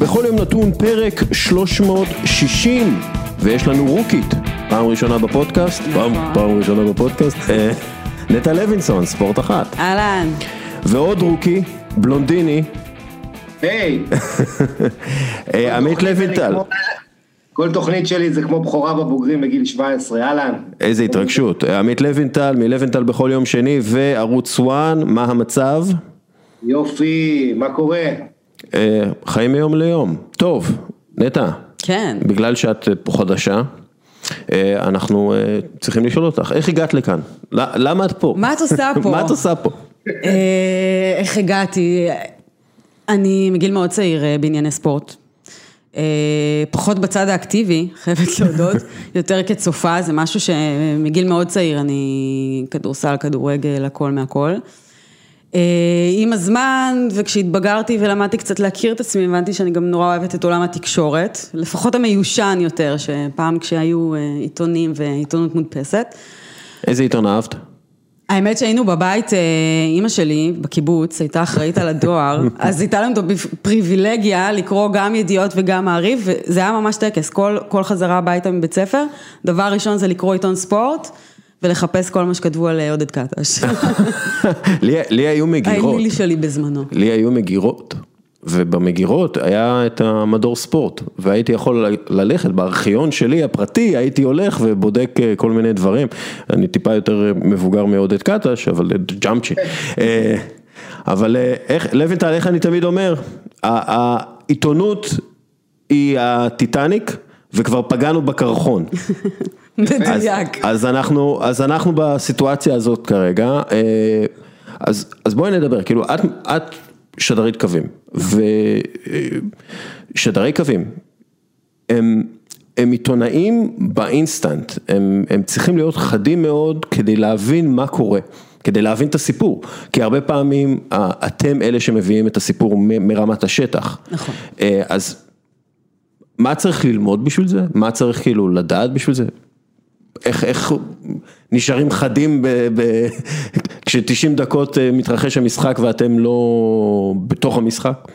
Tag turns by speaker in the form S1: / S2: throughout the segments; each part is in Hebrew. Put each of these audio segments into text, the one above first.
S1: בכל יום נתון פרק 360, ויש לנו רוקית, פעם ראשונה בפודקאסט, פעם, פעם ראשונה בפודקאסט, אה, נטע לוינסון, ספורט אחת.
S2: אהלן.
S1: ועוד רוקי, בלונדיני,
S3: היי,
S1: אה, עמית לוינטל.
S3: כל תוכנית שלי זה כמו בכורה בבוגרים בגיל 17, אהלן.
S1: איזה התרגשות. אה, עמית לוינטל, מלוינטל בכל יום שני, וערוץ 1, מה המצב?
S3: יופי, מה קורה?
S1: אה, חיים מיום ליום. טוב, נטע,
S2: כן.
S1: בגלל שאת אה, פה חדשה, אה, אנחנו אה, צריכים לשאול אותך, איך הגעת לכאן? למה את פה?
S2: מה את עושה פה?
S1: מה את עושה פה?
S2: אה, איך הגעתי? אני מגיל מאוד צעיר אה, בענייני ספורט. אה, פחות בצד האקטיבי, חייבת להודות, יותר כצופה, זה משהו שמגיל מאוד צעיר, אני כדורסל, כדורגל, הכל מהכל. אה, עם הזמן, וכשהתבגרתי ולמדתי קצת להכיר את עצמי, הבנתי שאני גם נורא אוהבת את עולם התקשורת, לפחות המיושן יותר, שפעם כשהיו אה, עיתונים ועיתונות מודפסת.
S1: איזה עיתון אהבת?
S2: האמת שהיינו בבית, אה, אימא שלי בקיבוץ הייתה אחראית על הדואר, אז הייתה לנו את הפריבילגיה לקרוא גם ידיעות וגם מעריב, וזה היה ממש טקס, כל, כל חזרה הביתה מבית ספר, דבר ראשון זה לקרוא עיתון ספורט, ולחפש כל מה שכתבו על אה, עודד קטש.
S1: לי, היו מגירות.
S2: האלילי שלי בזמנו.
S1: לי היו מגירות, ובמגירות היה את המדור ספורט, והייתי יכול ללכת בארכיון שלי הפרטי, הייתי הולך ובודק אה, כל מיני דברים. אני טיפה יותר מבוגר מעודד קטש, אבל אה, ג'אמצ'י. אה, אבל אה, איך, לוינטל, איך אני תמיד אומר, העיתונות היא הטיטניק, וכבר פגענו בקרחון.
S2: מדויק.
S1: אז אנחנו, אז אנחנו בסיטואציה הזאת כרגע, אה, אז, אז בואי נדבר, כאילו את, את שדרית קווים, ושדרי קווים, הם, הם עיתונאים באינסטנט, הם, הם צריכים להיות חדים מאוד כדי להבין מה קורה. כדי להבין את הסיפור, כי הרבה פעמים אה, אתם אלה שמביאים את הסיפור מ- מרמת השטח.
S2: נכון.
S1: אה, אז מה צריך ללמוד בשביל זה? מה צריך כאילו לדעת בשביל זה? איך, איך נשארים חדים ב, ב, כש-90 דקות אה, מתרחש המשחק ואתם לא בתוך המשחק?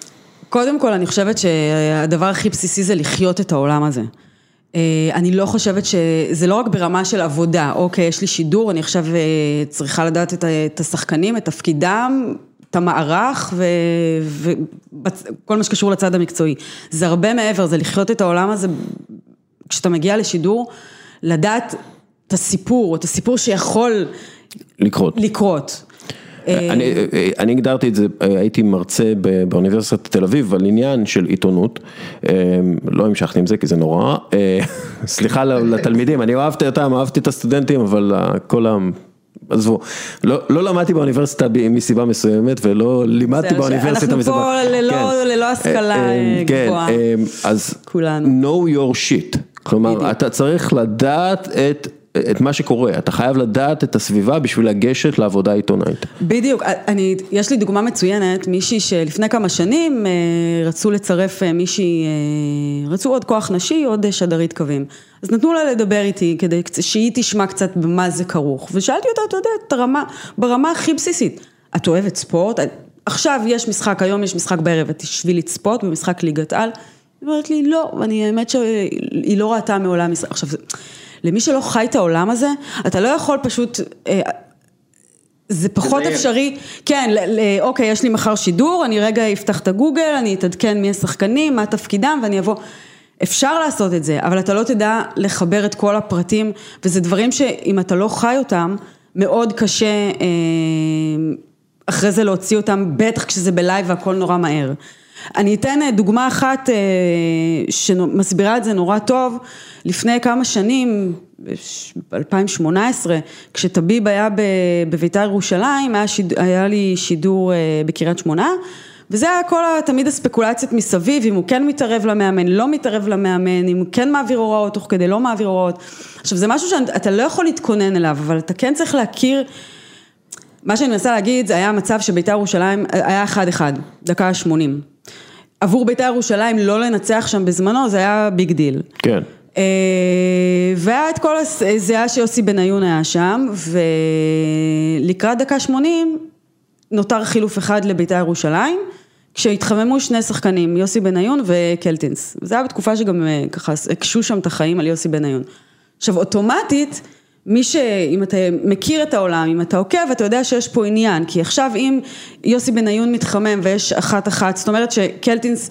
S2: קודם כל, אני חושבת שהדבר הכי בסיסי זה לחיות את העולם הזה. אה, אני לא חושבת שזה לא רק ברמה של עבודה, אוקיי, יש לי שידור, אני עכשיו אה, צריכה לדעת את השחקנים, את תפקידם, את המערך וכל מה שקשור לצד המקצועי. זה הרבה מעבר, זה לחיות את העולם הזה, כשאתה מגיע לשידור, לדעת את הסיפור, את הסיפור שיכול
S1: לקרות.
S2: לקרות.
S1: אני, אה, אני הגדרתי את זה, אה, הייתי מרצה באוניברסיטת תל אביב על עניין של עיתונות, אה, לא המשכתי עם זה כי זה נורא, אה, סליחה לתלמידים, אני אהבתי אותם, אהבתי את הסטודנטים, אבל אה, כל ה... עזבו, לא, לא למדתי באוניברסיטה מסיבה מסוימת ולא לימדתי באוניברסיטה מסיבה.
S2: פה ללא- ללא השכלה,
S1: אה, אה,
S2: אה, גבוהה.
S1: כן, אה, אז
S2: כולנו.
S1: know your shit, כלומר. אתה צריך לדעת את, את מה שקורה, אתה חייב לדעת את הסביבה בשביל לגשת לעבודה עיתונאית.
S2: בדיוק, אני, יש לי דוגמה מצוינת, מישהי שלפני כמה שנים אה, רצו לצרף אה, מישהי, אה, רצו עוד כוח נשי, עוד אה, שדרית קווים. אז נתנו לה לדבר איתי כדי שהיא תשמע קצת במה זה כרוך, ושאלתי אותה, אתה יודע, את הרמה, ברמה הכי בסיסית, את אוהבת ספורט? עכשיו יש משחק, היום יש משחק בערב, את תשבי לצפות במשחק ליגת על? היא אומרת לי, לא, ואני, האמת שהיא לא ראתה מעולם משחק. עכשיו, למי שלא חי את העולם הזה, אתה לא יכול פשוט... אה, זה פחות
S3: תזיין.
S2: אפשרי, כן, ל- ל- אוקיי, יש לי מחר שידור, אני רגע אפתח את הגוגל, אני אתעדכן מי השחקנים, מה תפקידם, ואני אבוא. אפשר לעשות את זה, אבל אתה לא תדע לחבר את כל הפרטים, וזה דברים שאם אתה לא חי אותם, מאוד קשה אה, אחרי זה להוציא אותם, בטח כשזה בלייב והכל נורא מהר. אני אתן אה, דוגמה אחת אה, שמסבירה את זה נורא טוב, לפני כמה שנים, ב-2018, כשטביב היה בביתר ירושלים, היה, שיד, היה לי שידור אה, בקריית שמונה, וזה היה כל תמיד הספקולציות מסביב, אם הוא כן מתערב למאמן, לא מתערב למאמן, אם הוא כן מעביר הוראות, תוך כדי לא מעביר הוראות. עכשיו זה משהו שאתה לא יכול להתכונן אליו, אבל אתה כן צריך להכיר, מה שאני מנסה להגיד, זה היה מצב שביתר ירושלים היה אחד אחד, דקה 80. עבור ביתר ירושלים לא לנצח שם בזמנו, זה היה big deal.
S1: כן.
S2: אה, והיה את כל, היה שיוסי בניון היה שם, ולקראת דקה 80 נותר חילוף אחד לביתר ירושלים, כשהתחממו שני שחקנים, יוסי בניון וקלטינס. זה היה בתקופה שגם אה, ככה הקשו שם את החיים על יוסי בניון. עכשיו אוטומטית, מי ש... אם אתה מכיר את העולם, אם אתה עוקב, אתה יודע שיש פה עניין, כי עכשיו אם יוסי בניון מתחמם ויש אחת אחת, זאת אומרת שקלטינס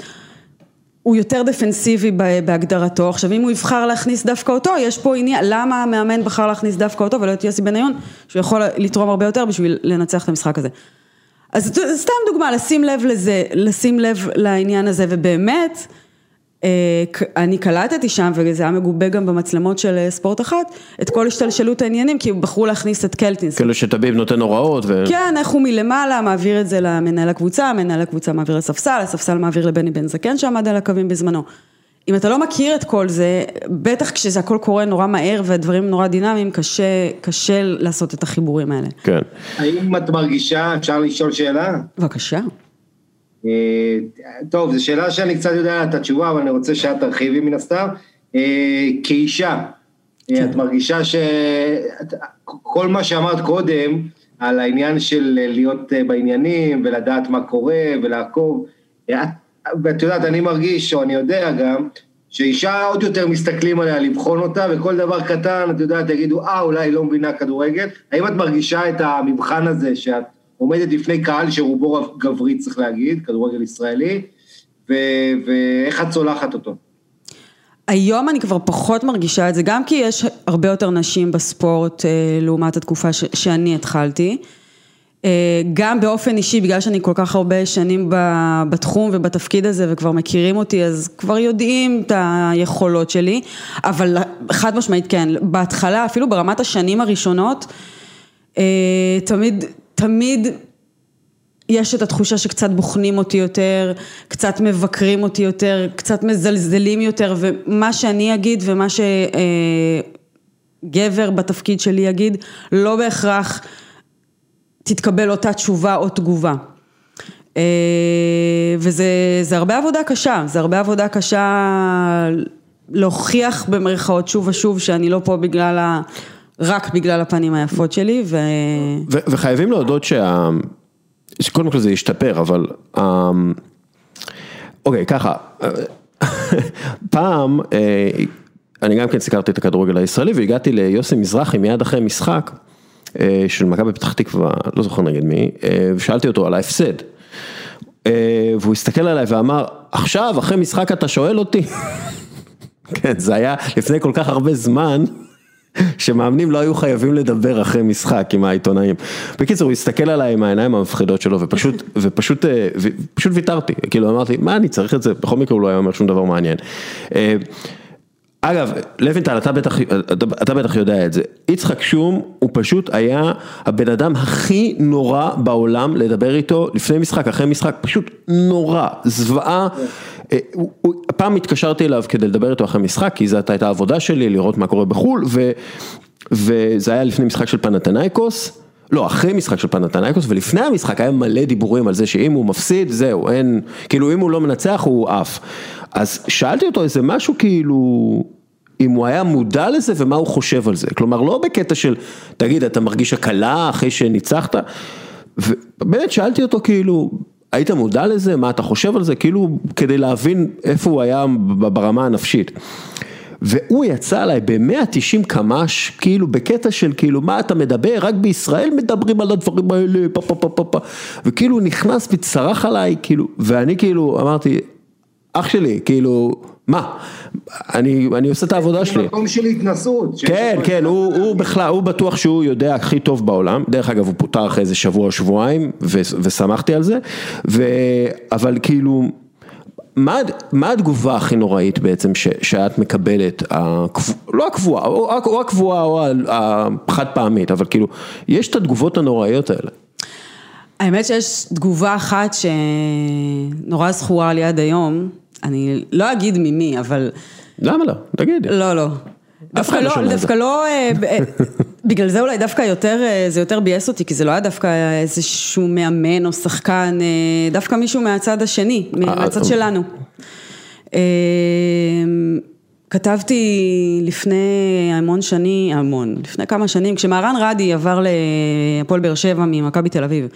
S2: הוא יותר דפנסיבי בהגדרתו, עכשיו אם הוא יבחר להכניס דווקא אותו, יש פה עניין, למה המאמן בחר להכניס דווקא אותו ולא את יוסי בניון, שהוא יכול לתרום הרבה יותר בשביל לנצח את המשחק הזה. אז סתם דוגמה, לשים לב לזה, לשים לב לעניין הזה, ובאמת, אני קלטתי שם, וזה היה מגובה גם במצלמות של אה, ספורט אחת, את כל השתלשלות העניינים, כי בחרו להכניס את קלטינס.
S1: כאילו שטביב נותן הוראות ו...
S2: כן, איך הוא מלמעלה מעביר את זה למנהל הקבוצה, מנהל הקבוצה מעביר לספסל, הספסל מעביר לבני בן זקן שעמד על הקווים בזמנו. אם אתה לא מכיר את כל זה, בטח כשזה הכל קורה נורא מהר והדברים נורא דינמיים, קשה, קשה לעשות את החיבורים האלה.
S1: כן.
S3: האם את מרגישה, אפשר לשאול שאלה?
S2: בבקשה.
S3: אה, טוב, זו שאלה שאני קצת יודע את התשובה, אבל אני רוצה שאת תרחיבי מן הסתם. אה, כאישה, אה, כן. את מרגישה שכל מה שאמרת קודם, על העניין של להיות בעניינים ולדעת מה קורה ולעקוב, ואת יודעת, אני מרגיש, או אני יודע גם, שאישה עוד יותר מסתכלים עליה לבחון אותה, וכל דבר קטן, את יודעת, יגידו, אה, אולי היא לא מבינה כדורגל. האם את מרגישה את המבחן הזה, שאת עומדת לפני קהל שרובו גברי, צריך להגיד, כדורגל ישראלי, ואיך את צולחת אותו?
S2: היום אני כבר פחות מרגישה את זה, גם כי יש הרבה יותר נשים בספורט אה, לעומת התקופה ש- שאני התחלתי. אה, גם באופן אישי, בגלל שאני כל כך הרבה שנים בתחום ובתפקיד הזה וכבר מכירים אותי, אז כבר יודעים את היכולות שלי, אבל חד משמעית כן, בהתחלה, אפילו ברמת השנים הראשונות, אה, תמיד, תמיד יש את התחושה שקצת בוחנים אותי יותר, קצת מבקרים אותי יותר, קצת מזלזלים יותר, ומה שאני אגיד ומה שגבר בתפקיד שלי יגיד, לא בהכרח תתקבל אותה תשובה או תגובה. אה, וזה הרבה עבודה קשה, זה הרבה עבודה קשה להוכיח במרכאות שוב ושוב שאני לא פה בגלל ה... רק בגלל הפנים היפות שלי ו...
S1: ו... וחייבים להודות שה... שקודם כל זה ישתפר, אבל... אמ, אוקיי, ככה, פעם אה, אני גם כן סיקרתי את הכדורגל הישראלי והגעתי ליוסי מזרחי מיד אחרי משחק. אה, של מכבי פתח תקווה, לא זוכר נגד מי, אה, ושאלתי אותו על ההפסד. והוא הסתכל עליי ואמר, עכשיו, אחרי משחק אתה שואל אותי? כן, זה היה לפני כל כך הרבה זמן. שמאמנים לא היו חייבים לדבר אחרי משחק עם העיתונאים. בקיצור, הוא הסתכל עליי עם העיניים המפחידות שלו ופשוט, ופשוט, ופשוט ויתרתי, כאילו אמרתי, מה אני צריך את זה, בכל מקרה הוא לא היה אומר שום דבר מעניין. אגב, לוינטל, אתה בטח, אתה בטח יודע את זה, יצחק שום הוא פשוט היה הבן אדם הכי נורא בעולם לדבר איתו לפני משחק, אחרי משחק, פשוט נורא, זוועה. אה, פעם התקשרתי אליו כדי לדבר איתו אחרי משחק, כי זאת הייתה העבודה שלי, לראות מה קורה בחו"ל, ו, וזה היה לפני משחק של פנתנייקוס. לא, אחרי משחק של פנתנייקוס ולפני המשחק היה מלא דיבורים על זה שאם הוא מפסיד, זהו, אין, כאילו אם הוא לא מנצח הוא עף. אז שאלתי אותו איזה משהו כאילו, אם הוא היה מודע לזה ומה הוא חושב על זה, כלומר לא בקטע של, תגיד, אתה מרגיש הקלה אחרי שניצחת, ובאמת שאלתי אותו כאילו, היית מודע לזה, מה אתה חושב על זה, כאילו כדי להבין איפה הוא היה ברמה הנפשית. והוא יצא עליי ב-190 קמ"ש, כאילו בקטע של כאילו מה אתה מדבר, רק בישראל מדברים על הדברים האלה, פה פה פה פה פה, וכאילו נכנס וצרח עליי, כאילו, ואני כאילו אמרתי, אח שלי, כאילו, מה, אני, אני עושה את העבודה שלי.
S3: מקום של התנסות.
S1: כן, כן, הוא, הוא בכלל, הוא בטוח שהוא יודע הכי טוב בעולם, דרך אגב הוא פוטר אחרי איזה שבוע או שבועיים, ושמחתי על זה, ו, אבל כאילו, מה, מה התגובה הכי נוראית בעצם ש, שאת מקבלת, הקבוע, לא הקבועה, או, או הקבועה או החד פעמית, אבל כאילו, יש את התגובות הנוראיות האלה.
S2: האמת שיש תגובה אחת שנורא זכורה לי עד היום, אני לא אגיד ממי, אבל...
S1: למה לא? תגידי.
S2: לא, לא. דווקא לא, לא דווקא לא, אה, אה, בגלל זה אולי דווקא יותר, אה, זה יותר ביאס אותי, כי זה לא היה דווקא איזשהו מאמן או שחקן, דווקא מישהו מהצד השני, מהצד שלנו. כתבתי לפני המון שנים, המון, לפני כמה שנים, כשמהרן רדי עבר להפועל באר שבע ממכבי תל אביב.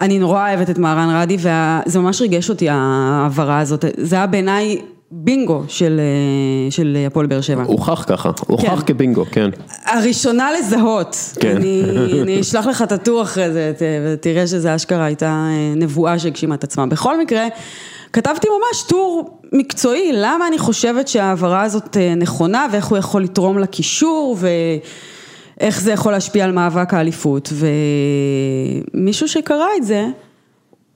S2: אני נורא אוהבת את מהרן רדי, וזה ממש ריגש אותי ההעברה הזאת. זה היה בעיניי בינגו של, אה, של הפועל באר שבע.
S1: הוכח ככה, הוכח
S2: כן.
S1: כבינגו, כן.
S2: הראשונה לזהות.
S1: כן.
S2: אני, אני אשלח לך את הטור אחרי זה, ת- ותראה שזה אשכרה הייתה אה, נבואה שהגשימה את עצמה. בכל מקרה, כתבתי ממש טור מקצועי, למה אני חושבת שההעברה הזאת אה, נכונה, ואיך הוא יכול לתרום לקישור, ואיך זה יכול להשפיע על מאבק האליפות. ומישהו שקרא את זה,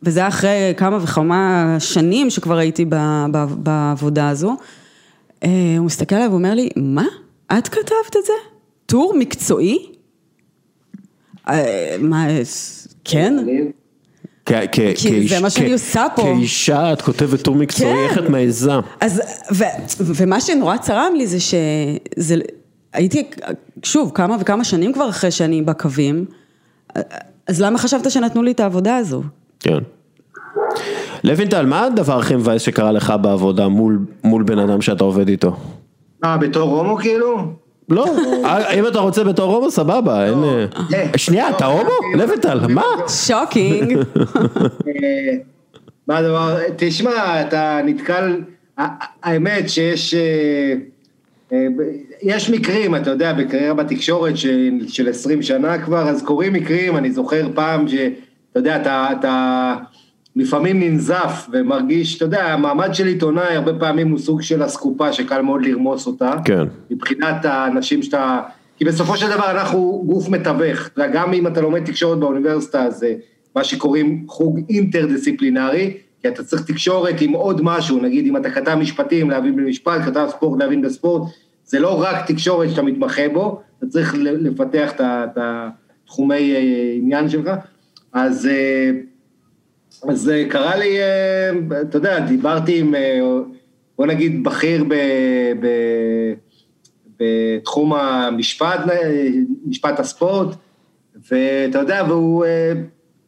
S2: וזה היה אחרי כמה וכמה שנים שכבר הייתי ב- ב- בעבודה הזו, אה, הוא מסתכל עליי ואומר לי, מה? את כתבת את זה? טור מקצועי? אה, מה, כן?
S3: אני-
S1: כ- כ-
S2: כי
S1: כאיש-
S2: זה מה שאני עושה פה.
S1: כאישה את כותבת טור מקצועי,
S2: כן.
S1: איך את מעיזה?
S2: אז, ו, ומה שנורא צרם לי זה שזה, הייתי, שוב, כמה וכמה שנים כבר אחרי שאני בקווים, אז למה חשבת שנתנו לי את העבודה הזו?
S1: כן. לוינטל, מה הדבר הכי מבאס שקרה לך בעבודה מול, מול בן אדם שאתה עובד איתו?
S3: אה, בתור הומו כאילו?
S1: לא, אה, אם אתה רוצה בתור הומו, סבבה, אין... אה,
S3: אה,
S1: שנייה,
S3: לא,
S1: אתה הומו?
S3: כאילו,
S1: לוינטל, מה?
S2: shocking.
S3: אה, מה הדבר, תשמע, אתה נתקל, האמת שיש, אה, אה, יש מקרים, אתה יודע, בקריירה בתקשורת של, של 20 שנה כבר, אז קורים מקרים, אני זוכר פעם יודע, אתה, אתה לפעמים ננזף ומרגיש, אתה יודע, המעמד של עיתונאי הרבה פעמים הוא סוג של אסקופה שקל מאוד לרמוס אותה.
S1: כן.
S3: מבחינת האנשים שאתה... כי בסופו של דבר אנחנו גוף מתווך, אתה יודע, גם אם אתה לומד תקשורת באוניברסיטה, זה מה שקוראים חוג אינטרדיסציפלינרי, כי אתה צריך תקשורת עם עוד משהו, נגיד אם אתה כתב משפטים להבין במשפט, כתב ספורט להבין בספורט, זה לא רק תקשורת שאתה מתמחה בו, אתה צריך לפתח את התחומי אה, עניין שלך, אז... אה, אז אה, קרה לי, אה, אתה יודע, דיברתי עם, בוא נגיד, בכיר ב, ב, בתחום המשפט, משפט הספורט, ואתה יודע, והוא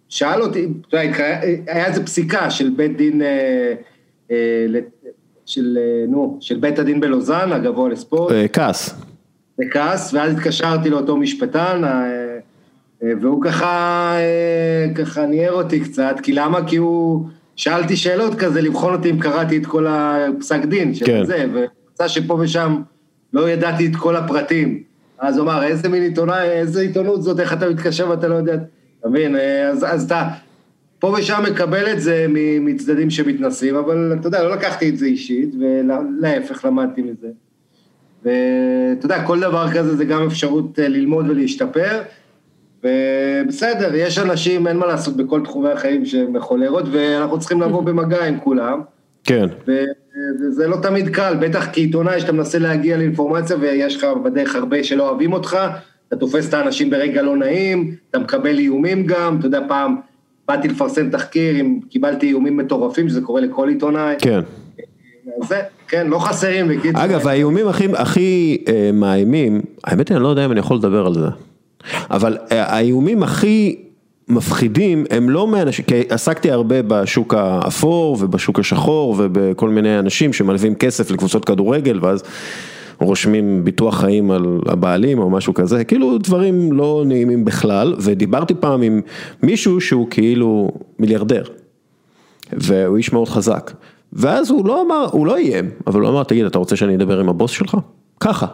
S3: שאל אותי, אתה יודע, היה איזה פסיקה של בית דין, של, נו, של בית הדין בלוזאן, הגבוה לספורט,
S1: כעס.
S3: בכעס, ואז התקשרתי לאותו משפטן, והוא ככה, אה, ככה ניער אותי קצת, כי למה? כי הוא, שאלתי שאלות כזה, לבחון אותי אם קראתי את כל הפסק דין של
S1: כן.
S3: זה, ומצא שפה ושם לא ידעתי את כל הפרטים. אז הוא אמר, איזה מין עיתונאי, איזה עיתונות זאת, איך אתה מתקשר ואתה לא יודע, אתה מבין? אה, אז, אז אתה פה ושם מקבל את זה מצדדים שמתנסים, אבל אתה יודע, לא לקחתי את זה אישית, ולהפך, למדתי מזה. ואתה יודע, כל דבר כזה זה גם אפשרות אה, ללמוד ולהשתפר, ובסדר, יש אנשים, אין מה לעשות בכל תחומי החיים שהם מחולרות, ואנחנו צריכים לבוא במגע עם כולם,
S1: כן.
S3: וזה לא תמיד קל, בטח כעיתונאי שאתה מנסה להגיע לאינפורמציה ויש לך בדרך הרבה שלא אוהבים אותך, אתה תופס את האנשים ברגע לא נעים, אתה מקבל איומים גם, אתה יודע, פעם באתי לפרסם תחקיר, אם קיבלתי איומים מטורפים, שזה קורה לכל עיתונאי,
S1: כן.
S3: זה, כן, לא חסרים, בקיצור.
S1: אגב, האיומים הכי, הכי אה, מאיימים, האמת היא, אני לא יודע אם אני יכול לדבר על זה, אבל אה, האיומים הכי מפחידים הם לא מאנשים, כי עסקתי הרבה בשוק האפור ובשוק השחור ובכל מיני אנשים שמלווים כסף לקבוצות כדורגל ואז רושמים ביטוח חיים על הבעלים או משהו כזה, כאילו דברים לא נעימים בכלל, ודיברתי פעם עם מישהו שהוא כאילו מיליארדר. והוא איש מאוד חזק. ואז הוא לא אמר, הוא לא איים, אבל הוא אמר, תגיד, אתה רוצה שאני אדבר עם הבוס שלך? ככה.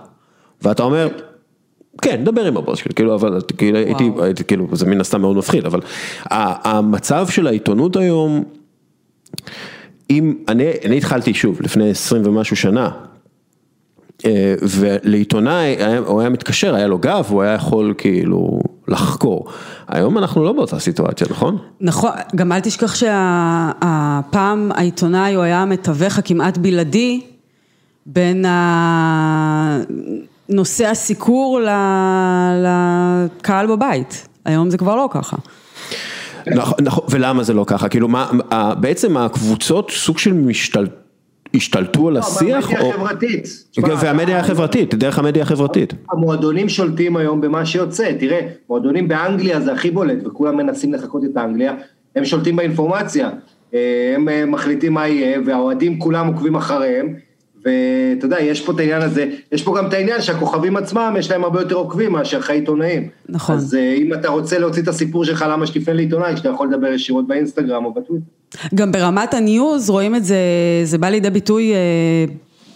S1: ואתה אומר, כן, דבר עם הבוס שלי, כאילו, אבל כאילו, הייתי, הייתי, כאילו, זה מן הסתם מאוד מפחיד, אבל המצב של העיתונות היום, אם, אני, אני התחלתי שוב, לפני 20 ומשהו שנה, אה, ולעיתונאי, הוא היה מתקשר, היה לו גב, הוא היה יכול כאילו לחקור. היום אנחנו לא באותה סיטואציה, נכון?
S2: נכון, גם אל תשכח שהפעם העיתונאי הוא היה המתווך הכמעט בלעדי בין ה- נושא הסיקור לקהל בבית. היום זה כבר לא ככה.
S1: נכון, נכון, ולמה זה לא ככה? כאילו מה, בעצם הקבוצות סוג של משתל... השתלטו על השיח?
S3: המדיה
S1: או-
S3: החברתית. תשמע,
S1: והמדיה החברתית, דרך המדיה החברתית.
S3: המועדונים שולטים היום במה שיוצא, תראה, מועדונים באנגליה זה הכי בולט, וכולם מנסים לחקות את אנגליה, הם שולטים באינפורמציה, אה, הם אה, מחליטים מה יהיה, והאוהדים כולם עוקבים אחריהם, ואתה יודע, יש פה את העניין הזה, יש פה גם את העניין שהכוכבים עצמם, יש להם הרבה יותר עוקבים מאשר לך עיתונאים.
S2: נכון.
S3: אז אה, אם אתה רוצה להוציא את הסיפור שלך, למה שתפנה לעיתונאי, כשאתה יכול לדבר ישירות באינסטגרם או בטוויטר.
S2: גם ברמת הניוז רואים את זה, זה בא לידי ביטוי אה,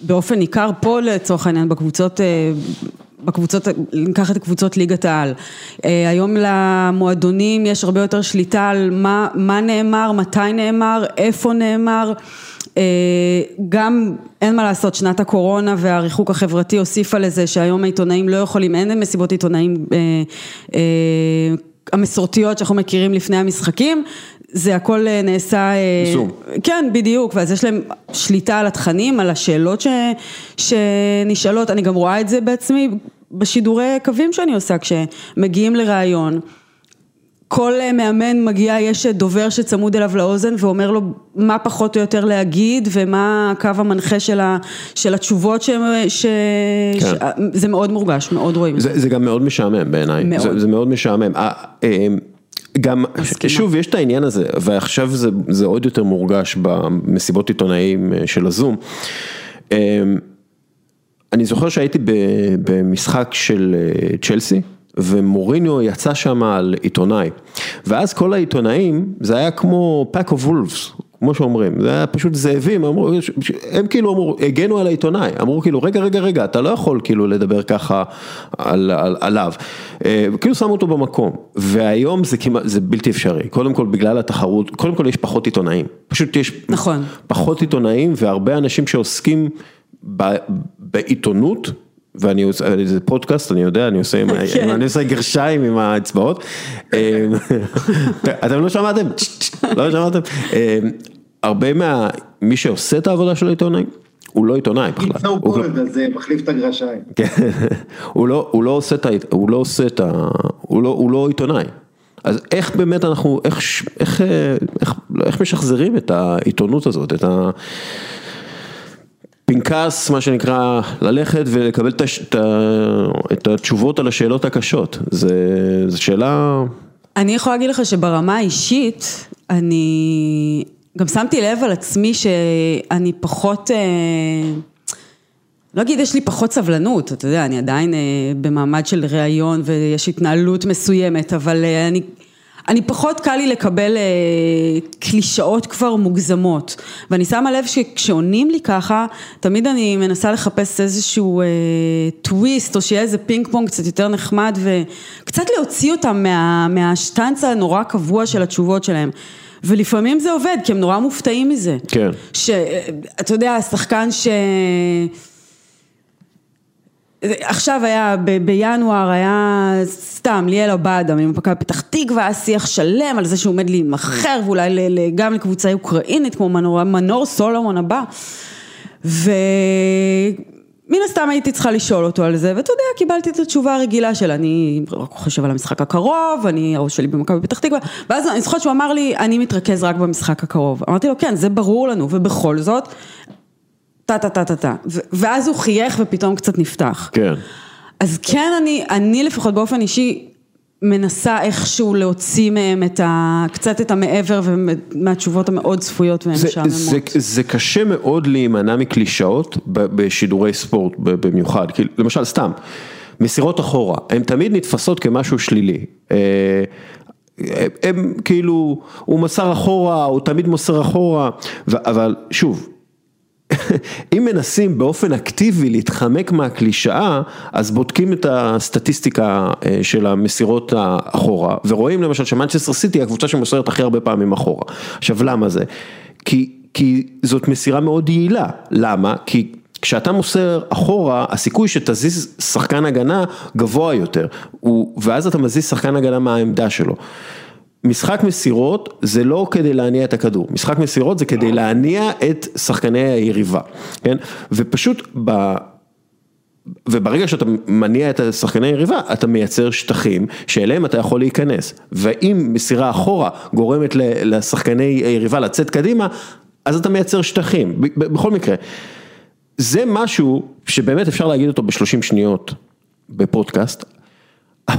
S2: באופן ניכר פה לצורך העניין בקבוצות, אה, בקבוצות, ניקח את קבוצות ליגת העל. היום למועדונים יש הרבה יותר שליטה על מה, מה נאמר, מתי נאמר, איפה נאמר. אה, גם אין מה לעשות, שנת הקורונה והריחוק החברתי הוסיפה לזה שהיום העיתונאים לא יכולים, אין מסיבות עיתונאים אה, אה, המסורתיות שאנחנו מכירים לפני המשחקים, זה הכל נעשה... אה,
S1: זום.
S2: כן, בדיוק, ואז יש להם שליטה על התכנים, על השאלות ש, שנשאלות, אני גם רואה את זה בעצמי בשידורי קווים שאני עושה, כשמגיעים לראיון. כל אה, מאמן מגיע, יש דובר שצמוד אליו לאוזן ואומר לו מה פחות או יותר להגיד ומה הקו המנחה של, ה, של התשובות ש... ש...
S1: כן.
S2: ש... זה מאוד מורגש, מאוד רואים זה.
S1: זה, גם מאוד משעמם בעיניי,
S2: מאוד.
S1: זה, זה מאוד משעמם. אה, אה, גם,
S2: מסכימה.
S1: שוב, יש את העניין הזה, ועכשיו זה, זה עוד יותר מורגש במסיבות עיתונאים אה, של הזום. אה, אני זוכר שהייתי במשחק של אה, צ'לסי, ומוריניו יצא שם על עיתונאי, ואז כל העיתונאים, זה היה כמו pack of wolves, כמו שאומרים, זה היה פשוט זאבים, אמרו, הם כאילו אמרו, הגנו על העיתונאי, אמרו כאילו, רגע, רגע, רגע, אתה לא יכול כאילו לדבר ככה על, על, עליו, אה, כאילו שמו אותו במקום, והיום זה כמעט, זה בלתי אפשרי, קודם כל בגלל התחרות, קודם כל יש פחות עיתונאים, פשוט יש
S2: נכון.
S1: פחות עיתונאים והרבה אנשים שעוסקים ב, בעיתונות. ואני עושה, זה פודקאסט, אני יודע, אני עושה, עם, ה-
S2: כן.
S1: אני עושה גרשיים עם האצבעות. אה, אתם לא שמעתם? לא שמעתם? אה, הרבה מה, מי שעושה את העבודה של העיתונאים, הוא לא עיתונאי בכלל. לא-
S3: called, אז אה, מחליף את הגרשיים.
S1: כן, הוא לא, הוא לא עושה את ה... הוא לא עושה את ה... הוא לא, לא עיתונאי. אז איך באמת אנחנו, איך, איך, אה, איך, איך משחזרים את העיתונות הזאת, את הפנקס, מה שנקרא, ללכת ולקבל את, התשובות על השאלות הקשות. זו שאלה...
S2: אני יכולה להגיד לך שברמה האישית, אני גם שמתי לב על עצמי שאני פחות, אה, לא אגיד יש לי פחות סבלנות, אתה יודע, אני עדיין אה, במעמד של ראיון ויש התנהלות מסוימת, אבל אה, אני... אני פחות קל לי לקבל אה, קלישאות כבר מוגזמות. ואני שמה לב שכשעונים לי ככה תמיד אני מנסה לחפש איזשהו אה, טוויסט או שיהיה איזה פינג פונג קצת יותר נחמד וקצת להוציא אותם מה, מהשטנץ הנורא קבוע של התשובות שלהם. ולפעמים זה עובד כי הם נורא מופתעים מזה.
S1: כן.
S2: שאתה יודע השחקן ש... עכשיו היה, ב- בינואר היה סתם ליאל עבאדה ממכבי פתח תקווה, היה שיח שלם על זה שהוא עומד להימכר ואולי ל- ל- גם לקבוצה אוקראינית כמו מנור, מנור סולומון הבא. ומן הסתם הייתי צריכה לשאול אותו על זה ואתה יודע קיבלתי את התשובה הרגילה של אני רק חושב על המשחק הקרוב, אני הראש שלי במכבי פתח תקווה. ואז אני זוכרת שהוא אמר לי אני מתרכז רק במשחק הקרוב, אמרתי לו כן זה ברור לנו ובכל זאת טה טה טה טה טה, ואז הוא חייך ופתאום קצת נפתח.
S1: כן.
S2: אז כן אני, אני לפחות באופן אישי מנסה איכשהו להוציא מהם את ה, קצת את המעבר ומהתשובות המאוד צפויות
S1: זה,
S2: ומשעממות.
S1: זה, זה קשה מאוד להימנע מקלישאות בשידורי ספורט במיוחד, כי למשל סתם, מסירות אחורה, הן תמיד נתפסות כמשהו שלילי. אה, הם, הם כאילו, הוא מסר אחורה, הוא תמיד מוסר אחורה, ו- אבל שוב, אם מנסים באופן אקטיבי להתחמק מהקלישאה, אז בודקים את הסטטיסטיקה אה, של המסירות האחורה, ורואים למשל שמנצ'סטר סיטי היא הקבוצה שמוסרת הכי הרבה פעמים אחורה. עכשיו למה זה? כי, כי זאת מסירה מאוד יעילה, למה? כי כשאתה מוסר אחורה, הסיכוי שתזיז שחקן הגנה גבוה יותר, ואז אתה מזיז שחקן הגנה מהעמדה שלו. משחק מסירות זה לא כדי להניע את הכדור, משחק מסירות זה כדי להניע את שחקני היריבה, כן? ופשוט ב... וברגע שאתה מניע את שחקני היריבה, אתה מייצר שטחים שאליהם אתה יכול להיכנס. ואם מסירה אחורה גורמת לשחקני היריבה לצאת קדימה, אז אתה מייצר שטחים. בכל מקרה, זה משהו שבאמת אפשר להגיד אותו בשלושים שניות בפודקאסט,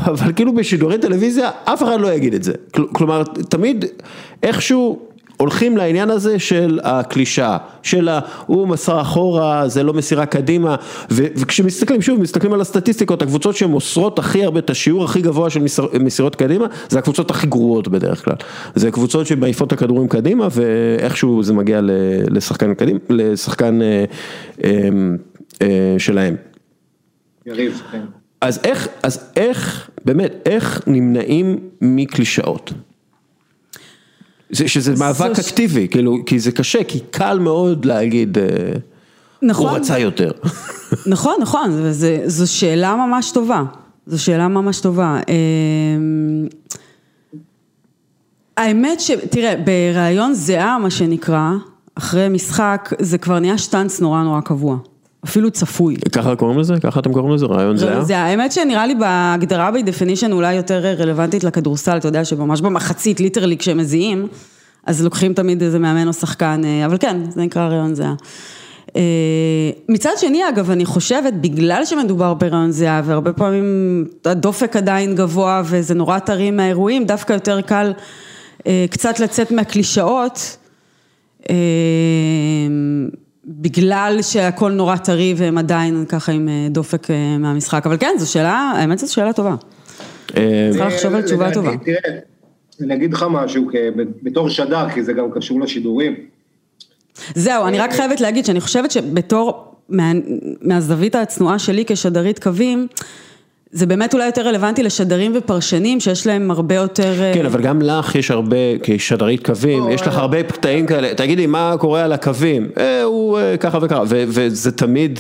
S1: אבל כאילו בשידורי טלוויזיה אף אחד לא יגיד את זה. כל- כלומר, תמיד איכשהו, הולכים לעניין הזה של הקלישאה, של הוא מסר אחורה, זה לא מסירה קדימה, ו, וכשמסתכלים, שוב, מסתכלים על הסטטיסטיקות, הקבוצות שמוסרות הכי הרבה, את השיעור הכי גבוה של מסיר, מסירות קדימה, זה הקבוצות הכי גרועות בדרך כלל. זה קבוצות שמעיפות את הכדורים קדימה, ואיכשהו זה מגיע לשחקן קדימה, לשחקן אה, אה, אה, שלהם.
S3: יריב, כן.
S1: אז איך, אז איך, באמת, איך נמנעים מקלישאות? זה, שזה מאבק. אקטיבי, כאילו, כי זה קשה, כי קל מאוד להגיד, אה, נכון, הוא רצה יותר.
S2: נכון, נכון, זה, זו שאלה ממש טובה, זו שאלה ממש טובה. אמ, האמת ש... תראה, בריאיון זיעה, מה שנקרא, אחרי משחק, זה כבר נהיה שטאנץ נורא נורא קבוע. אפילו צפוי.
S1: ככה קוראים לזה? ככה אתם קוראים לזה? ריאיון זיעה?
S2: זה האמת שנראה לי בהגדרה בי דפינישן אולי יותר רלוונטית לכדורסל, אתה יודע שממש במחצית, literally כשהם מזיעים, אז לוקחים תמיד איזה מאמן או שחקן, אה, אבל כן, זה נקרא ריאיון זיעה. אה, מצד שני, אגב, אני חושבת, בגלל שמדובר ברעיון זהה, והרבה פעמים הדופק עדיין גבוה וזה נורא טרי מהאירועים, דווקא יותר קל אה, קצת לצאת מהקלישאות. בגלל שהכל נורא טרי והם עדיין ככה עם אה, דופק אה, מהמשחק, אבל כן, זו שאלה, האמת זו שאלה טובה. אה, צריכה לחשוב על תשובה טובה.
S3: תראה, אני אגיד לך משהו, בתור שדר, כי זה גם קשור לשידורים.
S2: זהו, אני רק חייבת להגיד שאני חושבת שבתור, מהזווית הצנועה שלי כשדרית קווים, זה באמת אולי יותר רלוונטי לשדרים ופרשנים שיש להם הרבה יותר...
S1: אה, כן, אבל גם לך יש הרבה, כשדרית קווים, יש לך הרבה קטעים כאלה, תגידי, מה קורה על הקווים? אה, הוא אה, ככה וככה, וזה תמיד...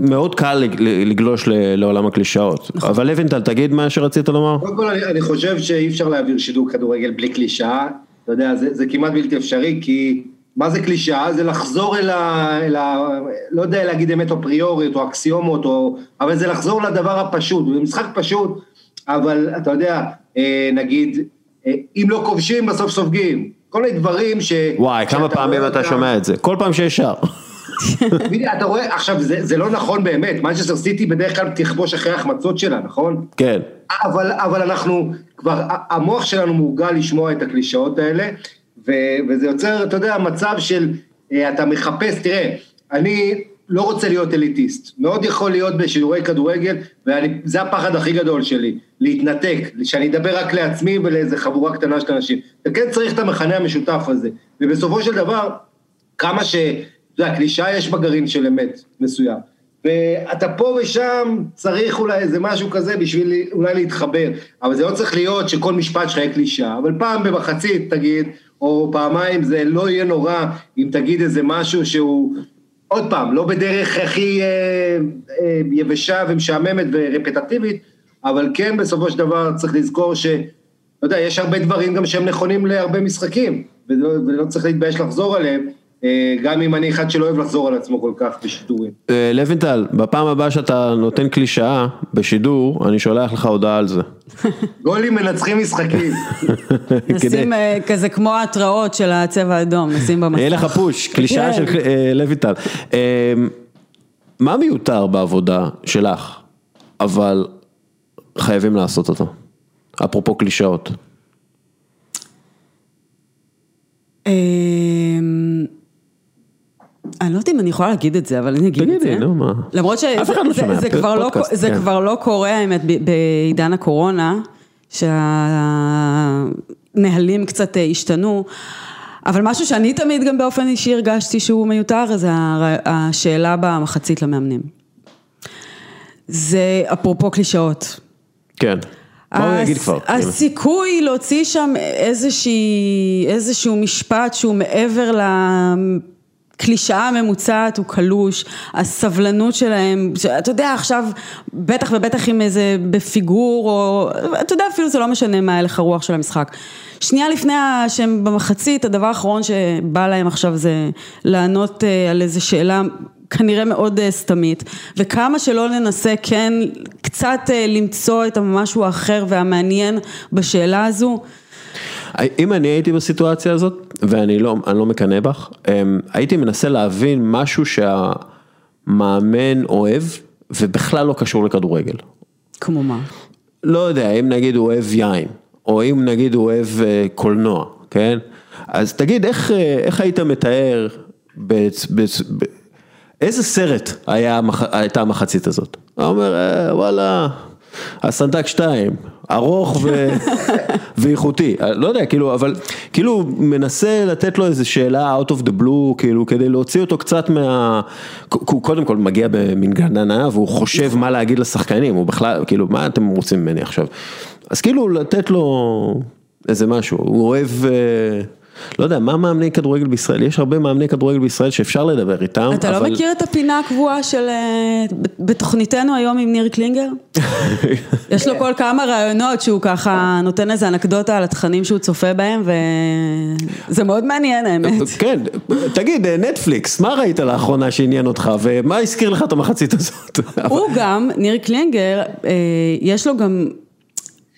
S1: מאוד קל לגלוש לעולם הקלישאות, נכון. אבל לוינטל, תגיד מה שרצית לומר.
S3: קודם כל, אני חושב שאי אפשר להעביר שידור כדורגל בלי קלישאה, אתה יודע, זה כמעט בלתי אפשרי, כי מה זה קלישאה? זה לחזור אל ה... אל ה לא יודע להגיד אמת או פריורית או אקסיומות, או, אבל זה לחזור לדבר הפשוט, זה משחק פשוט, אבל אתה יודע, אה, נגיד, אה, אם לא כובשים בסוף סופגים, כל מיני דברים ש...
S1: וואי, כמה פעמים אתה שומע את זה, כל פעם שיש שער.
S3: אתה רואה, עכשיו זה, זה לא נכון באמת, מנצ'סטר סיטי בדרך כלל תכבוש אחרי ההחמצות שלה, נכון?
S1: כן.
S3: אבל, אבל אנחנו, כבר, המוח שלנו מורגל לשמוע את הקלישאות האלה, ו- וזה יוצר, אתה יודע, מצב של, אה, אתה מחפש, תראה, אני לא רוצה להיות אליטיסט, מאוד יכול להיות בשידורי כדורגל, וזה הפחד הכי גדול שלי, להתנתק, שאני אדבר רק לעצמי ולאיזה חבורה קטנה של אנשים. אתה כן צריך את המכנה המשותף הזה, ובסופו של דבר, כמה ש... אתה יודע, קלישאה יש בגרעין של אמת מסוים. ואתה פה ושם צריך אולי איזה משהו כזה בשביל אולי להתחבר, אבל זה לא צריך להיות שכל משפט שלך יהיה קלישאה, אבל פעם במחצית תגיד, או פעמיים זה לא יהיה נורא אם תגיד איזה משהו שהוא, עוד פעם, לא בדרך הכי אה, אה, יבשה ומשעממת ורפטטיבית, אבל כן בסופו של דבר צריך לזכור ש... לא יודע, יש הרבה דברים גם שהם נכונים להרבה משחקים, ולא, ולא צריך להתבייש לחזור עליהם. אה, גם אם אני אחד שלא אוהב לחזור על עצמו כל כך בשידורים.
S1: אה, לוינטל, בפעם הבאה שאתה נותן קלישאה בשידור, אני שולח לך הודעה על זה.
S3: גולים מנצחים משחקים.
S2: נשים אה, כזה כמו ההתראות של הצבע האדום, נשים במסך.
S1: יהיה לך פוש, קלישאה של כן. לוינטל. מה מיותר בעבודה שלך, אבל חייבים לעשות אותו? אפרופו קלישאות.
S2: אני לא יודעת אם אני יכולה להגיד את זה, אבל אני אגיד את זה.
S1: תגידי, נו מה.
S2: למרות שזה כבר, לא, זה כן. כבר לא קורה, האמת, בעידן הקורונה, שהנהלים קצת אה, השתנו. אבל משהו שאני תמיד גם באופן אישי הרגשתי שהוא מיותר, זה השאלה במחצית למאמנים. זה אפרופו קלישאות.
S1: כן. מה הוא יגיד כבר?
S2: הסיכוי להוציא שם איזשהו משפט שהוא מעבר ל... הקלישאה הממוצעת הוא קלוש, הסבלנות שלהם, אתה יודע עכשיו, בטח ובטח עם איזה בפיגור, או אתה יודע אפילו זה לא משנה מה הלך הרוח של המשחק. שנייה לפני שהם במחצית, הדבר האחרון שבא להם עכשיו זה לענות אה, על איזה שאלה כנראה מאוד אה, סתמית, וכמה שלא ננסה כן קצת אה, למצוא את המשהו האחר והמעניין בשאלה הזו.
S1: אם אני הייתי בסיטואציה הזאת, ואני לא, לא מקנא בך, אמ, הייתי מנסה להבין משהו שהמאמן אוהב, ובכלל לא קשור לכדורגל.
S2: כמו מה?
S1: לא יודע, אם נגיד הוא אוהב יין, או אם נגיד הוא אוהב אה, קולנוע, כן? אז תגיד, איך, איך היית מתאר, ב, ב, ב, איזה סרט היה, הייתה המחצית הזאת? הוא אומר, אה, וואלה, הסנדק 2, ארוך ו... ואיכותי, לא יודע, כאילו, אבל כאילו מנסה לתת לו איזה שאלה out of the blue, כאילו, כדי להוציא אותו קצת מה... הוא קודם כל מגיע במין גננה והוא חושב מה להגיד לשחקנים, הוא בכלל, כאילו, מה אתם רוצים ממני עכשיו? אז כאילו לתת לו איזה משהו, הוא אוהב... אה, לא יודע, מה מאמני כדורגל בישראל? יש הרבה מאמני כדורגל בישראל שאפשר לדבר איתם,
S2: אתה לא מכיר את הפינה הקבועה של... אה, בתוכניתנו היום עם ניר קלינגר? יש לו כל כמה רעיונות שהוא ככה נותן איזה אנקדוטה על התכנים שהוא צופה בהם, וזה מאוד מעניין האמת.
S1: כן, תגיד, נטפליקס, מה ראית לאחרונה שעניין אותך, ומה הזכיר לך את המחצית הזאת?
S2: הוא גם, ניר קלינגר, אה, יש לו גם...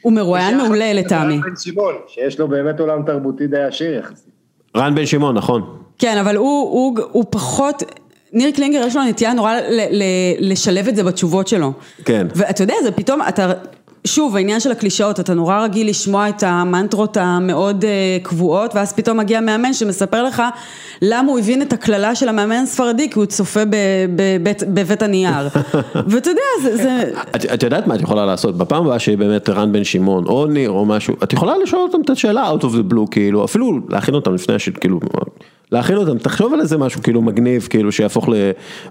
S2: הוא מרואיין מעולה לטעמי.
S3: רן בן שמעון, שיש לו באמת עולם תרבותי די עשיר יחסית.
S1: רן בן שמעון, נכון.
S2: כן, אבל הוא, הוא, הוא פחות, ניר קלינגר יש לו נטייה נורא ל, ל, לשלב את זה בתשובות שלו.
S1: כן.
S2: ואתה יודע, זה פתאום, אתה, שוב, העניין של הקלישאות, אתה נורא רגיל לשמוע את המנטרות המאוד uh, קבועות, ואז פתאום מגיע מאמן שמספר לך למה הוא הבין את הקללה של המאמן הספרדי, כי הוא צופה בבית, בבית הנייר. ואתה יודע, זה... זה...
S1: את, את יודעת מה את יכולה לעשות? בפעם הבאה שבאמת רן בן שמעון, או ניר, או משהו, את יכולה לשאול אותם את השאלה out of the blue, כאילו, אפילו להכין אותם לפני השאלה, כאילו... להכין אותם, תחשוב על איזה משהו כאילו מגניב, כאילו שיהפוך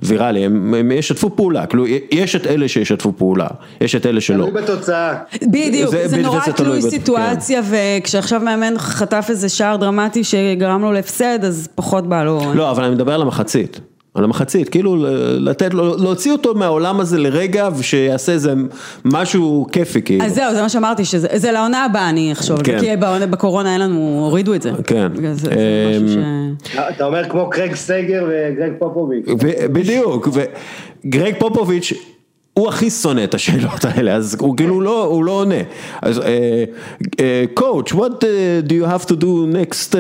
S1: לוויראלי, הם, הם ישתפו פעולה, כאילו יש את אלה שישתפו פעולה, יש את אלה שלא.
S3: תלוי בתוצאה.
S2: בדיוק, זה, זה נורא תלוי סיטואציה, כן. וכשעכשיו מאמן חטף איזה שער דרמטי שגרם לו להפסד, אז פחות בא לו.
S1: לא, אבל אני מדבר על המחצית. על המחצית, כאילו לתת, להוציא אותו מהעולם הזה לרגע ושיעשה איזה משהו כיפי כאילו.
S2: אז זהו, זה מה שאמרתי, שזה לעונה הבאה אני אחשוב, כן. כי בקורונה אין לנו, הורידו את זה.
S1: כן.
S2: זה,
S3: אמ, אתה אומר כמו קרג סגר וגרג פופוביץ'.
S1: בדיוק, וגרג פופוביץ' הוא הכי שונא את השאלות האלה, אז הוא כאילו לא, הוא לא עונה. אז coach, what do you have to do next,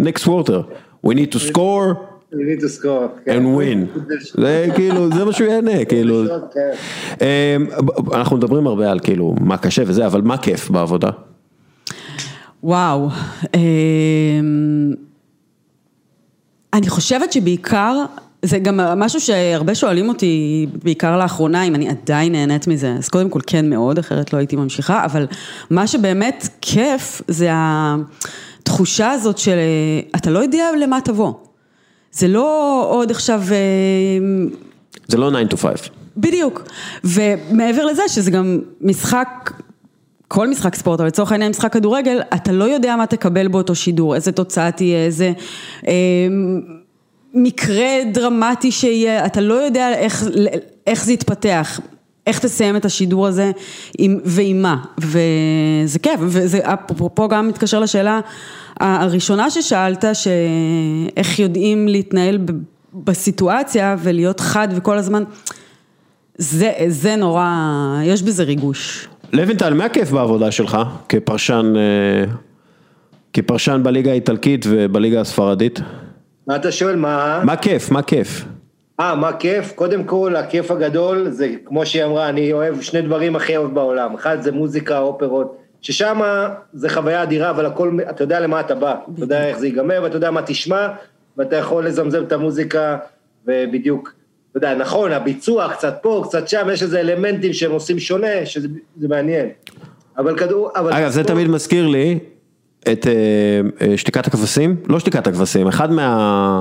S1: next quarter? We need to score.
S3: You need to score.
S1: And win. זה כאילו, זה מה שהוא יענה, כאילו. כן. אמ, אנחנו מדברים הרבה על כאילו מה קשה וזה, אבל מה כיף בעבודה?
S2: וואו. אמ, אני חושבת שבעיקר, זה גם משהו שהרבה שואלים אותי, בעיקר לאחרונה, אם אני עדיין נהנית מזה, אז קודם כל כן מאוד, אחרת לא הייתי ממשיכה, אבל מה שבאמת כיף, זה התחושה הזאת של אתה לא יודע למה תבוא. זה לא עוד עכשיו... אה,
S1: זה לא 9 to 5.
S2: בדיוק, ומעבר לזה שזה גם משחק, כל משחק ספורט, אבל לצורך העניין משחק כדורגל, אתה לא יודע מה תקבל באותו שידור, איזה תוצאה תהיה, איזה אה, מקרה דרמטי שיהיה, אתה לא יודע איך, איך זה יתפתח. איך תסיים את השידור הזה עם, ועם מה, וזה כיף, וזה אפרופו גם מתקשר לשאלה הראשונה ששאלת, שאיך יודעים להתנהל בסיטואציה ולהיות חד וכל הזמן, זה, זה נורא, יש בזה ריגוש.
S1: לוינטל, מה הכיף בעבודה שלך כפרשן, אה, כפרשן בליגה האיטלקית ובליגה הספרדית?
S3: מה אתה שואל, מה?
S1: מה כיף, מה כיף?
S3: אה, מה כיף? קודם כל, הכיף הגדול זה, כמו שהיא אמרה, אני אוהב שני דברים הכי אוהב בעולם. אחד זה מוזיקה, אופרות. ששם זה חוויה אדירה, אבל הכל, אתה יודע למה אתה בא, אתה יודע איך זה ייגמר, ואתה יודע מה תשמע, ואתה יכול לזמזם את המוזיקה, ובדיוק, אתה יודע, נכון, הביצוע קצת פה, קצת שם, יש איזה אלמנטים שהם עושים שונה, שזה מעניין. אבל כדור, אבל...
S1: אגב, זה תמיד מזכיר לי את uh, שתיקת הכבשים, לא שתיקת הכבשים, אחד מה...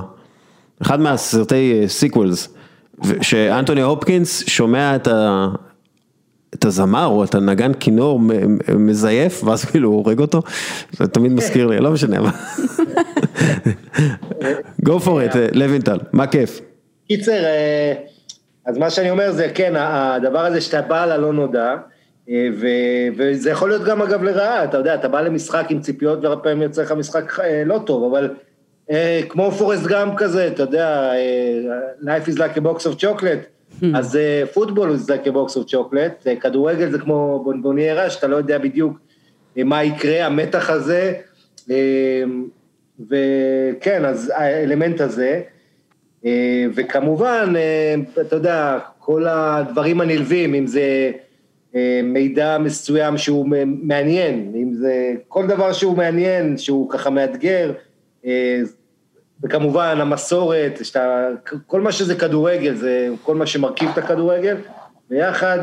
S1: אחד מהסרטי sequels, שאנטוני הופקינס שומע את ה... את הזמר או את הנגן כינור מזייף ואז כאילו הוא הורג אותו, זה תמיד מזכיר לי, לא משנה מה. go for it, לוינטל, מה כיף.
S3: קיצר, אה, אז מה שאני אומר זה כן, הדבר הזה שאתה בא ללא נודע, אה, וזה יכול להיות גם אגב לרעה, אתה יודע, אתה בא למשחק עם ציפיות והרבה פעמים יוצא לך משחק אה, לא טוב, אבל כמו פורסט גאם כזה, אתה יודע, life is like a box of chocolate. אז פוטבול זה כ box of chocolate, כדורגל זה כמו בונבוניירה, שאתה לא יודע בדיוק אה, מה יקרה, המתח הזה, אה, וכן, אז האלמנט הזה, אה, וכמובן, אתה יודע, כל הדברים הנלווים, אם זה אה, מידע מסוים שהוא מעניין, אם זה כל דבר שהוא מעניין, שהוא ככה מאתגר, אה, וכמובן המסורת, שאתה, כל מה שזה כדורגל, זה כל מה שמרכיב את הכדורגל, ביחד,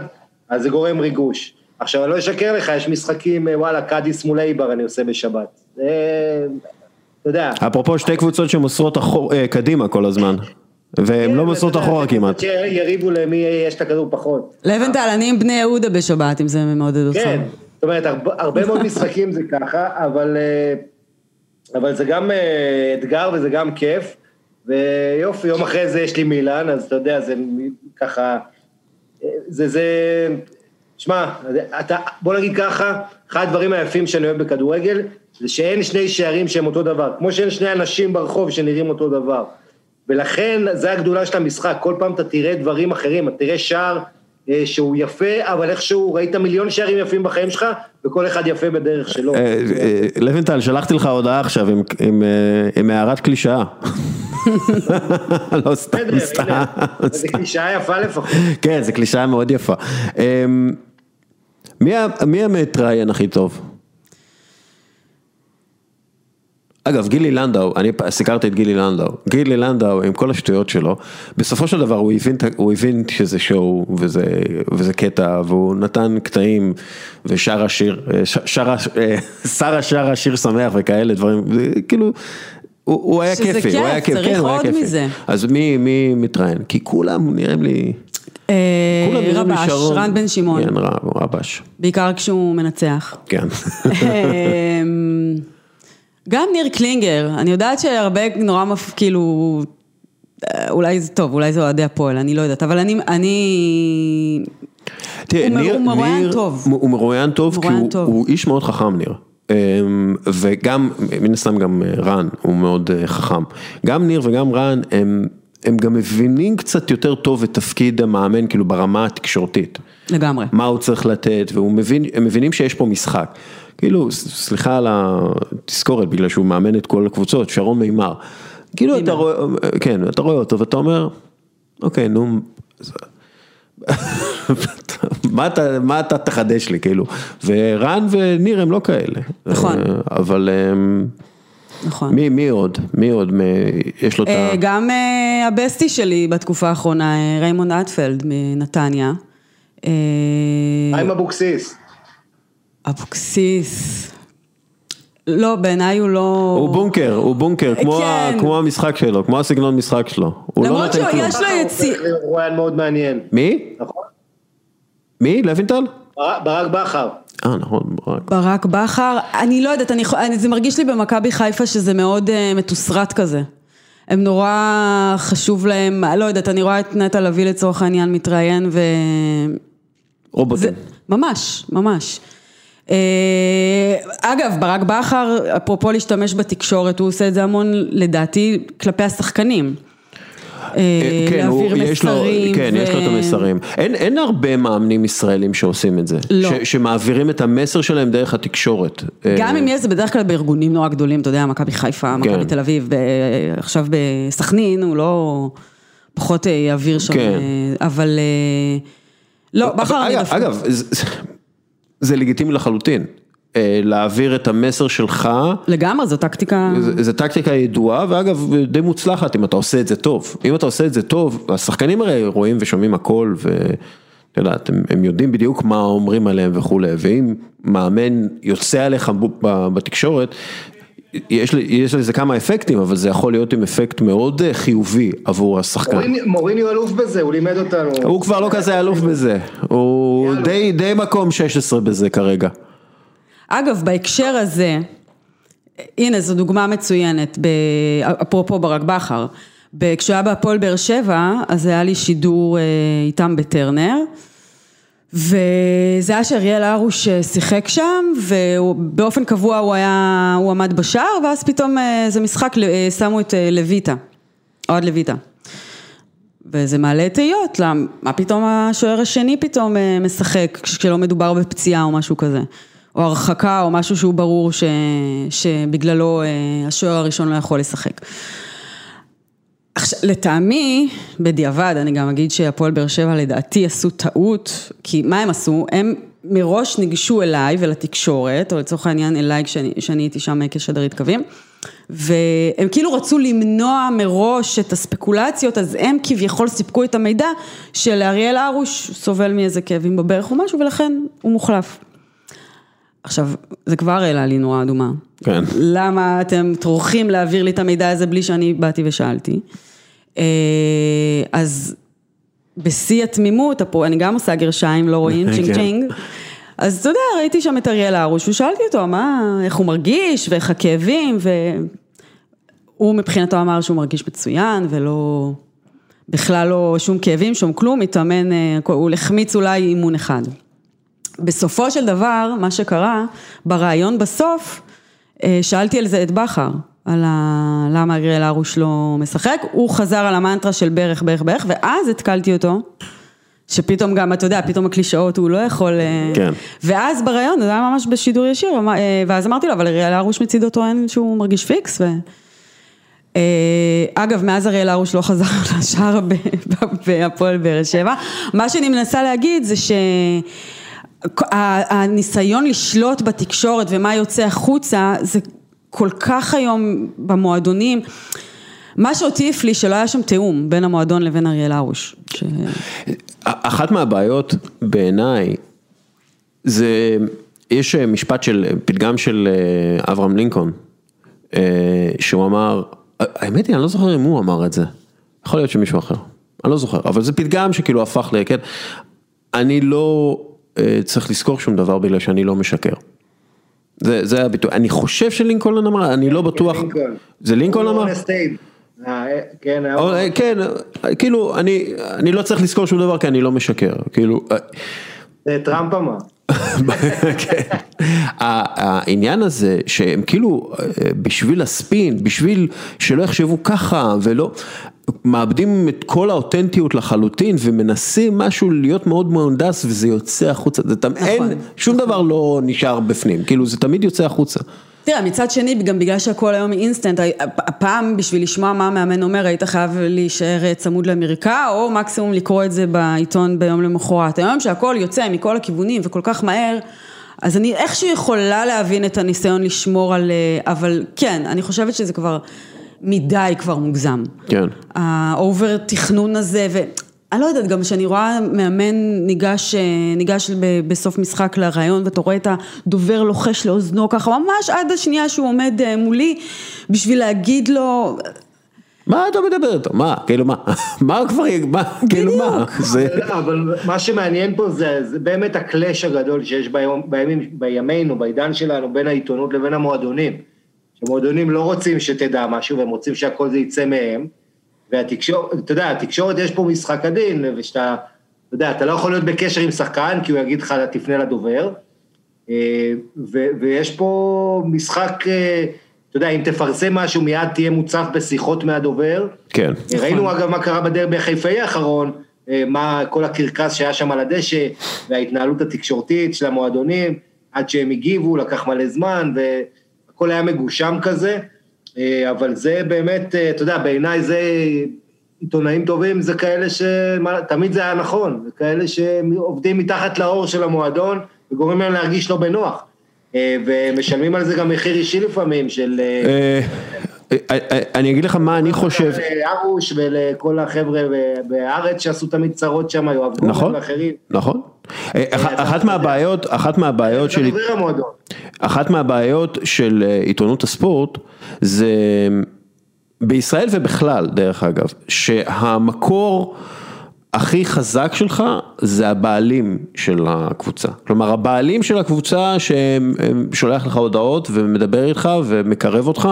S3: אז זה גורם ריגוש. עכשיו, אני לא אשקר לך, יש משחקים, אה, וואלה, קאדיס מול אייבר אני עושה בשבת. זה, אתה יודע.
S1: אפרופו שתי קבוצות שמוסרות אחור, קדימה כל הזמן. והן
S3: כן,
S1: לא מוסרות אחורה כמעט.
S3: יריבו למי יש את הכדור פחות.
S2: לבנטל, אני עם בני יהודה בשבת, אם זה מעודד אותך.
S3: כן, זאת אומרת, הרבה מאוד משחקים זה ככה, אבל, אה, אבל זה גם אה, אתגר וזה גם כיף, ויופי, יום אחרי זה יש לי מילאן, אז אתה יודע, זה ככה, אה, זה, זה, שמע, אתה, בוא נגיד ככה, אחד הדברים היפים שאני אוהב בכדורגל, זה שאין שני שערים שהם אותו דבר, כמו שאין שני אנשים ברחוב שנראים אותו דבר. ולכן, זה הגדולה של המשחק, כל פעם אתה תראה דברים אחרים, אתה תראה שער שהוא יפה, אבל איכשהו ראית מיליון שערים יפים בחיים שלך, וכל אחד יפה בדרך שלו. אה,
S1: אה, לוינטל, שלחתי לך הודעה עכשיו עם הערת קלישאה. לא סתם, סתם.
S3: זה קלישאה יפה לפחות.
S1: כן, זו קלישאה מאוד יפה. אמ, מי המתראיין הכי טוב? אגב, גילי לנדאו, אני סיקרתי את גילי לנדאו, גילי לנדאו עם כל השטויות שלו, בסופו של דבר הוא הבין, הוא הבין שזה שואו וזה, וזה קטע, והוא נתן קטעים ושר השיר, שרה, שרה שרה שיר שמח וכאלה דברים, כאילו, הוא, הוא היה כיפי,
S2: כיף,
S1: הוא היה
S2: כיף, צריך כן, עוד מזה.
S1: אז מי, מי מתראיין? כי כולם נראים לי...
S2: אה, רבש, רן בן שמעון.
S1: כן, רבש.
S2: בעיקר כשהוא מנצח.
S1: כן.
S2: גם ניר קלינגר, אני יודעת שהרבה נורא מפ... כאילו, אה, אולי זה טוב, אולי זה אוהדי הפועל, אני לא יודעת, אבל אני, אני...
S1: תראה,
S2: הוא,
S1: ניר,
S2: הוא מרואיין
S1: ניר,
S2: טוב.
S1: הוא מרואיין טוב, כי הוא,
S2: טוב.
S1: הוא איש מאוד חכם ניר. אמ, וגם, מן הסתם גם אה, רן הוא מאוד אה, חכם. גם ניר וגם רן הם, הם גם מבינים קצת יותר טוב את תפקיד המאמן, כאילו ברמה התקשורתית.
S2: לגמרי.
S1: מה הוא צריך לתת, והם מבין, מבינים שיש פה משחק. כאילו, סליחה על התזכורת, בגלל שהוא מאמן את כל הקבוצות, שרון מימר. כאילו אתה רואה, כן, אתה רואה אותו ואתה אומר, אוקיי, נו, מה אתה, מה אתה תחדש לי, כאילו, ורן וניר הם לא כאלה.
S2: נכון.
S1: אבל...
S2: נכון.
S1: מי, מי עוד? מי עוד? יש לו את ה...
S2: גם ה bestie שלי בתקופה האחרונה, ריימונד אטפלד מנתניה.
S3: חיים אבוקסיס.
S2: אבוקסיס. לא, בעיניי הוא לא...
S1: הוא בונקר, הוא בונקר, כמו, כן. כמו המשחק שלו, כמו הסגנון משחק שלו. הוא לא נותן כלום.
S2: למרות שיש לו יציא...
S3: הוא רואיין מאוד מעניין.
S1: מי?
S3: נכון.
S1: מי? לוינטל?
S3: ברק בכר.
S1: אה, נכון, ברק.
S2: ברק בכר, אני לא יודעת, אני, זה מרגיש לי במכבי חיפה שזה מאוד uh, מתוסרט כזה. הם נורא חשוב להם, לא יודעת, אני רואה את נטע לביא לצורך העניין מתראיין ו...
S1: רובוטים. זה,
S2: ממש, ממש. אה, אגב, ברק בכר, אפרופו להשתמש בתקשורת, הוא עושה את זה המון, לדעתי, כלפי השחקנים.
S1: אה, כן, להעביר מסרים. כן, יש לו את המסרים. אין הרבה מאמנים ישראלים שעושים את זה.
S2: לא.
S1: שמעבירים את המסר שלהם דרך התקשורת.
S2: גם אם יש, זה בדרך כלל בארגונים נורא גדולים, אתה יודע, מכבי חיפה, מכבי כן. תל אביב, עכשיו בסכנין, הוא לא פחות יעביר שם,
S1: כן.
S2: אבל... לא, בכר אני
S1: דווקא. אגב, זה לגיטימי לחלוטין. להעביר את המסר שלך.
S2: לגמרי, זו טקטיקה...
S1: זו טקטיקה ידועה, ואגב, די מוצלחת אם אתה עושה את זה טוב. אם אתה עושה את זה טוב, השחקנים הרי רואים ושומעים הכל, ואתה יודע, הם, הם יודעים בדיוק מה אומרים עליהם וכולי, ואם מאמן יוצא עליך בתקשורת, יש, יש לזה כמה אפקטים, אבל זה יכול להיות עם אפקט מאוד חיובי עבור השחקן.
S3: מוריניו אלוף בזה, הוא לימד אותנו.
S1: הוא כבר לא כזה אלוף בזה, הוא די, די מקום 16 בזה כרגע.
S2: אגב, בהקשר הזה, הנה זו דוגמה מצוינת, אפרופו ברק בכר, כשהוא היה בהפועל באר שבע, אז היה לי שידור איתם בטרנר. וזה היה שאריאל הרוש שיחק שם, ובאופן קבוע הוא היה, הוא עמד בשער, ואז פתאום איזה משחק שמו את לויטה, אוהד לויטה. וזה מעלה תהיות, מה פתאום השוער השני פתאום משחק, כשלא מדובר בפציעה או משהו כזה, או הרחקה או משהו שהוא ברור ש, שבגללו השוער הראשון לא יכול לשחק. עכשיו, לטעמי, בדיעבד, אני גם אגיד שהפועל באר שבע לדעתי עשו טעות, כי מה הם עשו? הם מראש ניגשו אליי ולתקשורת, או לצורך העניין אליי כשאני, הייתי שם כשדרית קווים, והם כאילו רצו למנוע מראש את הספקולציות, אז הם כביכול סיפקו את המידע שלאריאל הרוש סובל מאיזה כאבים בברך או משהו, ולכן הוא מוחלף. עכשיו, זה כבר העלה לי נורה אדומה.
S1: כן.
S2: למה אתם טורחים להעביר לי את המידע הזה בלי שאני באתי ושאלתי? אה, אז בשיא התמימות, אני גם עושה גרשיים, לא רואים, צ'ינג
S1: כן.
S2: צ'ינג. אז אתה יודע, ראיתי שם את אריאל הרוש, ושאלתי אותו, מה, איך הוא מרגיש, ואיך הכאבים, והוא מבחינתו אמר שהוא מרגיש מצוין, ולא, בכלל לא שום כאבים, שום כלום, מתאמן, אה, הוא החמיץ אולי אימון אחד. בסופו של דבר, מה שקרה, בריאיון בסוף, אה, שאלתי על זה את בכר, על ה... למה אריאל הרוש לא משחק, הוא חזר על המנטרה של ברך, ברך, ברך, ואז התקלתי אותו, שפתאום גם, אתה יודע, פתאום הקלישאות הוא לא יכול... אה,
S1: כן.
S2: ואז בריאיון, זה היה ממש בשידור ישיר, אה, ואז אמרתי לו, אבל אריאל הרוש מצידו טוען שהוא מרגיש פיקס, ו... אגב, מאז אריאל הרוש לא חזר לשער בהפועל באר שבע. מה שאני מנסה להגיד זה שהניסיון לשלוט בתקשורת ומה יוצא החוצה, זה כל כך היום במועדונים. מה שאותי הפליא שלא היה שם תיאום בין המועדון לבין אריאל הרוש. ש...
S1: אחת מהבעיות בעיניי זה, יש משפט של, פתגם של אה, אברהם לינקולן, אה, שהוא אמר, האמת היא, אני לא זוכר אם הוא אמר את זה, יכול להיות שמישהו אחר, אני לא זוכר, אבל זה פתגם שכאילו הפך ל... כן, אני לא אה, צריך לזכור שום דבר בגלל שאני לא משקר. זה, זה הביטוי, אני חושב שלינקולן אמר, אני לא בטוח,
S3: לינקולן.
S1: זה לינקולן אמר?
S3: אה, כן,
S1: אה, כן, אה, כאילו, אני, אני לא צריך לזכור שום דבר כי אני לא משקר, כאילו,
S3: זה טראמפ אמר.
S1: כן. העניין הזה שהם כאילו אה, בשביל הספין, בשביל שלא יחשבו ככה ולא, מאבדים את כל האותנטיות לחלוטין ומנסים משהו להיות מאוד מהונדס וזה יוצא החוצה, זה תמיד, אין, שום דבר לא נשאר בפנים, כאילו זה תמיד יוצא החוצה.
S2: תראה, מצד שני, גם בגלל שהכל היום אינסטנט, הפעם בשביל לשמוע מה המאמן אומר, היית חייב להישאר צמוד למרקע, או מקסימום לקרוא את זה בעיתון ביום למחרת. היום שהכל יוצא מכל הכיוונים וכל כך מהר, אז אני איכשהו יכולה להבין את הניסיון לשמור על... אה, אבל כן, אני חושבת שזה כבר מדי כבר מוגזם.
S1: כן.
S2: ה over תכנון הזה, ואני לא יודעת, גם כשאני רואה מאמן ניגש, אה, ניגש ב- בסוף משחק לראיון ואתה רואה את הדובר לוחש לאוזנו ככה, ממש עד השנייה שהוא עומד אה, מולי, בשביל להגיד לו,
S1: מה אתה מדבר איתו? מה? כאילו מה? מה כבר, מה? כאילו מה? זה...
S3: אבל מה שמעניין פה זה, זה באמת הקלאש הגדול שיש ביום, בימים, בימינו, בעידן שלנו, בין העיתונות לבין המועדונים. שמועדונים לא רוצים שתדע משהו, והם רוצים שהכל זה יצא מהם. והתקשורת, אתה יודע, התקשורת יש פה משחק עדין, ושאתה, אתה יודע, אתה לא יכול להיות בקשר עם שחקן, כי הוא יגיד לך, תפנה לדובר. אה, ו- ויש פה משחק, אה, אתה יודע, אם תפרסם משהו, מיד תהיה מוצף בשיחות מהדובר.
S1: כן.
S3: ראינו אגב מה קרה בדרבי החיפאי האחרון, אה, מה כל הקרקס שהיה שם על הדשא, וההתנהלות התקשורתית של המועדונים, עד שהם הגיבו, לקח מלא זמן, והכל היה מגושם כזה, אה, אבל זה באמת, אה, אתה יודע, בעיניי זה, עיתונאים טובים זה כאלה ש... תמיד זה היה נכון, זה כאלה שעובדים מתחת לאור של המועדון, וגורמים להם להרגיש לא בנוח. אה, ומשלמים על זה גם מחיר אישי לפעמים, של... אה,
S1: אה, אה, אה, אני אגיד לך מה אני חושב.
S3: לארוש ולכל החבר'ה בארץ שעשו תמיד צרות שם, יואב גורן
S1: נכון,
S3: ואחרים.
S1: נכון. אה, אח- אחת מהבעיות, אחת מהבעיות של... אחת מהבעיות של אה, עיתונות הספורט זה בישראל ובכלל דרך אגב, שהמקור הכי חזק שלך זה הבעלים של הקבוצה. כלומר הבעלים של הקבוצה ששולח לך הודעות ומדבר איתך ומקרב אותך.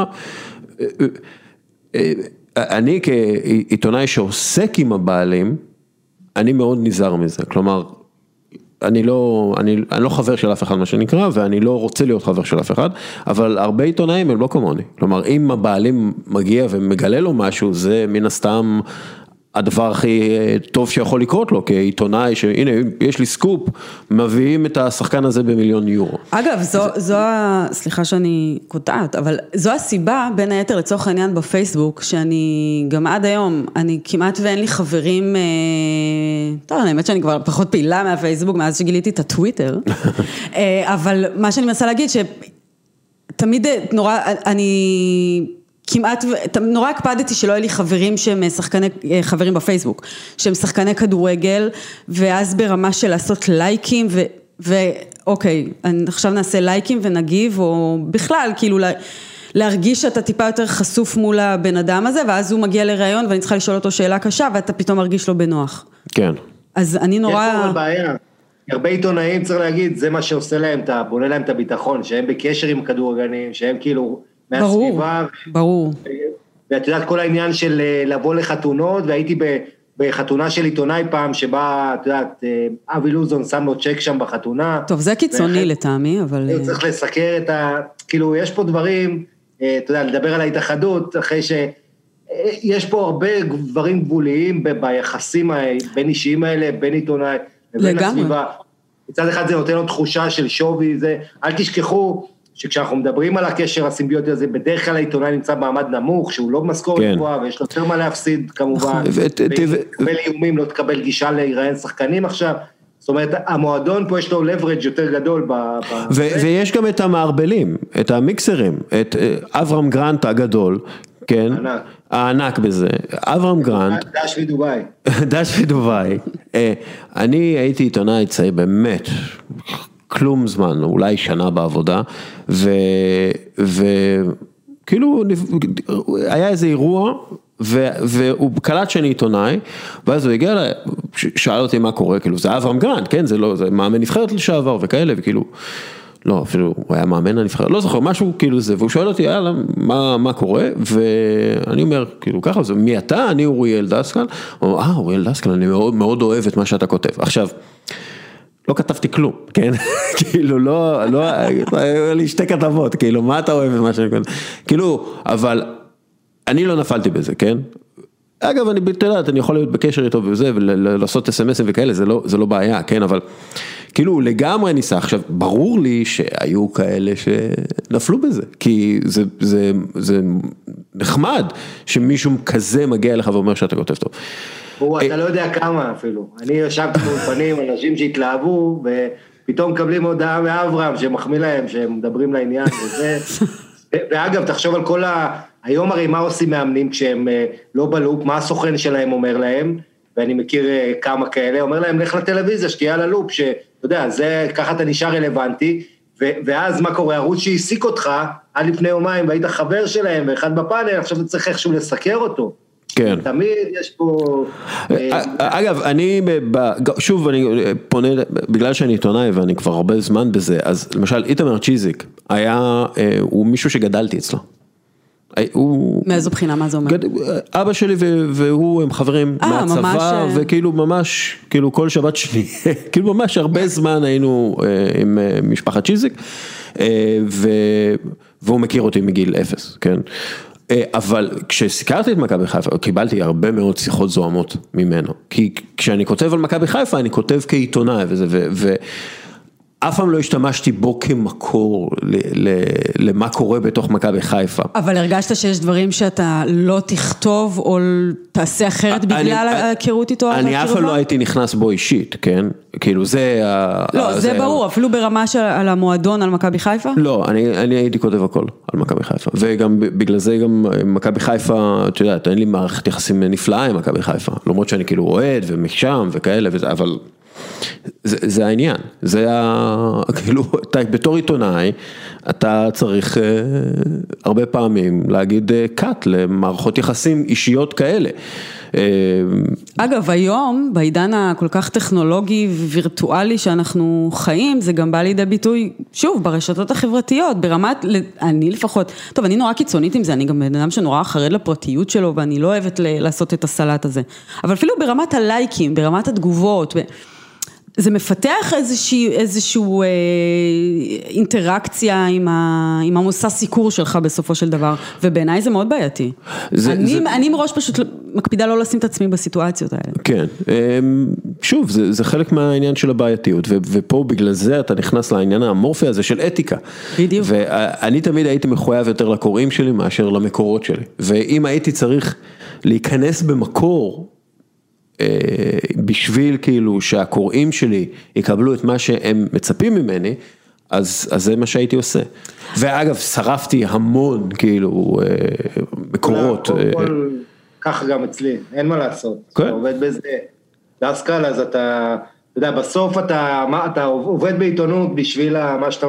S1: אני כעיתונאי שעוסק עם הבעלים, אני מאוד נזהר מזה, כלומר אני לא, אני, אני לא חבר של אף אחד מה שנקרא, ואני לא רוצה להיות חבר של אף אחד, אבל הרבה עיתונאים הם לא כמוני. כלומר, אם הבעלים מגיע ומגלה לו משהו, זה מן הסתם הדבר הכי אה, טוב שיכול לקרות לו כעיתונאי, שהנה יש לי סקופ, מביאים את השחקן הזה במיליון יורו.
S2: אגב, זו, זו, ה... סליחה שאני קוטעת, אבל זו הסיבה בין היתר לצורך העניין בפייסבוק, שאני גם עד היום, אני כמעט ואין לי חברים, אה, טוב, האמת שאני כבר פחות פעילה מהפייסבוק מאז שגיליתי את הטוויטר, אה, אבל מה שאני מנסה להגיד שתמיד נורא, אני... כמעט, נורא הקפדתי שלא יהיו לי חברים שהם שחקני, חברים בפייסבוק, שהם שחקני כדורגל, ואז ברמה של לעשות לייקים, ו, ואוקיי, עכשיו נעשה לייקים ונגיב, או בכלל, כאילו, להרגיש שאתה טיפה יותר חשוף מול הבן אדם הזה, ואז הוא מגיע לראיון ואני צריכה לשאול אותו שאלה קשה, ואתה פתאום מרגיש לו בנוח.
S1: כן.
S2: אז אני נורא...
S3: יש פה בעיה. הרבה עיתונאים, צריך להגיד, זה מה שעושה להם, בונה להם את הביטחון, שהם בקשר עם כדורגלנים, שהם כאילו...
S2: מהסביבה. ברור, ברור.
S3: ואת יודעת, כל העניין של אה, לבוא לחתונות, והייתי בחתונה של עיתונאי פעם, שבה, את יודעת, אה, אבי לוזון שם לו צ'ק שם בחתונה.
S2: טוב, זה קיצוני לטעמי, אבל...
S3: הוא צריך לסקר את ה... כאילו, יש פה דברים, אה, אתה יודע, לדבר על ההתאחדות, אחרי ש... יש פה הרבה דברים גבוליים ביחסים הבין אישיים האלה, בין עיתונאי לבין לגמרי. הסביבה. מצד אחד זה נותן לו תחושה של שווי, זה, אל תשכחו, שכשאנחנו מדברים על הקשר הסימביוטי הזה, בדרך כלל העיתונאי נמצא במעמד נמוך, שהוא לא משכורת כן. גבוהה, ויש לו יותר מה להפסיד כמובן, ותקבל איומים, לא תקבל גישה להיראיין שחקנים עכשיו. זאת אומרת, המועדון פה יש לו leverage יותר גדול ב...
S1: ויש גם את המערבלים, את המיקסרים, את אה, אברהם גרנט הגדול, כן, הענק, הענק בזה, אברהם גרנט,
S3: דש ודובאי,
S1: דש ודובאי, אה, אני הייתי עיתונאי צעיר באמת, כלום זמן, אולי שנה בעבודה, וכאילו היה איזה אירוע, ו, והוא קלט שאני עיתונאי, ואז הוא הגיע אליי, שאל אותי מה קורה, כאילו זה אברהם גרנט, כן, זה לא, זה מאמן נבחרת לשעבר וכאלה, וכאילו, לא, אפילו הוא היה מאמן הנבחרת, לא זוכר, משהו כאילו זה, והוא שואל אותי, יאללה, מה, מה קורה, ואני אומר, כאילו ככה, זה מי אתה, אני אוריאל דסקל, הוא אומר, אה, אוריאל דסקל, אני מאוד, מאוד אוהב את מה שאתה כותב. עכשיו, לא כתבתי כלום, כן? כאילו לא, לא, היו לי שתי כתבות, כאילו מה אתה אוהב ומה שאני כותב, כאילו, אבל אני לא נפלתי בזה, כן? אגב, אני, אתה יודע, אני יכול להיות בקשר איתו וזה, ולעשות אסמסים וכאלה, זה לא, זה לא בעיה, כן? אבל כאילו לגמרי ניסה, עכשיו, ברור לי שהיו כאלה שנפלו בזה, כי זה, זה, זה נחמד שמישהו כזה מגיע אליך ואומר שאתה כותב טוב.
S3: אתה לא יודע כמה אפילו. אני ישבתי באולפנים, אנשים שהתלהבו, ופתאום מקבלים הודעה מאברהם שמחמיא להם, שהם מדברים לעניין וזה. ואגב, תחשוב על כל ה... היום הרי מה עושים מאמנים כשהם אה, לא בלופ, מה הסוכן שלהם אומר להם, ואני מכיר אה, כמה כאלה, אומר להם, לך לטלוויזיה, שתהיה על הלופ, שאתה יודע, זה, ככה אתה נשאר רלוונטי, ואז מה קורה, ערוץ שהעסיק אותך עד לפני יומיים והיית חבר שלהם ואחד בפאנל, עכשיו אתה צריך איכשהו לסקר אותו.
S1: כן.
S3: תמיד יש פה...
S1: אה, אגב, אני, שוב, אני פונה, בגלל שאני עיתונאי ואני כבר הרבה זמן בזה, אז למשל איתמר צ'יזיק היה, הוא מישהו שגדלתי אצלו.
S2: אה, הוא... מאיזו בחינה, מה זה אומר?
S1: אבא שלי והוא הם חברים מהצבא, וכאילו ממש, כאילו כל שבת שני, כאילו ממש הרבה זמן היינו עם משפחת צ'יזיק, והוא מכיר אותי מגיל אפס, כן? אה, אבל כשסיקרתי את מכבי חיפה, קיבלתי הרבה מאוד שיחות זוהמות ממנו. כי כשאני כותב על מכבי חיפה, אני כותב כעיתונאי וזה, ו... אף פעם לא השתמשתי בו כמקור למה קורה בתוך מכבי חיפה.
S2: אבל הרגשת שיש דברים שאתה לא תכתוב או תעשה אחרת בגלל ההיכרות איתו?
S1: אני אף פעם לא הייתי נכנס בו אישית, כן? כאילו זה...
S2: לא, זה ברור, אפילו ברמה על המועדון על מכבי חיפה?
S1: לא, אני הייתי כותב הכל על מכבי חיפה. וגם בגלל זה גם מכבי חיפה, את יודעת, אין לי מערכת יחסים נפלאה עם מכבי חיפה. למרות שאני כאילו אוהד ומשם וכאלה, אבל... זה, זה העניין, זה ה... כאילו, אתה בתור עיתונאי, אתה צריך אה, הרבה פעמים להגיד אה, cut למערכות יחסים אישיות כאלה. אה,
S2: אגב, היום, בעידן הכל כך טכנולוגי וירטואלי שאנחנו חיים, זה גם בא לידי ביטוי, שוב, ברשתות החברתיות, ברמת, אני לפחות, טוב, אני נורא קיצונית עם זה, אני גם בן אדם שנורא חרד לפרטיות שלו, ואני לא אוהבת לעשות את הסלט הזה. אבל אפילו ברמת הלייקים, ברמת התגובות, זה מפתח איזושהי, איזשהו אה, אינטראקציה עם, ה, עם המושא סיקור שלך בסופו של דבר, ובעיניי זה מאוד בעייתי.
S1: זה-
S2: אני,
S1: זה-
S2: אני מראש פשוט מקפידה לא לשים את עצמי בסיטואציות האלה.
S1: כן, אמ, שוב, זה, זה חלק מהעניין של הבעייתיות, ו, ופה בגלל זה אתה נכנס לעניין האמורפי הזה של אתיקה.
S2: בדיוק.
S1: ואני תמיד הייתי מחויב יותר לקוראים שלי מאשר למקורות שלי, ואם הייתי צריך להיכנס במקור, בשביל כאילו שהקוראים שלי יקבלו את מה שהם מצפים ממני, אז, אז זה מה שהייתי עושה. ואגב, שרפתי המון כאילו אה, מקורות. אה,
S3: ככה גם אצלי, אין מה לעשות.
S1: כן.
S3: אתה עובד בזה, דסקל, אז אתה, אתה יודע, בסוף אתה, מה, אתה עובד בעיתונות בשביל מה שאתה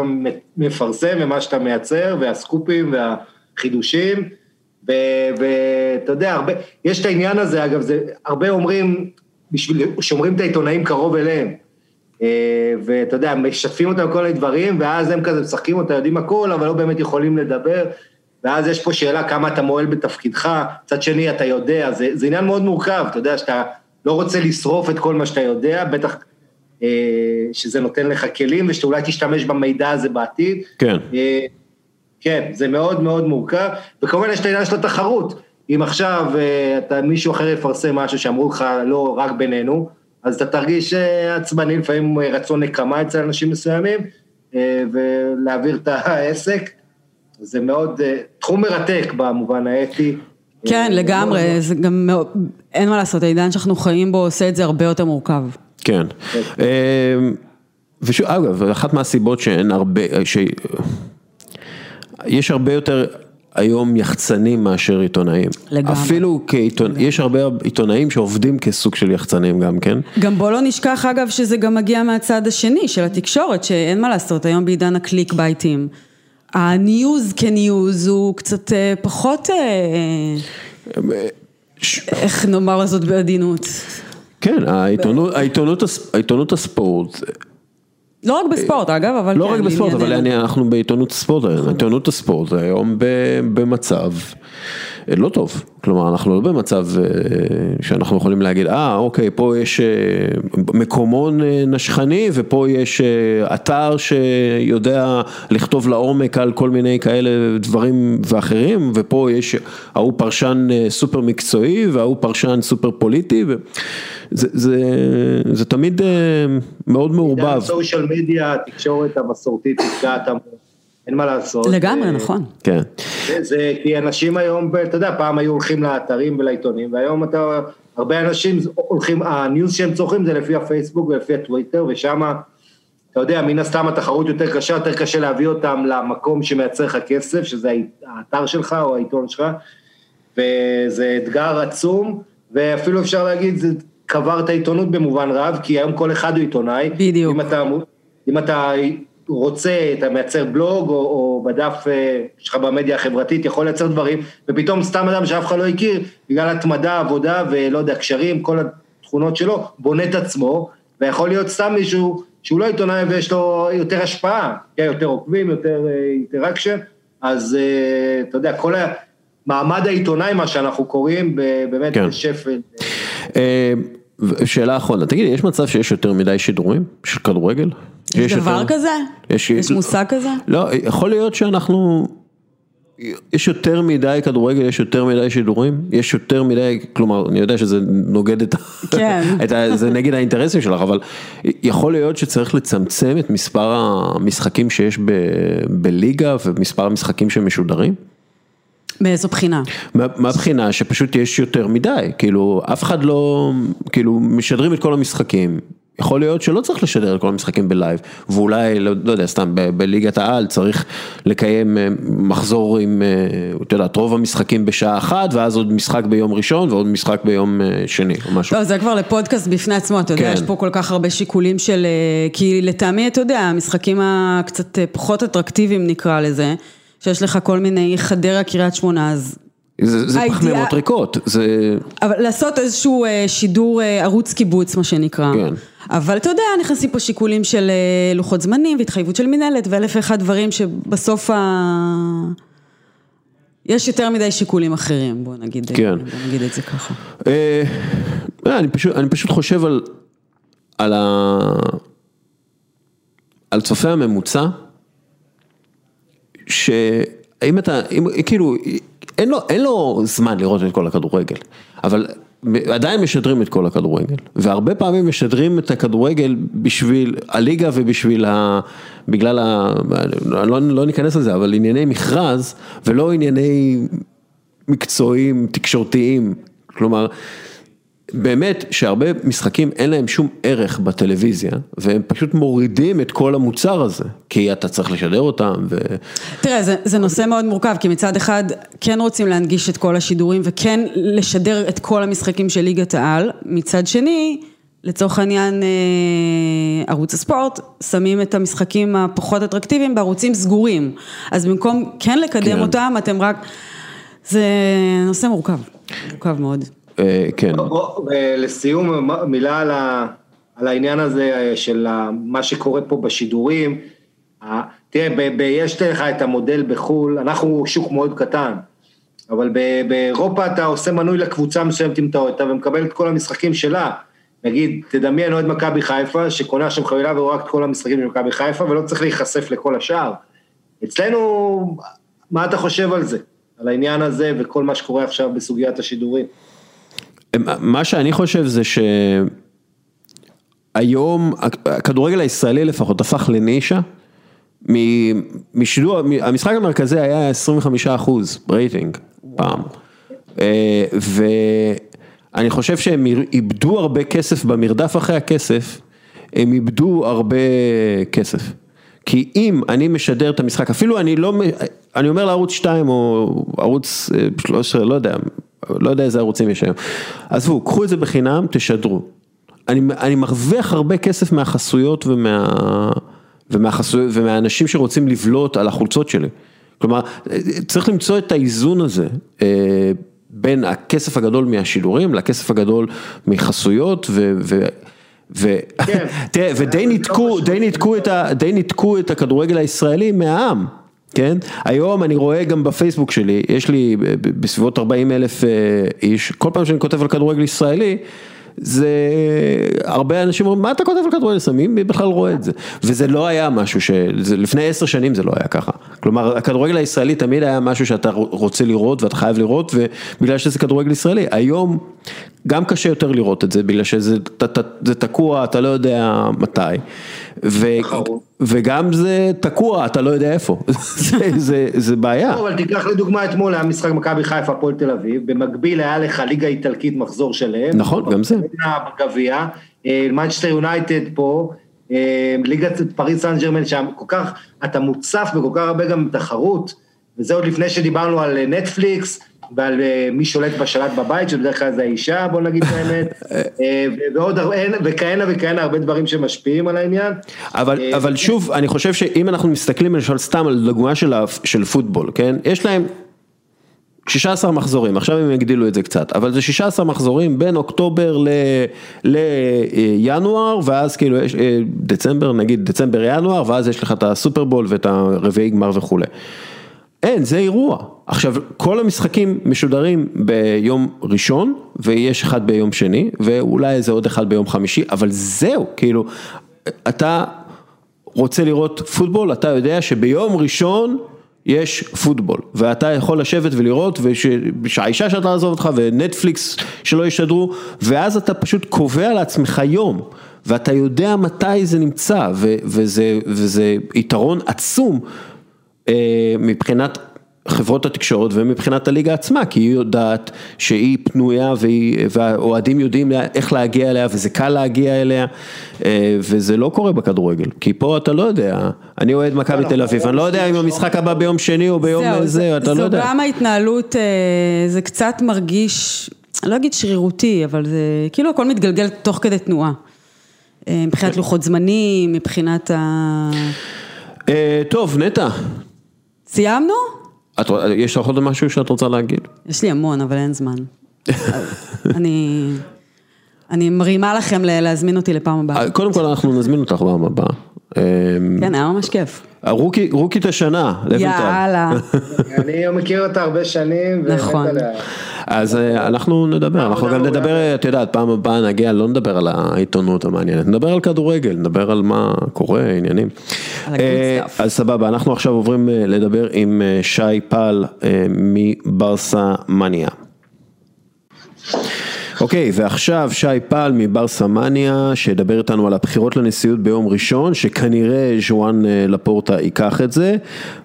S3: מפרסם ומה שאתה מייצר, והסקופים והחידושים, ואתה יודע, הרבה, יש את העניין הזה, אגב, זה, הרבה אומרים, בשביל, שומרים את העיתונאים קרוב אליהם. אה, ואתה יודע, משתפים אותם כל מיני דברים, ואז הם כזה משחקים אותה, יודעים הכל, אבל לא באמת יכולים לדבר, ואז יש פה שאלה כמה אתה מועל בתפקידך, מצד שני אתה יודע, זה, זה עניין מאוד מורכב, אתה יודע שאתה לא רוצה לשרוף את כל מה שאתה יודע, בטח אה, שזה נותן לך כלים, ושאתה אולי תשתמש במידע הזה בעתיד.
S1: כן.
S3: אה, כן, זה מאוד מאוד מורכב, וכמובן יש את העניין של התחרות. אם עכשיו אה, אתה, מישהו אחר יפרסם משהו שאמרו לך לא רק בינינו, אז אתה תרגיש אה, עצבני, לפעמים אה, רצון נקמה אצל אנשים מסוימים, ולהעביר את העסק. זה מאוד, תחום מרתק במובן האתי.
S2: כן, לגמרי, זה גם, מאוד- אין מה לעשות, העידן שאנחנו חיים בו עושה את זה הרבה יותר מורכב.
S1: כן. אמ, ושוב, אגב, אחת מהסיבות שאין הרבה, ש... יש הרבה יותר היום יחצנים מאשר עיתונאים.
S2: לגמרי.
S1: אפילו כעיתונאים, יש הרבה עיתונאים שעובדים כסוג של יחצנים גם כן.
S2: גם בוא לא נשכח אגב שזה גם מגיע מהצד השני של התקשורת, שאין מה לעשות, היום בעידן הקליק בייטים. הניוז כניוז הוא קצת אה, פחות, אה, איך נאמר זאת בעדינות.
S1: כן, העיתונות, העיתונות, העיתונות הספורט,
S2: לא רק בספורט אגב, אבל
S1: לא
S2: כן,
S1: רק בספורט, אבל. אני, אנחנו בעיתונות ספורט היום, עיתונות הספורט היום במצב אה, לא טוב, כלומר אנחנו לא במצב אה, שאנחנו יכולים להגיד, אה אוקיי, פה יש אה, מקומון אה, נשכני ופה יש אתר שיודע לכתוב לעומק על כל מיני כאלה דברים ואחרים, ופה יש, ההוא פרשן סופר מקצועי וההוא פרשן סופר פוליטי, וזה זה, זה תמיד אה, מאוד מעורבב.
S3: social media, התקשורת המסורתית נפגעת המון, אין מה לעשות.
S2: לגמרי,
S3: אה,
S2: נכון.
S1: כן.
S3: זה, כי אנשים היום, אתה יודע, פעם היו הולכים לאתרים ולעיתונים, והיום אתה, הרבה אנשים הולכים, הניוז שהם צורכים זה לפי הפייסבוק ולפי הטוויטר, ושם, אתה יודע, מן הסתם התחרות יותר קשה, יותר קשה להביא אותם למקום שמייצר לך כסף, שזה האתר שלך או העיתון שלך, וזה אתגר עצום, ואפילו אפשר להגיד, זה קבר את העיתונות במובן רב, כי היום כל אחד הוא עיתונאי.
S2: בדיוק.
S3: אם אתה, אם אתה רוצה, אתה מייצר בלוג או, או בדף אה, שלך במדיה החברתית, יכול לייצר דברים, ופתאום סתם אדם שאף אחד לא הכיר, בגלל התמדה, עבודה ולא יודע, קשרים, כל התכונות שלו, בונה את עצמו, ויכול להיות סתם מישהו שהוא לא עיתונאי ויש לו יותר השפעה, כן, יותר עוקבים, יותר אה, interaction, אז אה, אתה יודע, כל המעמד העיתונאי, מה שאנחנו קוראים, באמת
S1: כן.
S3: בשפל.
S1: שאלה אחרונה, תגידי, יש מצב שיש יותר מדי שידורים של כדורגל?
S2: יש דבר
S1: יותר-
S2: כזה?
S1: יש-
S2: יש מושג כזה?
S1: לא, יכול להיות שאנחנו, יש יותר מדי כדורגל, יש יותר מדי שידורים, יש יותר מדי, כלומר, אני יודע שזה נוגד את,
S2: כן.
S1: את ה... זה נגד האינטרסים שלך, אבל יכול להיות שצריך לצמצם את מספר המשחקים שיש ב, בליגה ומספר המשחקים שמשודרים?
S2: מאיזו בחינה?
S1: מה- מהבחינה שפשוט יש יותר מדי, כאילו אף אחד לא, כאילו משדרים את כל המשחקים, יכול להיות שלא צריך לשדר את כל המשחקים בלייב, ואולי, לא, לא יודע, סתם ב- בליגת העל צריך לקיים אה, מחזור עם, אה, את יודעת, רוב המשחקים בשעה אחת, ואז עוד משחק ביום ראשון ועוד משחק ביום אה, שני או משהו.
S2: לא, זה כבר לפודקאסט בפני עצמו, אתה יודע,
S1: כן.
S2: יש פה כל כך הרבה שיקולים של... אה, כי לטעמי, אתה יודע, המשחקים הקצת פחות אטרקטיביים נקרא לזה, שיש לך כל מיני חדרה, קריית שמונה, אז...
S1: זה, זה
S2: הידיעה-
S1: פחמימות ריקות, זה,
S2: אבל לעשות איזשהו אה, שידור אה, ערוץ קיבוץ, מה שנקרא.
S1: כן.
S2: אבל אתה יודע, נכנסים פה שיקולים של אה, לוחות זמנים והתחייבות של מנהלת ואלף ואחד דברים שבסוף ה... יש יותר מדי שיקולים אחרים, בוא נגיד,
S1: כן.
S2: בוא נגיד את זה ככה.
S1: אה, אני פשוט, אני פשוט חושב על, על, ה... על צופה הממוצע, שאם אתה, אם, כאילו, אין לו, אין לו זמן לראות את כל הכדורגל, אבל עדיין משדרים את כל הכדורגל, והרבה פעמים משדרים את הכדורגל בשביל הליגה ובשביל ה... בגלל ה... לא, לא ניכנס לזה, אבל ענייני מכרז ולא ענייני מקצועיים, תקשורתיים, כלומר... באמת שהרבה משחקים אין להם שום ערך בטלוויזיה והם פשוט מורידים את כל המוצר הזה כי אתה צריך לשדר אותם ו...
S2: תראה זה, זה נושא מאוד מורכב כי מצד אחד כן רוצים להנגיש את כל השידורים וכן לשדר את כל המשחקים של ליגת העל, מצד שני לצורך העניין אה, ערוץ הספורט שמים את המשחקים הפחות אטרקטיביים בערוצים סגורים אז במקום כן לקדם כן. אותם אתם רק, זה נושא מורכב, מורכב מאוד.
S1: אה, כן.
S3: לסיום מילה על העניין הזה של מה שקורה פה בשידורים. תראה, יש לך את המודל בחו"ל, אנחנו שוק מאוד קטן, אבל באירופה אתה עושה מנוי לקבוצה מסוימת אם אתה אוהד ומקבל את כל המשחקים שלה. נגיד, תדמיין אוהד מכבי חיפה, שקונה עכשיו חבילה ורואה את כל המשחקים של מכבי חיפה ולא צריך להיחשף לכל השאר. אצלנו, מה אתה חושב על זה? על העניין הזה וכל מה שקורה עכשיו בסוגיית השידורים?
S1: מה שאני חושב זה שהיום הכדורגל הישראלי לפחות הפך לנישה. משידור, המשחק המרכזי היה 25 אחוז רייטינג פעם. אה, ואני חושב שהם איבדו הרבה כסף במרדף אחרי הכסף, הם איבדו הרבה כסף. כי אם אני משדר את המשחק, אפילו אני לא, אני אומר לערוץ 2 או ערוץ 13, אה, לא יודע, לא יודע איזה ערוצים יש היום. עזבו, קחו את זה בחינם, תשדרו. אני, אני מרוויח הרבה כסף מהחסויות ומה, ומהחסויות ומהאנשים שרוצים לבלוט על החולצות שלי. כלומר, צריך למצוא את האיזון הזה. אה, בין הכסף הגדול מהשידורים לכסף הגדול מחסויות ו... ו ו... כן. תראה, ודי ניתקו, די ניתקו את ה... די ניתקו את הכדורגל הישראלי מהעם. כן? היום אני רואה גם בפייסבוק שלי, יש לי בסביבות 40 אלף אה, איש, כל פעם שאני כותב על כדורגל ישראלי, זה הרבה אנשים אומרים, מה אתה כותב על כדורגל ישראלי, מי בכלל רואה את זה? וזה לא היה משהו ש... לפני עשר שנים זה לא היה ככה. כלומר, הכדורגל הישראלי תמיד היה משהו שאתה רוצה לראות ואתה חייב לראות, ובגלל שזה כדורגל ישראלי. היום גם קשה יותר לראות את זה, בגלל שזה תקוע, אתה לא יודע מתי. ו, וגם זה תקוע, אתה לא יודע איפה, זה, זה, זה בעיה.
S3: אבל תיקח לדוגמה אתמול היה משחק מכבי חיפה הפועל תל אביב, במקביל היה לך ליגה איטלקית מחזור שלם.
S1: נכון, גם זה.
S3: בגביע, מנצ'סטר יונייטד פה, אה, ליגת פריס סן ג'רמן שם, כל כך, אתה מוצף בכל כך הרבה גם תחרות, וזה עוד לפני שדיברנו על נטפליקס. ועל אה, מי שולט בשלט בבית, שבדרך כלל זה האישה, בוא נגיד את האמת, אה, ועוד וכהנה וכהנה הרבה דברים שמשפיעים על העניין.
S1: אבל, אה, אבל שוב, אני חושב שאם אנחנו מסתכלים למשל סתם על דוגמה של, של פוטבול, כן? יש להם 16 מחזורים, עכשיו הם יגדילו את זה קצת, אבל זה 16 מחזורים בין אוקטובר ל, לינואר, ואז כאילו יש דצמבר, נגיד דצמבר-ינואר, ואז יש לך את הסופרבול ואת הרביעי גמר וכולי. אין, זה אירוע. עכשיו, כל המשחקים משודרים ביום ראשון, ויש אחד ביום שני, ואולי איזה עוד אחד ביום חמישי, אבל זהו, כאילו, אתה רוצה לראות פוטבול, אתה יודע שביום ראשון יש פוטבול, ואתה יכול לשבת ולראות, ושהאישה שאתה לעזוב אותך, ונטפליקס שלא ישדרו, ואז אתה פשוט קובע לעצמך יום. ואתה יודע מתי זה נמצא, וזה, וזה יתרון עצום מבחינת חברות התקשורת ומבחינת הליגה עצמה, כי היא יודעת שהיא פנויה והאוהדים יודעים איך להגיע אליה וזה קל להגיע אליה אה, וזה לא קורה בכדורגל, כי פה אתה לא יודע, אני אוהד מכבי תל אביב, אני לא יודע אם המשחק הבא ביום שני או ביום זה, אתה לא יודע.
S2: זו גם ההתנהלות, אה, זה קצת מרגיש, אני לא אגיד שרירותי, אבל זה כאילו הכל מתגלגל תוך כדי תנועה, מבחינת לוחות זמנים, מבחינת ה...
S1: טוב, נטע.
S2: סיימנו?
S1: את, יש לך עוד משהו שאת רוצה להגיד?
S2: יש לי המון, אבל אין זמן. אני, אני מרימה לכם להזמין אותי לפעם הבאה.
S1: קודם כל אנחנו נזמין אותך פעם הבאה.
S2: כן, היה ממש כיף.
S1: רוקי, רוקית השנה, לויטל.
S2: יאללה.
S3: אני מכיר אותה הרבה שנים.
S2: נכון.
S1: אז אה, אנחנו נדבר, אנחנו גם נדבר, את יודעת, פעם הבאה נגיע, לא נדבר על העיתונות המעניינת, נדבר על כדורגל, נדבר על מה קורה, עניינים. אה. אז סבבה, אנחנו עכשיו עוברים אה, לדבר עם שי פל מברסה מניה. אוקיי, ועכשיו שי פל מברסה מניה, שידבר איתנו על הבחירות לנשיאות ביום ראשון, שכנראה ז'ואן אה, לפורטה ייקח את זה.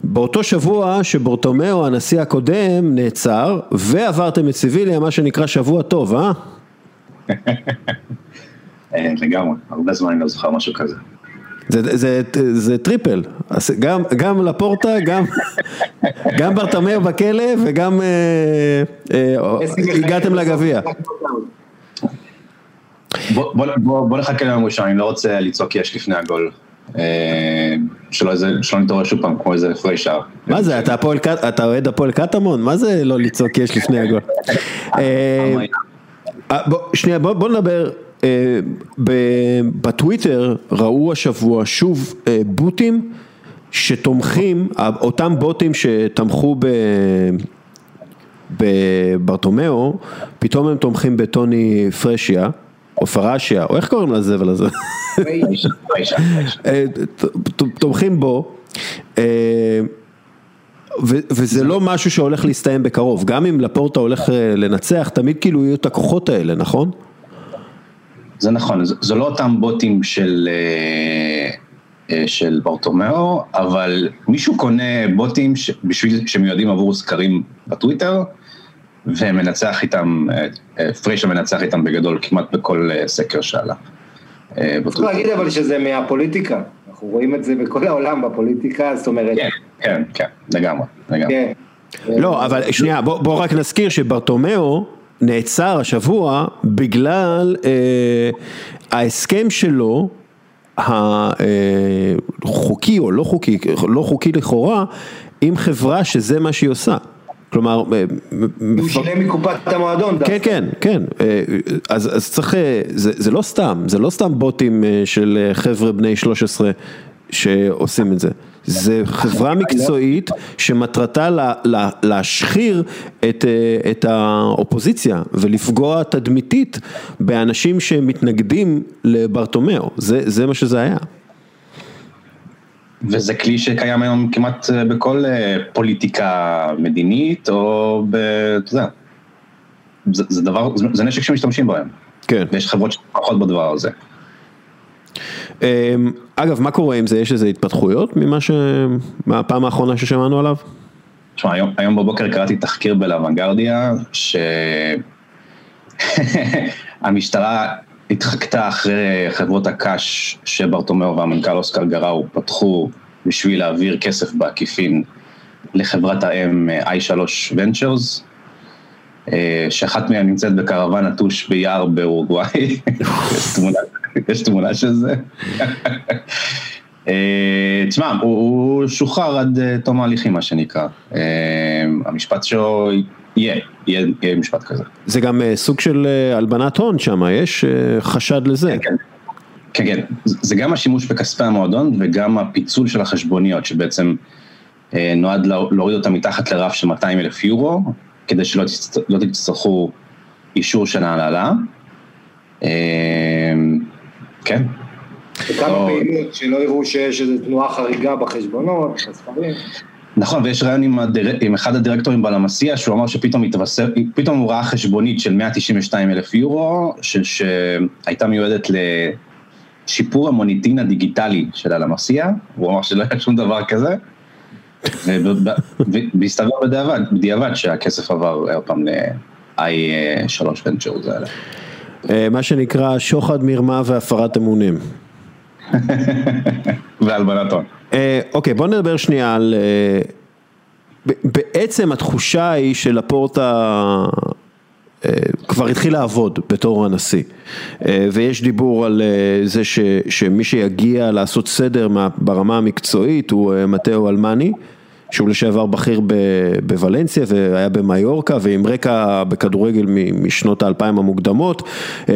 S1: באותו שבוע שברטומיאו, הנשיא הקודם, נעצר, ועברתם את סיביליה, מה שנקרא שבוע טוב, אה?
S4: אה, לגמרי, הרבה זמן אני לא זוכר משהו כזה.
S1: זה, זה, זה triple, אז גם, גם לפורטה, גם, גם ברטומיאו בכלא וגם אה, אה, הגעתם לגביע.
S4: בוא, בוא, בוא, בוא נחכה ליום ראשון, אני לא רוצה לצעוק יש לפני הגול. אה, שלא, שלא נתעורר שוב פעם כמו איזה הפרש שער.
S1: מה זה, אתה, הפועל, אתה אוהד הפועל קטמון? מה זה לא לצעוק יש לפני הגול? אה, אה, שנייה, בוא, בוא נדבר, בטוויטר ראו השבוע שוב בוטים שתומכים, אותם בוטים שתמכו ב... בברטומיאו, פתאום הם תומכים בטוני פרשיה, או פרשיה, או איך קוראים לזבל הזה? אה, תומכים בו, אה, ו- וזה לא משהו שהולך להסתיים בקרוב, גם אם לפורטה הולך אה, לנצח, תמיד כאילו יהיו את הכוחות האלה, נכון?
S4: זה נכון, זה, זה לא אותם בוטים של, של ברטומיאו, אבל מישהו קונה בוטים ש, בשביל, שמיועדים עבור סקרים בטוויטר, ומנצח איתם, אה, אה, פריישה מנצח איתם בגדול כמעט בכל אה, סקר שעלה.
S3: צריך. להגיד אבל שזה מהפוליטיקה, אנחנו רואים את זה בכל העולם בפוליטיקה, זאת אומרת,
S4: כן, כן, כן, לגמרי, לגמרי.
S3: כן.
S1: לא, אבל שנייה, בוא, בוא רק נזכיר שברטומיאו נעצר השבוע בגלל אה, ההסכם שלו, החוקי או לא חוקי, לא חוקי לכאורה, עם חברה שזה מה שהיא עושה. כלומר, אה,
S3: הוא שילם מקופת המועדון.
S1: כן, כן, כן, אה, אז, אז צריך, אה, זה, זה לא סתם, זה לא סתם בוטים של חבר'ה בני 13 שעושים את זה, זה חברה מקצועית שמטרתה לה, לה, להשחיר את, את האופוזיציה ולפגוע תדמיתית באנשים שמתנגדים לברטומיאו, זה, זה מה שזה היה.
S4: וזה כלי שקיים היום כמעט אה, בכל אה, פוליטיקה מדינית, או ב... אתה יודע, זה, זה דבר, זה, זה נשק שמשתמשים בו היום.
S1: כן.
S4: ויש חברות שפחות בדבר הזה.
S1: אה, אגב, מה קורה עם זה? יש איזה התפתחויות ממה ש... מהפעם האחרונה ששמענו עליו?
S4: תשמע, היום, היום בבוקר קראתי תחקיר בלאוונגרדיה, שהמשטרה התחקתה אחרי חברות הקש שברטומיאו והמנכ"ל אוסקר גראו פתחו בשביל להעביר כסף בעקיפין לחברת האם אה, i3 Ventures, אה, שאחת מהן נמצאת בקרוון נטוש ביער באורוגוואי, יש תמונה- יש תמונה של זה. אה, תשמע, הוא, הוא שוחרר עד אה, תום ההליכים, מה שנקרא. אה, המשפט שלו יהיה, יהיה, יהיה משפט כזה.
S1: זה גם אה, סוג של אה, הלבנת הון שם, יש אה, חשד לזה.
S4: כן, כן, כן. זה זה גם השימוש בכספי המועדון וגם הפיצול של החשבוניות, שבעצם נועד לה- להוריד אותם מתחת לרף של 200 אלף יורו, כדי שלא לא תצטרכו אישור של ההנהלה. כן.
S3: וכמה
S4: לא.
S3: פעילות, שלא יראו שיש איזו תנועה חריגה בחשבונות, בספרים.
S4: נכון, ויש רעיון עם, הדיר... עם אחד הדירקטורים בלמסיע, שהוא אמר שפתאום התווסף, פתאום הוא ראה חשבונית של 192 אלף יורו, ש... שהייתה מיועדת לשיפור המוניטין הדיגיטלי של הלמסיע, הוא אמר שלא היה שום דבר כזה, והסתבר בדיעבד, בדיעבד שהכסף עבר עוד פעם ל-i3 Ventures האלה.
S1: מה שנקרא שוחד, מרמה והפרת אמונים.
S4: והלבנת הון.
S1: אה, אוקיי, בוא נדבר שנייה על... אה, בעצם התחושה היא שלפורטה אה, כבר התחיל לעבוד בתור הנשיא. ויש דיבור על זה ש, שמי שיגיע לעשות סדר מה- ברמה המקצועית הוא מתאו אלמני. שהוא לשעבר בכיר בוולנסיה והיה במיורקה ועם רקע בכדורגל משנות האלפיים המוקדמות,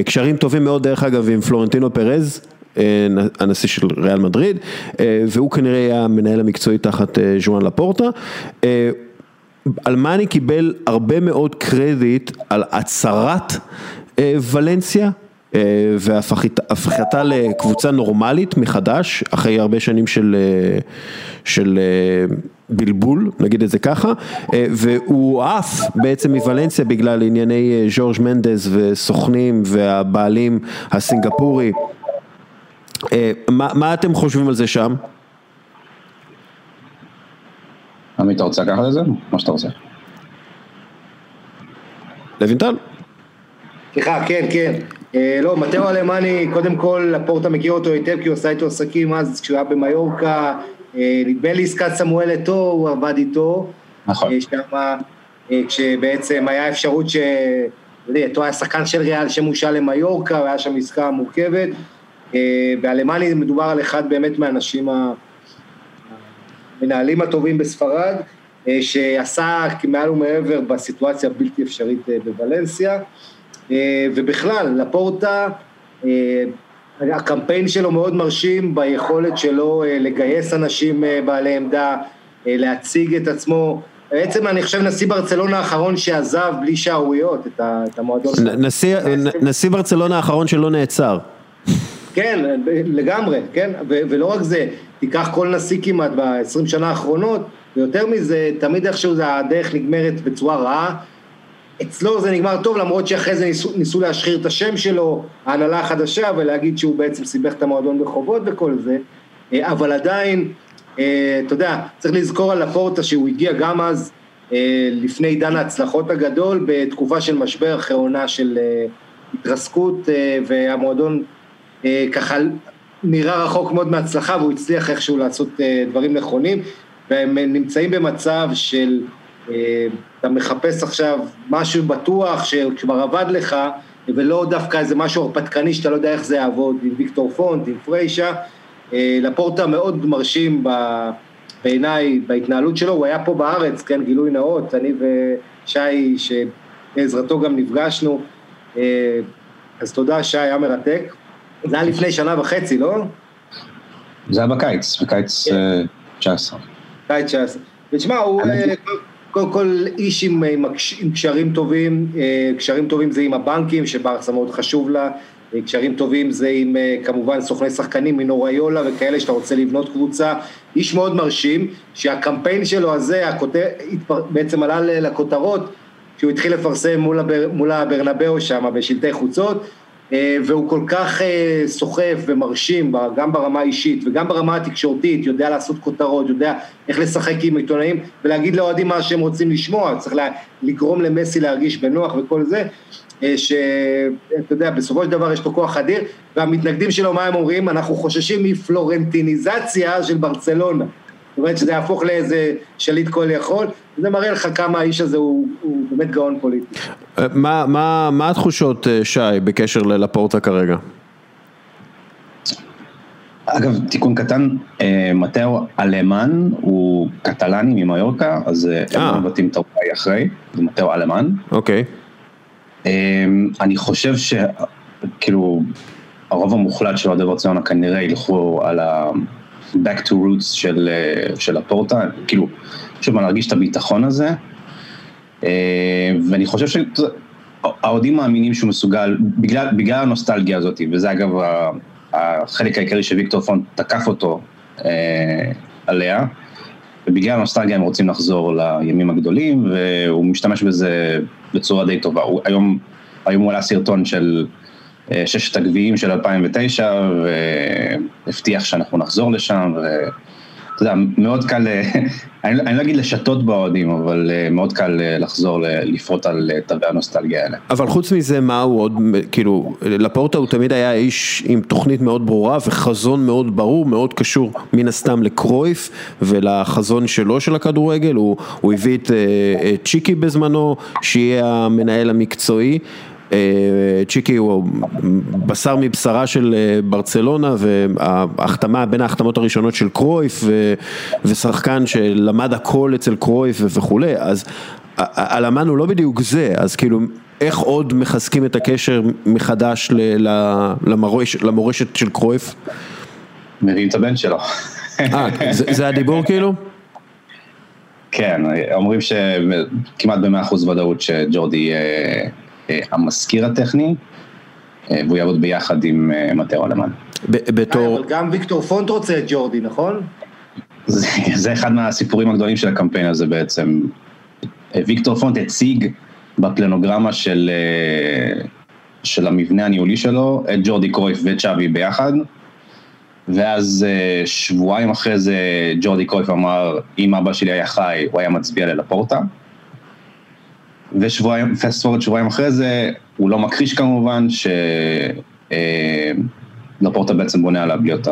S1: קשרים טובים מאוד דרך אגב עם פלורנטינו פרז, הנשיא של ריאל מדריד, והוא כנראה היה המנהל המקצועי תחת ז'ואן לפורטה. אלמני קיבל הרבה מאוד קרדיט על הצהרת ולנסיה. והפיכתה לקבוצה נורמלית מחדש, אחרי הרבה שנים של, של בלבול, נגיד את זה ככה, והוא עף בעצם מוולנסיה בגלל ענייני ז'ורג' מנדס וסוכנים והבעלים הסינגפורי. מה, מה אתם חושבים על זה שם?
S4: עמית, אתה רוצה לקחת את זה? מה שאתה רוצה.
S1: לוינטל?
S3: סליחה, כן, כן. אה, לא, מטאו אלמני, קודם כל, לפורטה מכיר אותו היטב, כי הוא עשה איתו עסקים אז, כשהוא היה במיורקה, אה, נדמה לי עסקת סמואל אתו, הוא עבד איתו.
S4: נכון.
S3: אה, שם, כשבעצם היה אפשרות ש... אתו היה שחקן של ריאל שמושל למיורקה, והיה שם עסקה מורכבת. באלמני מדובר על אחד באמת מהאנשים המנהלים הטובים בספרד, שעשה מעל ומעבר בסיטואציה הבלתי אפשרית בוולנסיה. אה, ובכלל, לפורטה, אה, הקמפיין שלו מאוד מרשים ביכולת שלו אה, לגייס אנשים בעלי עמדה, להציג את עצמו. בעצם אני חושב נשיא ברצלונה האחרון שעזב בלי שערוריות את המועדון.
S1: נשיא ברצלונה האחרון שלא נעצר.
S3: כן, לגמרי, כן, ולא רק זה, תיקח כל נשיא כמעט ב-20 שנה האחרונות, ויותר מזה, תמיד איכשהו הדרך נגמרת בצורה רעה, אצלו זה נגמר טוב, למרות שאחרי זה ניסו, ניסו להשחיר את השם שלו, ההנהלה החדשה, ולהגיד שהוא בעצם סיבך את המועדון בחובות וכל זה, אה, אבל עדיין, אה, אתה יודע, צריך לזכור על לפורטה שהוא הגיע גם אז, אה, לפני עידן ההצלחות הגדול, בתקופה של משבר אחרי עונה של התרסקות, והמועדון ככה נראה רחוק מאוד מהצלחה, והוא הצליח איכשהו לעשות דברים נכונים, והם נמצאים במצב של... אתה מחפש עכשיו משהו בטוח שכבר עבד לך, ולא דווקא איזה משהו הרפתקני שאתה לא יודע איך זה יעבוד, עם ויקטור פונט, עם פריישה. אה, לפורטה מאוד מרשים בעיניי בהתנהלות שלו, הוא היה פה בארץ, כן, גילוי נאות, אני ושי, שבעזרתו גם נפגשנו, אה, אז תודה, שי, היה מרתק. זה היה לפני שנה וחצי, לא?
S4: זה היה בקיץ, בקיץ 19. אה,
S3: קיץ 19. ותשמע, הוא... קודם כל איש עם, עם, עם קשרים טובים, אה, קשרים טובים זה עם הבנקים שברסה מאוד חשוב לה, אה, קשרים טובים זה עם אה, כמובן סוכני שחקנים מנוריולה וכאלה שאתה רוצה לבנות קבוצה, איש מאוד מרשים, שהקמפיין שלו הזה, הכותר, בעצם עלה לכותרות, שהוא התחיל לפרסם מול, הבר, מול הברנבאו שם בשלטי חוצות, אה, והוא כל כך אה, סוחף ומרשים, גם ברמה האישית וגם ברמה התקשורתית, יודע לעשות כותרות, יודע איך לשחק עם עיתונאים ולהגיד לאוהדים מה שהם רוצים לשמוע, צריך לגרום למסי להרגיש בנוח וכל זה, אה, שאתה יודע, בסופו של דבר יש פה כוח אדיר, והמתנגדים שלו, מה הם אומרים? אנחנו חוששים מפלורנטיניזציה של ברצלונה. זאת אומרת שזה יהפוך לאיזה שליט כל יכול, וזה מראה לך כמה האיש הזה הוא, הוא באמת גאון פוליטי.
S1: מה, מה, מה התחושות, אה, שי, בקשר ללפורטה כרגע?
S4: אגב, תיקון קטן, אה, מטאו אלמן הוא קטלני ממיורקה, אז אה, הם לא מבטאים את האולי אחרי, זה מטאו אלמן.
S1: אוקיי.
S4: אני חושב שכאילו, הרוב המוחלט של אוהדי ברציונה כנראה ילכו על ה... back to roots של, אה, של הפורטה, כאילו, שוב, אני ארגיש את הביטחון הזה, אה, ואני חושב שהאוהדים מאמינים שהוא מסוגל, בגלל, בגלל הנוסטלגיה הזאת, וזה אגב החלק העיקרי שוויקטור פונט תקף אותו אה, עליה, ובגלל הנוסטלגיה הם רוצים לחזור לימים הגדולים, והוא משתמש בזה בצורה די טובה. הוא, היום, היום הוא עלה סרטון של ששת הגביעים של 2009, והבטיח שאנחנו נחזור לשם, ואתה יודע, מאוד קל, אני, אני לא אגיד לשתות באוהדים, אבל אה, מאוד קל אה, לחזור לפרוט על תווי הנוסטלגיה האלה.
S1: אבל חוץ מזה, מה הוא עוד, כאילו, לפורטה הוא תמיד היה איש עם תוכנית מאוד ברורה וחזון מאוד ברור, מאוד קשור מן הסתם לקרויף ולחזון שלו של הכדורגל, הוא, הוא הביא את, את צ'יקי בזמנו, שיהיה המנהל המקצועי. אה, צ'יקי הוא בשר מבשרה של אה, ברצלונה וההחתמה בין ההחתמות הראשונות של קרויף ושחקן שלמד הכל אצל קרויף וכולי, אז הלמן הוא לא בדיוק זה, אז כאילו, איך עוד מחזקים את הקשר מחדש למורש, למורשת של קרויף?
S4: מביאים את הבן שלו.
S1: אה, זה, זה הדיבור כאילו?
S4: כן, אומרים שכמעט במאה אחוז ודאות שג'ורדי יהיה המזכיר הטכני, והוא יעבוד ביחד עם מטאו אלמן.
S3: בתור... אבל גם ויקטור פונט רוצה את ג'ורדי, נכון?
S4: זה, זה אחד מהסיפורים הגדולים של הקמפיין הזה בעצם. ויקטור פונט הציג בפלנוגרמה של, של המבנה הניהולי שלו את ג'ורדי קרויף וצ'אבי ביחד, ואז שבועיים אחרי זה ג'ורדי קרויף אמר, אם אבא שלי היה חי, הוא היה מצביע ללפורטה. ושבועיים, פסט שבועיים אחרי זה, הוא לא מכחיש כמובן, שלפורטה בעצם בונה עליו להיות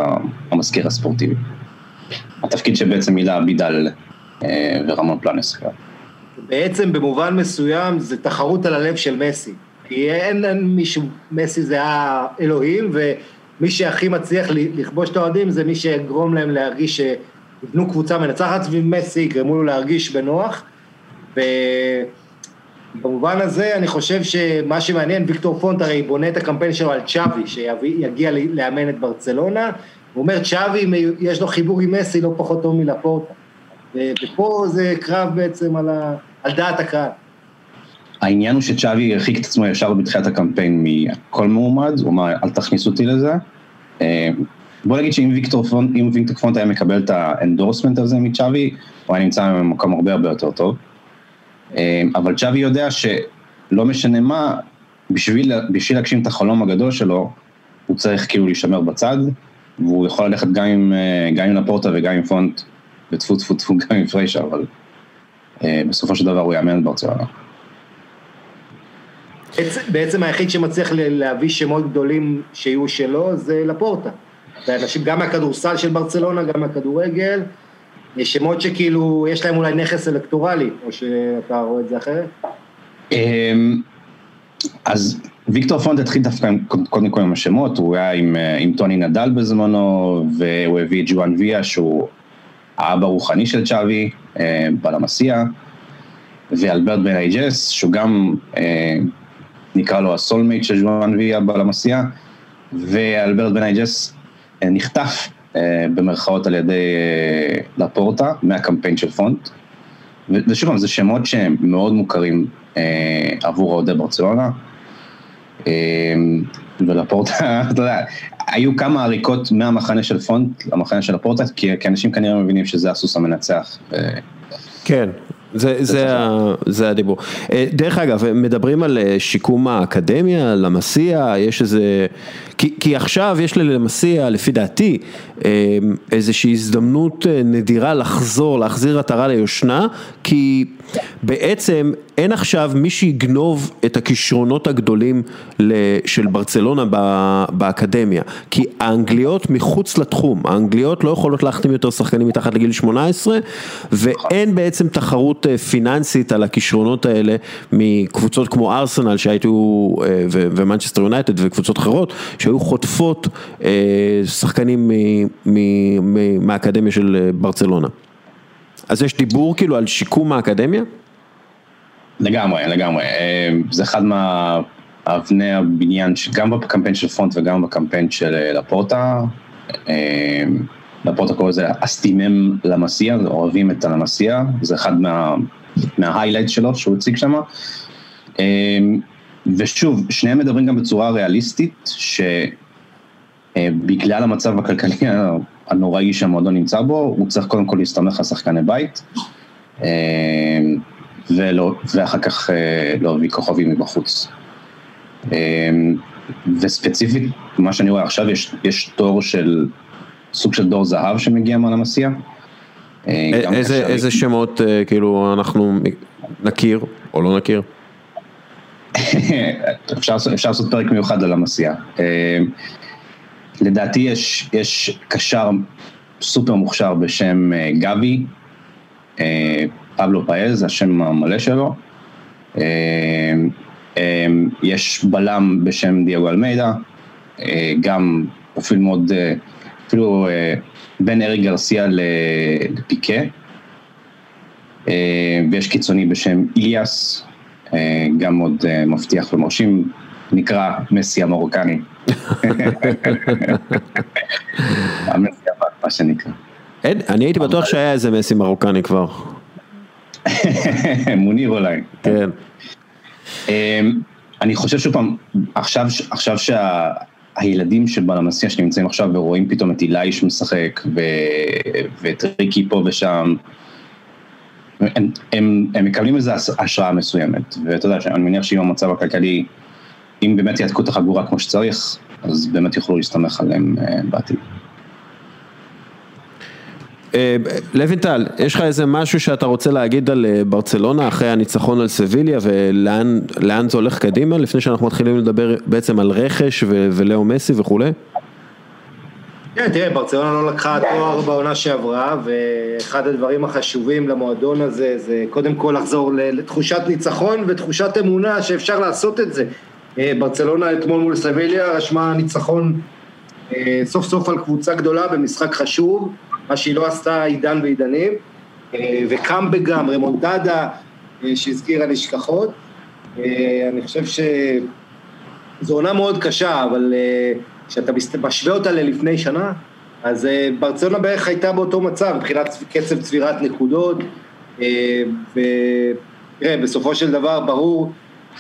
S4: המזכיר הספורטיבי. התפקיד שבעצם מילא אבידל ורמון פלנס.
S3: בעצם במובן מסוים זה תחרות על הלב של מסי. כי אין, אין מישהו, מסי זה האלוהים, ומי שהכי מצליח לכבוש את האוהדים זה מי שיגרום להם להרגיש שיבנו קבוצה מנצחת סביב מסי, יגרמו לו להרגיש בנוח. ובמובן הזה אני חושב שמה שמעניין, ויקטור פונט הרי בונה את הקמפיין שלו על צ'אבי, שיגיע לאמן את ברצלונה. הוא אומר, צ'אבי, יש לו חיבור עם מסי לא פחות טוב מלפורטה. ופה זה קרב בעצם על, ה, על דעת הקהל.
S4: העניין הוא שצ'אבי הרחיק את עצמו ישר בתחילת הקמפיין מכל מועמד, הוא אמר, אל תכניסו אותי לזה. בוא נגיד שאם ויקטור פונט, ויקטור פונט היה מקבל את ה endorsement הזה מצ'אבי, הוא היה נמצא במקום הרבה הרבה יותר טוב. אבל צ'אבי יודע שלא משנה מה, בשביל, בשביל להגשים את החלום הגדול שלו, הוא צריך כאילו להישמר בצד, והוא יכול ללכת גם עם, גם עם לפורטה וגם עם פונט, וטפו טפו טפו גם עם פריישר, אבל בסופו של דבר הוא יאמן את ברצלונה.
S3: בעצם היחיד שמצליח להביא שמות גדולים שיהיו שלו זה לפורטה. ואנשים, גם מהכדורסל של ברצלונה, גם מהכדורגל, שמות שכאילו, יש להם אולי נכס אלקטורלי, או שאתה רואה את זה אחרת?
S4: אז ויקטור פונט התחיל דווקא קודם כל עם השמות, הוא היה עם, עם טוני נדל בזמנו, והוא הביא את ג'ואן ויה, שהוא האבא הרוחני של צ'אבי, בלמסיה, ואלברט בנאיג'ס, שהוא גם נקרא לו ה soulmate של ג'ואן וילה בלמסיה, ואלברט בנאיג'ס נחטף במרכאות על ידי לפורטה, מהקמפיין של פונט. ושוב, זה שמות שהם מאוד מוכרים עבור אוהדי ברצלונה. ולפורטה, אתה יודע, היו כמה עריקות מהמחנה של פונט למחנה של לפורטה, כי אנשים כנראה מבינים שזה הסוס המנצח.
S1: כן, זה, זה, זה הדיבור. דרך אגב, מדברים על שיקום האקדמיה, למסיע, יש איזה, כי, כי עכשיו יש ללמסיע, לפי דעתי, איזושהי הזדמנות נדירה לחזור, להחזיר עטרה ליושנה, כי בעצם אין עכשיו מי שיגנוב את הכישרונות הגדולים של ברצלונה באקדמיה, כי האנגליות מחוץ לתחום, האנגליות לא יכולות להחתים יותר שחקנים מתחת לגיל 18, ואין בעצם תחרות פיננסית על הכישרונות האלה מקבוצות כמו ארסנל שהייתו, ומנצ'סטר יונייטד וקבוצות אחרות, שהיו חוטפות שחקנים מהאקדמיה של ברצלונה. אז יש דיבור כאילו על שיקום האקדמיה?
S4: לגמרי, לגמרי. זה אחד מאבני הבניין, גם בקמפיין של פונט וגם בקמפיין של לפורטה. לפורטה קורא לזה אסטימם למסיע, אוהבים את הלמסיע, זה אחד מה, מההיילייט שלו שהוא הציג שם. ושוב, שניהם מדברים גם בצורה ריאליסטית, שבגלל המצב הכלכלי הנוראי שהמועדון נמצא בו, הוא צריך קודם כל להסתמך על שחקני בית, ולא, ואחר כך להביא כוכבים מבחוץ. וספציפית, מה שאני רואה עכשיו, יש, יש תור של, סוג של דור זהב שמגיע מהלמסיע.
S1: איזה, איזה שמות כאילו אנחנו נכיר או לא נכיר?
S4: אפשר, אפשר לעשות פרק מיוחד על המסיע. לדעתי יש, יש קשר סופר מוכשר בשם גבי, פבלו פאז, השם המלא שלו. יש בלם בשם דייגו אלמידה, גם פרופיל מאוד, אפילו בין ארי גרסיה לפיקה. ויש קיצוני בשם איליאס, גם מאוד מבטיח ומרשים, נקרא מסי המרוקני. המסי הבא, מה שנקרא.
S1: אני הייתי בטוח שהיה איזה מסי מרוקני כבר.
S4: מוניר אולי.
S1: כן.
S4: אני חושב שפעם, עכשיו, עכשיו שהילדים של בלמסיה שנמצאים עכשיו ורואים פתאום את אילייש משחק ו, ואת ריקי פה ושם, הם, הם, הם מקבלים איזו השראה מסוימת, ואתה יודע, אני מניח שאם המצב הכלכלי, אם באמת יעתקו את החגורה כמו שצריך, אז באמת יוכלו להסתמך עליהם אה, בעתיד.
S1: אה, לוינטל, יש לך איזה משהו שאתה רוצה להגיד על אה, ברצלונה אחרי הניצחון על סביליה ולאן זה הולך קדימה לפני שאנחנו מתחילים לדבר בעצם על רכש ולאו מסי וכולי?
S3: כן, תראה, ברצלונה לא לקחה תואר בעונה שעברה, ואחד הדברים החשובים למועדון הזה זה קודם כל לחזור לתחושת ניצחון ותחושת אמונה שאפשר לעשות את זה. אה, ברצלונה אתמול מול סביליה רשמה ניצחון סוף סוף על קבוצה גדולה במשחק חשוב. מה שהיא לא עשתה עידן ועידנים, אה, וקאמבק גם, רמונטדה, אה, שהזכירה נשכחות. אה, אני חושב שזו עונה מאוד קשה, אבל כשאתה משווה אותה ללפני שנה, אז ברצלונה בערך הייתה באותו מצב מבחינת קצב צבירת נקודות, ותראה, בסופו של דבר ברור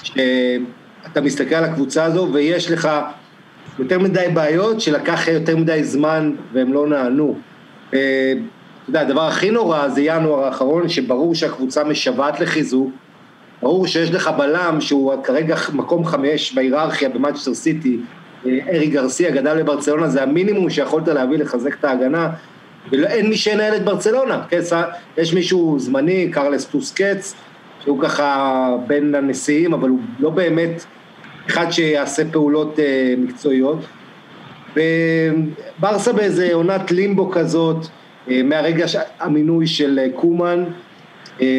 S3: שאתה מסתכל על הקבוצה הזו ויש לך יותר מדי בעיות שלקח יותר מדי זמן והם לא נענו. אה, אתה יודע, הדבר הכי נורא זה ינואר האחרון, שברור שהקבוצה משוועת לחיזוק, ברור שיש לך בלם שהוא כרגע מקום חמש בהיררכיה במאצ'סטר סיטי, אה, ארי גרסיה גדל בברצלונה, זה המינימום שיכולת להביא לחזק את ההגנה, ואין מי שינהל את ברצלונה, כן, יש מישהו זמני, קרלס טוסקץ, שהוא ככה בין הנשיאים, אבל הוא לא באמת אחד שיעשה פעולות אה, מקצועיות. וברסה באיזה עונת לימבו כזאת, אה, מהרגע המינוי של אה, קומן,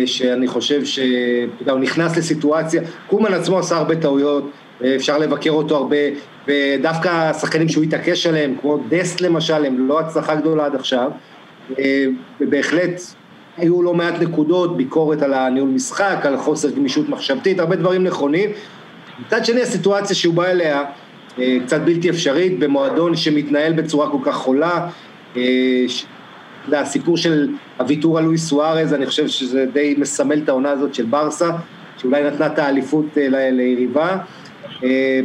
S3: שאני חושב שהוא נכנס לסיטואציה, קומן עצמו עשה הרבה טעויות, אפשר לבקר אותו הרבה, ודווקא השחקנים שהוא התעקש עליהם, כמו דסט למשל, הם לא הצלחה גדולה עד עכשיו, ובהחלט היו לא מעט נקודות, ביקורת על הניהול משחק, על חוסר גמישות מחשבתית, הרבה דברים נכונים. מצד שני הסיטואציה שהוא בא אליה, אה, קצת בלתי אפשרית במועדון שמתנהל בצורה כל כך חולה. אה, הסיפור של הוויתור על לואיס סוארז, אני חושב שזה די מסמל את העונה הזאת של ברסה, שאולי נתנה את האליפות אה,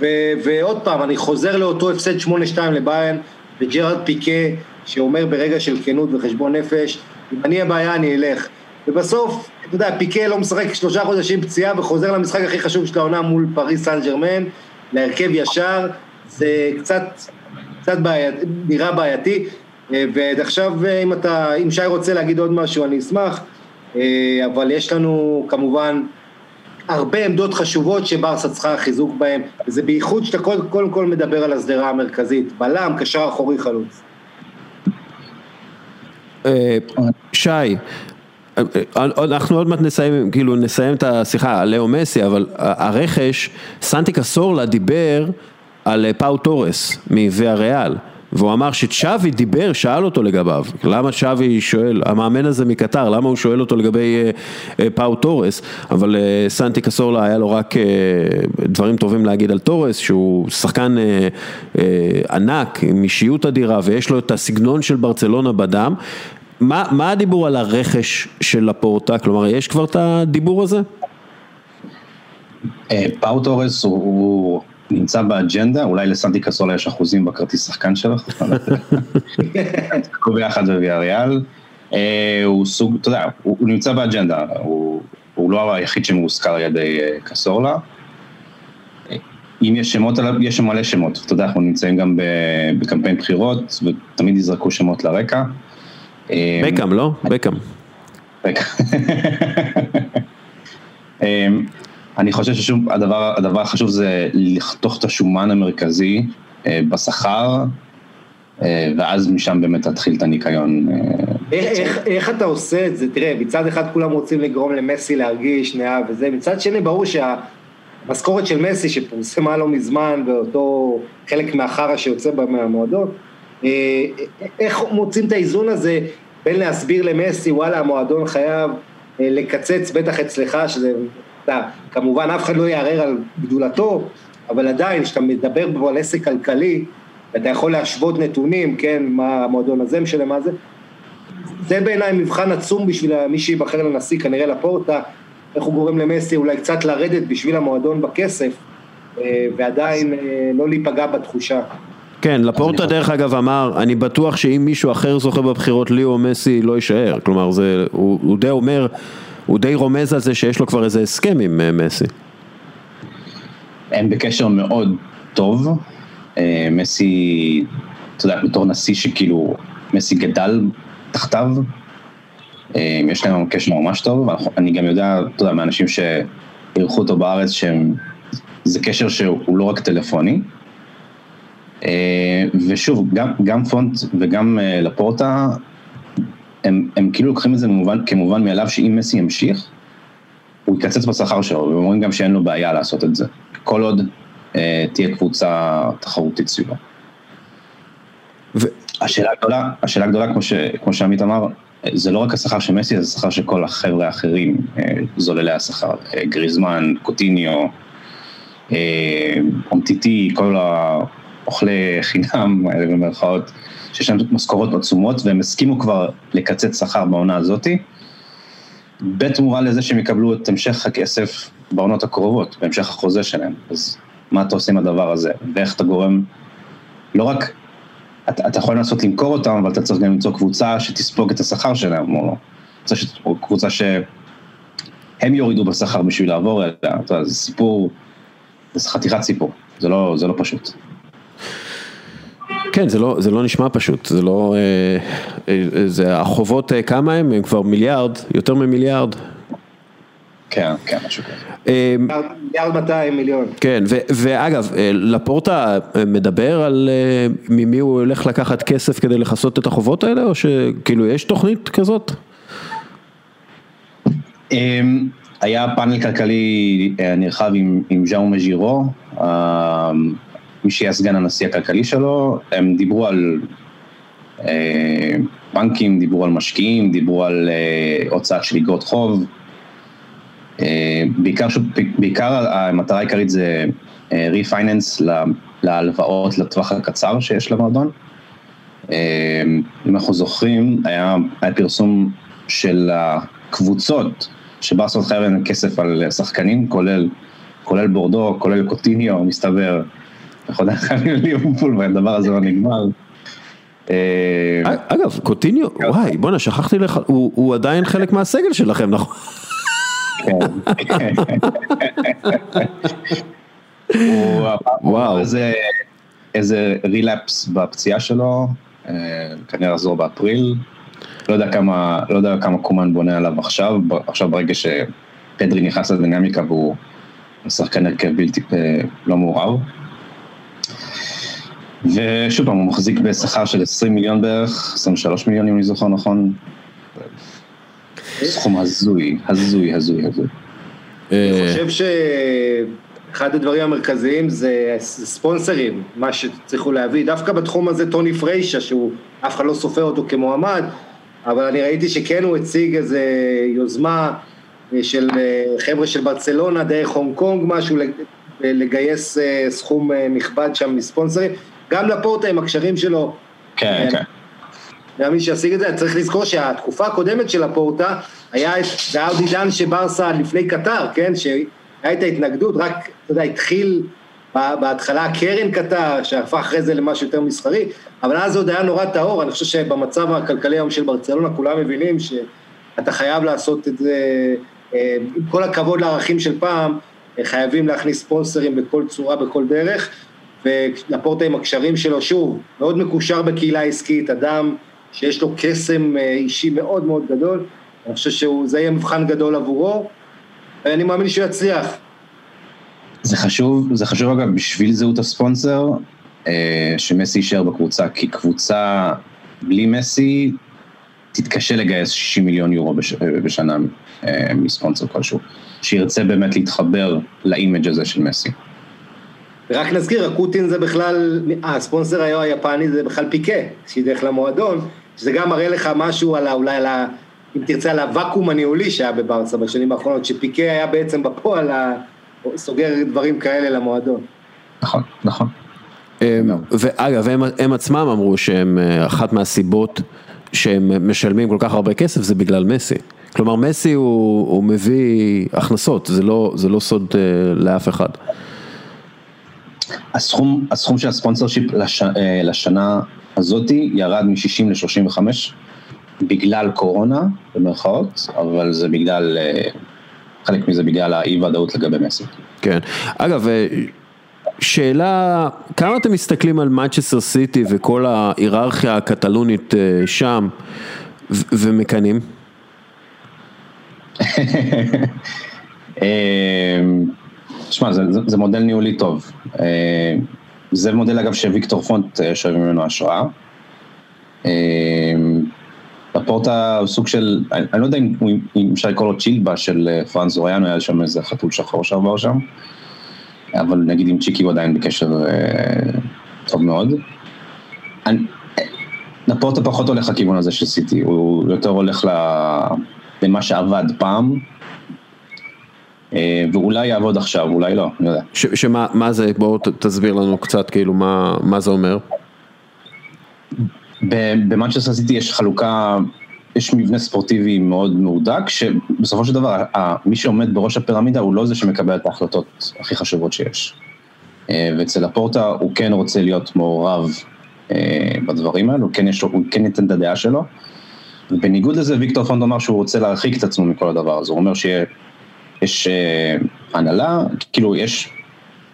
S3: ליריבה. ועוד פעם, אני חוזר לאותו הפסד 8-2 לביירן, וג'רארד פיקה, שאומר ברגע של כנות וחשבון נפש, אם אני הבעיה אני אלך. ובסוף, אתה יודע, פיקה לא משחק שלושה חודשים פציעה וחוזר למשחק הכי חשוב של העונה מול פריס סן ג'רמן, להרכב ישר, זה קצת, קצת בעיית, נראה בעייתי, ועכשיו אם אתה, אם שי רוצה להגיד עוד משהו אני אשמח, אה, אבל יש לנו כמובן הרבה עמדות חשובות שברסה צריכה חיזוק בהן, וזה בייחוד שאתה קודם כל, כל מדבר על השדרה המרכזית, בלם, קשר אחורי חלוץ.
S1: שי, אנחנו עוד מעט נסיים, כאילו נסיים את השיחה על לאו מסי, אבל הרכש, סנטי קסורלה דיבר על אה, פאו תורס מוויה ריאל, והוא אמר שצ'אבי דיבר, שאל אותו לגביו, למה צ'אבי שואל, המאמן הזה מקטר, למה הוא שואל אותו לגבי אה, אה, פאו תורס, אבל סנטי קסורלה היה לו רק דברים טובים להגיד על תורס, שהוא שחקן ענק, עם אישיות אדירה, ויש לו את הסגנון של ברצלונה בדם, מה, מה הדיבור על הרכש של לפורטה? כלומר, יש כבר את הדיבור הזה?
S4: אה, פאו הוא, הוא נמצא באג'נדה, אולי לסנטי קסולה יש אחוזים בכרטיס שחקן שלך, הוא ביחד בוויאריאל, אה, הוא סוג, אתה יודע, הוא, הוא נמצא באג'נדה, הוא, הוא לא היחיד שמאוזכר על ידי אה, קסורלה. אם יש שמות עליו, יש שם מלא שמות, אתה יודע, אנחנו נמצאים גם בקמפיין בחירות, ותמיד יזרקו שמות לרקע.
S1: בקאם, לא? בקאם.
S4: אני חושב שהדבר החשוב זה לחתוך את השומן המרכזי אה, בשכר, אה, ואז משם באמת תתחיל את הניקיון. אה,
S3: איך, איך אתה עושה את זה? תראה, מצד אחד כולם רוצים לגרום למסי להרגיש נאה וזה, מצד שני ברור שהמשכורת של מסי שפורסמה לא מזמן, ואותו חלק מהחרא שיוצא מהמועדון, איך מוצאים את האיזון הזה בין להסביר למסי, וואלה, המועדון חייב אה, לקצץ, בטח אצלך, שזה, אתה, כמובן אף אחד לא יערער על גדולתו, אבל עדיין, כשאתה מדבר פה על עסק כלכלי, ואתה יכול להשוות נתונים, כן, מה המועדון הזה משלם, מה זה, זה בעיניי מבחן עצום בשביל מי שיבחר לנשיא, כנראה לפורטה, איך הוא גורם למסי אולי קצת לרדת בשביל המועדון בכסף, אה, ועדיין אה, לא להיפגע בתחושה.
S1: כן, לפורטה דרך אגב אמר, אני בטוח שאם מישהו אחר זוכה בבחירות, לי או מסי לא יישאר. כלומר, זה, הוא, הוא די אומר, הוא די רומז על זה שיש לו כבר איזה הסכם עם אה, מסי.
S4: הם בקשר מאוד טוב. מסי, אתה יודע, בתור נשיא שכאילו, מסי גדל תחתיו, יש להם קשר ממש טוב, ואני גם יודע, אתה יודע, מאנשים שאירחו אותו בארץ, שזה קשר שהוא לא רק טלפוני. אה, ושוב, גם, גם פונט וגם אה, לפורטה, הם, הם כאילו לוקחים את זה במובן, כמובן מאליו שאם מסי ימשיך, הוא יקצץ בשכר שלו, ואומרים גם שאין לו בעיה לעשות את זה, כל עוד אה, תהיה קבוצה תחרותית סביבו. ו... השאלה הגדולה, השאלה הגדולה כמו, ש, כמו שעמית אמר, זה לא רק השכר של מסי, זה השכר של כל החבר'ה האחרים, אה, זוללי השכר, גריזמן, קוטיניו, אומטיטי, כל ה... אוכלי חינם, במרכאות, שיש להם משכורות עצומות, והם הסכימו כבר לקצץ שכר בעונה הזאתי, בתמורה לזה שהם יקבלו את המשך הכסף בעונות הקרובות, בהמשך החוזה שלהם. אז מה אתה עושה עם הדבר הזה? ואיך אתה גורם, לא רק, אתה, אתה יכול לנסות למכור אותם, אבל אתה צריך גם למצוא קבוצה שתספוג את השכר שלהם, או, או קבוצה שהם יורידו בשכר בשביל לעבור אליה, זה סיפור, זה חתיכת סיפור, זה לא, זה לא פשוט.
S1: כן, זה לא, זה לא נשמע פשוט, זה לא, אה, אה, זה החובות אה, כמה הם? הם כבר מיליארד, יותר ממיליארד.
S4: כן, כן, משהו כזה.
S3: מיליארד 200 מיליון.
S1: כן, ו, ואגב, לפורטה מדבר על ממי הוא הולך לקחת כסף כדי לכסות את החובות האלה, או שכאילו יש תוכנית כזאת?
S4: אמ, היה פאנל כלכלי נרחב עם, עם ז'או מז'ירו, מי שיהיה סגן הנשיא הכלכלי שלו, הם דיברו על אה, בנקים, דיברו על משקיעים, דיברו על אה, הוצאה של איגרות חוב. אה, בעיקר, בעיקר המטרה העיקרית זה אה, ריפייננס להלוואות לטווח הקצר שיש למועדון. אה, אם אנחנו זוכרים, היה, היה פרסום של הקבוצות שברסות חייב להם כסף על שחקנים, כולל, כולל בורדו, כולל קוטיניו, מסתבר. אנחנו עדיין חייבים ליברפול והדבר הזה לא נגמר.
S1: אה, אגב, קוטיניו, וואי, בואנה, שכחתי לך, הוא עדיין חלק מהסגל שלכם, נכון? כן, כן.
S4: וואו. איזה רילאפס בפציעה שלו, אה, כנראה לחזור באפריל. לא יודע כמה, לא יודע כמה קומן בונה עליו עכשיו, עכשיו ברגע שפדרי נכנס לדינמיקה והוא שחקן הרכב בלתי, אה, לא מעורב. ושוב פעם, הוא מחזיק בשכר של 20 מיליון בערך, 23 מיליון אם אני זוכר נכון. סכום הזוי, הזוי, הזוי, הזוי.
S3: אני חושב שאחד הדברים המרכזיים זה ספונסרים, מה שצריכו להביא, דווקא בתחום הזה טוני פריישה, שהוא אף אחד לא סופר אותו כמועמד, אבל אני ראיתי שכן הוא הציג איזו יוזמה של חבר'ה של ברצלונה דרך הונג קונג, משהו לגייס סכום נכבד שם מספונסרים. גם לפורטה עם הקשרים שלו.
S4: כן, כן.
S3: גם מי שישיג את זה, צריך לזכור שהתקופה הקודמת של הפורטה, היה את דאוד עידן שברסה לפני קטר, כן? שהייתה את ההתנגדות, רק, אתה יודע, התחיל בהתחלה קרן קטר, שהפך אחרי זה למשהו יותר מסחרי, אבל אז עוד היה נורא טהור, אני חושב שבמצב הכלכלי היום של ברצלונה, כולם מבינים שאתה חייב לעשות את זה, אה, עם כל הכבוד לערכים של פעם, חייבים להכניס ספונסרים בכל צורה, בכל דרך. ולפורטה עם הקשרים שלו, שוב, מאוד מקושר בקהילה העסקית, אדם שיש לו קסם אה, אישי מאוד מאוד גדול, אני חושב שזה יהיה מבחן גדול עבורו, ואני מאמין שהוא יצליח.
S4: זה חשוב, זה חשוב אגב בשביל זהות הספונסר, אה, שמסי יישאר בקבוצה, כי קבוצה בלי מסי תתקשה לגייס 60 מיליון יורו בש, בשנה אה, מספונסר כלשהו, שירצה באמת להתחבר לאימג' הזה של מסי.
S3: ורק נזכיר, הקוטין זה בכלל, הספונסר היום היפני זה בכלל פיקה, שהיא דרך למועדון, שזה גם מראה לך משהו על. אולי על ה... אם תרצה, על הוואקום הניהולי שהיה בברסה בשנים האחרונות, שפיקה היה בעצם בפועל סוגר דברים כאלה למועדון.
S4: נכון, נכון.
S1: ואגב, הם, הם עצמם אמרו שהם אה, אחת מהסיבות שהם משלמים כל כך הרבה כסף זה בגלל מסי. כלומר מסי הוא, הוא מביא הכנסות, זה לא, זה לא סוד uh, לאף אחד.
S4: הסכום, הסכום של הספונסר שיפ לש, uh, לשנה הזאתי ירד מ-60 ל-35 בגלל קורונה במרכאות, אבל זה בגלל, uh, חלק מזה בגלל האי ודאות לגבי מסי.
S1: כן, אגב, שאלה, כמה אתם מסתכלים על מנצ'סטר סיטי וכל ההיררכיה הקטלונית שם ומקנאים?
S4: תשמע, זה, זה, זה מודל ניהולי טוב. אמ, זה מודל אגב שוויקטור פונט אה, שואב ממנו השראה. לפורטה הוא סוג של, אני, אני לא יודע אם, אם אפשר לקרוא לו צ'ילבה של אה, פרנס זוריאנו, היה שם איזה חתול שחור שעבר שם, אבל נגיד עם צ'יקי הוא עדיין בקשר אה, טוב מאוד. אני, לפורטה פחות הולך לכיוון הזה של סיטי, הוא יותר הולך. למה שעבד פעם, אה, ואולי יעבוד עכשיו, אולי לא, אני יודע.
S1: שמה מה זה, בואו תסביר לנו קצת, כאילו, מה, מה זה אומר?
S4: במנצ'סטר סיטי יש חלוקה, יש מבנה ספורטיבי מאוד מהודק, שבסופו של דבר, מי שעומד בראש הפירמידה הוא לא זה שמקבל את ההחלטות הכי חשובות שיש. אה, ואצל הפורטה הוא כן רוצה להיות מעורב אה, בדברים האלו, כן, יש, הוא כן ייתן את הדעה שלו. בניגוד לזה ויקטור פונד אמר שהוא רוצה להרחיק את עצמו מכל הדבר הזה, הוא אומר שיש אה, הנהלה, כאילו יש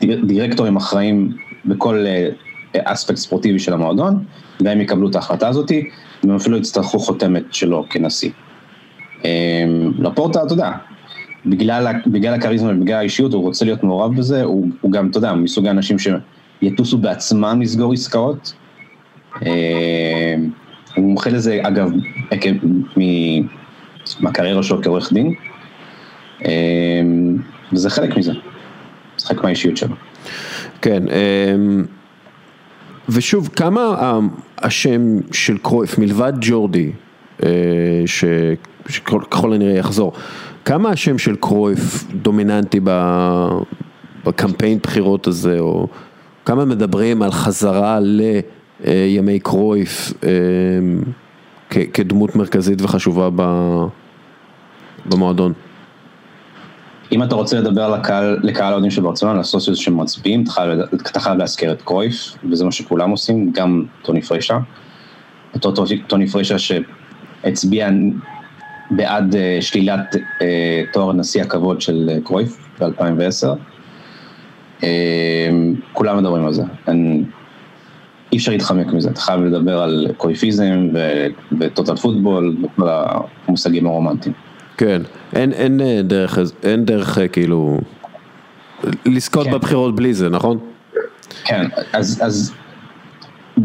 S4: דירקטורים אחראים בכל אה, אספקט ספורטיבי של המועדון, והם יקבלו את ההחלטה הזאתי, והם אפילו יצטרכו חותמת שלו כנשיא. אה, לפורטה, אתה יודע, בגלל, בגלל הכריזמה ובגלל האישיות, הוא רוצה להיות מעורב בזה, הוא, הוא גם, אתה יודע, מסוג האנשים שיטוסו בעצמם לסגור עסקאות. הוא מומחה לזה, אגב, עקב מהקריירה שלו כעורך דין, אמ, וזה חלק מזה, זה חלק מהאישיות שלו.
S1: כן, אמ, ושוב, כמה השם של קרויף, מלבד ג'ורדי, אה, שככל הנראה יחזור, כמה השם של קרויף דומיננטי בקמפיין בחירות הזה, או כמה מדברים על חזרה ל... אה, קרויף אה, כדמות מרכזית וחשובה במועדון.
S4: אם אתה רוצה לדבר על הקהל, לקהל האוהדים של ברצלונה, לעשות איזה שהם מצביעים, אתה חייב להזכיר את קרויף, וזה מה שכולם עושים, גם טוני פרישה. אותו טוני פרישה שהצביע בעד אה, שלילת תואר נשיא הכבוד של קרויף ב-2010. כולם מדברים על זה. אי אפשר להתחמק מזה, אתה חייב לדבר על קויפיזם וטוטל פוטבול וכל המושגים הרומנטיים.
S1: כן, אין, אין אה, דרך, אין דרך אה, כאילו לזכות כן. בבחירות בלי זה, נכון?
S4: כן, אז, אז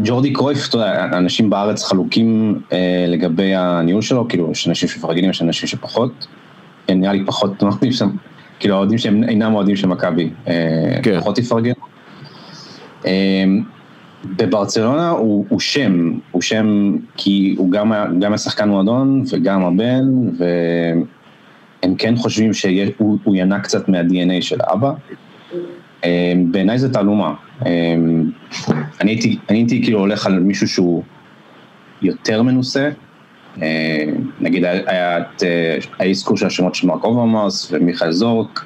S4: ג'ורדי קרויף, אתה יודע, אנשים בארץ חלוקים אה, לגבי הניהול שלו, כאילו יש אנשים שמפרגנים, יש אנשים שפחות, כן, נראה לי פחות כאילו האוהדים שהם אינם אוהדים של מכבי, אה, כן. פחות יפרגנו. אה, בברצלונה הוא, הוא שם, הוא שם כי הוא גם, גם השחקן מועדון וגם הבן, והם כן חושבים שהוא ינק קצת מה-DNA של אבא. אמ, בעיניי זה תעלומה. אמ, אני הייתי, אני הייתי כאילו הולך על מישהו שהוא יותר מנוסה, אמ, נגיד היה את האזכור של השמות של מארק אוברמארס ומיכאל זורק.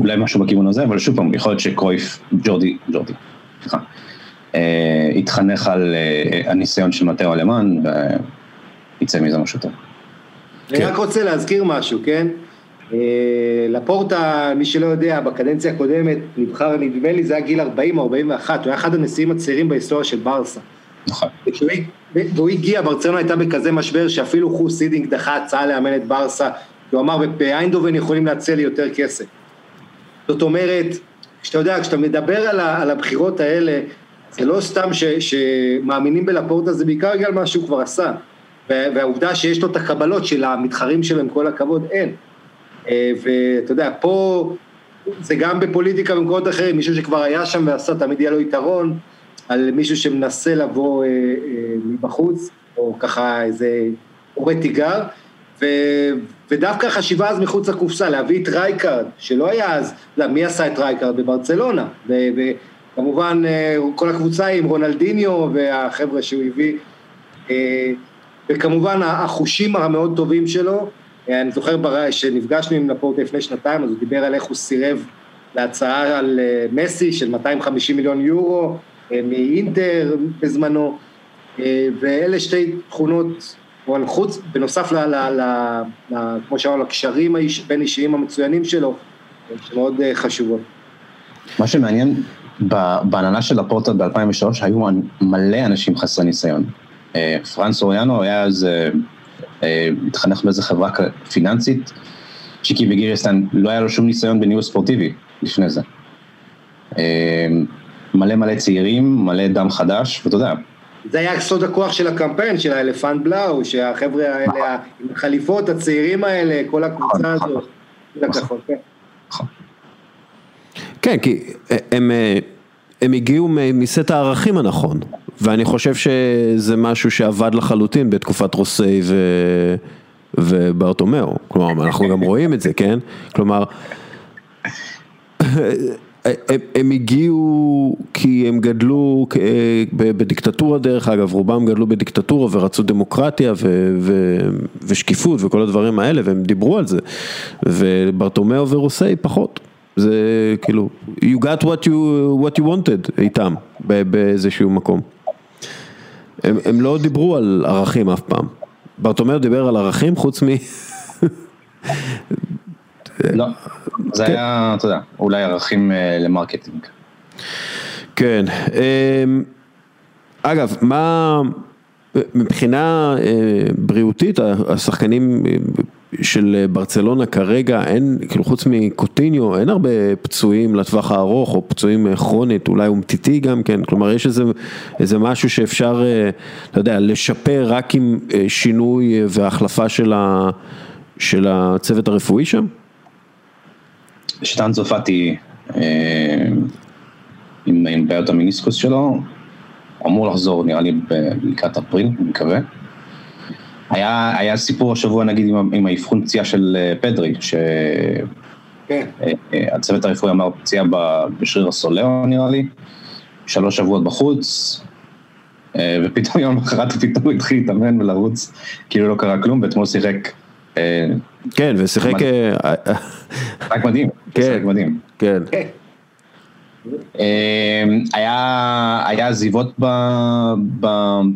S4: אולי משהו בכיוון הזה, אבל שוב פעם, יכול להיות שקרויף, ג'ורדי, ג'ורדי, סליחה, אה, התחנך על אה, הניסיון של מטאו אלמני, ויצא מזה משהו טוב.
S3: אני כן. רק רוצה להזכיר משהו, כן? אה, לפורטה, מי שלא יודע, בקדנציה הקודמת נבחר, נדמה לי, זה היה גיל 40 או 41, הוא היה אחד הנשיאים הצעירים בהיסטוריה של ברסה.
S4: נכון.
S3: והוא הגיע, ברצלונה הייתה בכזה משבר שאפילו חוס הידינק דחה הצעה לאמן את ברסה, הוא אמר, באיינדובן יכולים להציע לי יותר כסף. זאת אומרת, כשאתה יודע, כשאתה מדבר על, ה, על הבחירות האלה, זה לא סתם ש, שמאמינים בלפורטה, זה בעיקר בגלל מה שהוא כבר עשה. והעובדה שיש לו את הקבלות של המתחרים שלו, עם כל הכבוד, אין. אה, ואתה יודע, פה זה גם בפוליטיקה במקומות אחרים, מישהו שכבר היה שם ועשה, תמיד יהיה לו יתרון, על מישהו שמנסה לבוא מבחוץ, או ככה איזה קוראי תיגר, ודווקא החשיבה אז מחוץ לקופסה, להביא את רייקארד, שלא היה אז, לא, מי עשה את רייקארד? בברצלונה, וכמובן כל הקבוצה עם רונלדיניו והחבר'ה שהוא הביא, וכמובן החושים המאוד טובים שלו, אני זוכר שנפגשנו עם לפורטה לפני שנתיים, אז הוא דיבר על איך הוא סירב להצעה על מסי של 250 מיליון יורו מאינטר בזמנו, ואלה שתי תכונות, חוץ, בנוסף ל, ל, ל, ל, כמו שאמרנו, לקשרים בין אישיים המצוינים שלו, שמאוד חשובות.
S4: מה שמעניין, בהנהלה של לפורטה ב-2003 היו מלא אנשים חסרי ניסיון. פרנס אוריאנו היה אז, התחנך באיזה חברה פיננסית, צ'יקי וגיריסטן לא היה לו שום ניסיון בניהול ספורטיבי לפני זה. מלא מלא צעירים, מלא דם חדש, ואתה יודע.
S3: זה היה סוד הכוח של הקמפיין, של האלפנט בלאו, שהחבר'ה האלה, החליפות, הצעירים האלה, כל הקבוצה הזאת,
S1: נכון. כן, כי הם, הם הגיעו מסט הערכים הנכון, ואני חושב שזה משהו שעבד לחלוטין בתקופת רוסי ו... וברטומיאו, כלומר אנחנו גם רואים את זה, כן? כלומר, הם, הם הגיעו כי הם גדלו בדיקטטורה דרך אגב, רובם גדלו בדיקטטורה ורצו דמוקרטיה ו, ו, ושקיפות וכל הדברים האלה והם דיברו על זה, וברטומיאו ורוסי פחות. זה כאילו, you got what you, what you wanted איתם באיזשהו מקום. הם, הם לא דיברו על ערכים אף פעם. ברטומיאו דיבר על ערכים חוץ מ...
S4: לא, זה היה, אתה יודע, אולי ערכים ל marketing.
S1: כן, אגב, מה, מבחינה בריאותית, השחקנים של ברצלונה כרגע, אין, כאילו חוץ מקוטיניו, אין הרבה פצועים לטווח הארוך, או פצועים כרונית, אולי אומטיטי גם כן, כלומר יש איזה, איזה משהו שאפשר, אתה יודע, לשפר רק עם שינוי והחלפה של, ה, של הצוות הרפואי שם?
S4: שטן צרפתי עם, עם בעיות המיניסקוס שלו, אמור לחזור נראה לי לקראת אפריל, אני מקווה. היה, היה סיפור השבוע נגיד עם, עם האבחון פציעה של פדרי, שהצוות כן. הרפואי אמר פציעה בשריר הסולר נראה לי, שלוש שבועות בחוץ, ופתאום יום אחרת פתאום התחיל להתאמן ולרוץ, כאילו לא קרה כלום, ואתמול שיחק
S1: כן, ושיחק...
S4: רק מדהים, שיחק מדהים.
S1: כן.
S4: היה עזיבות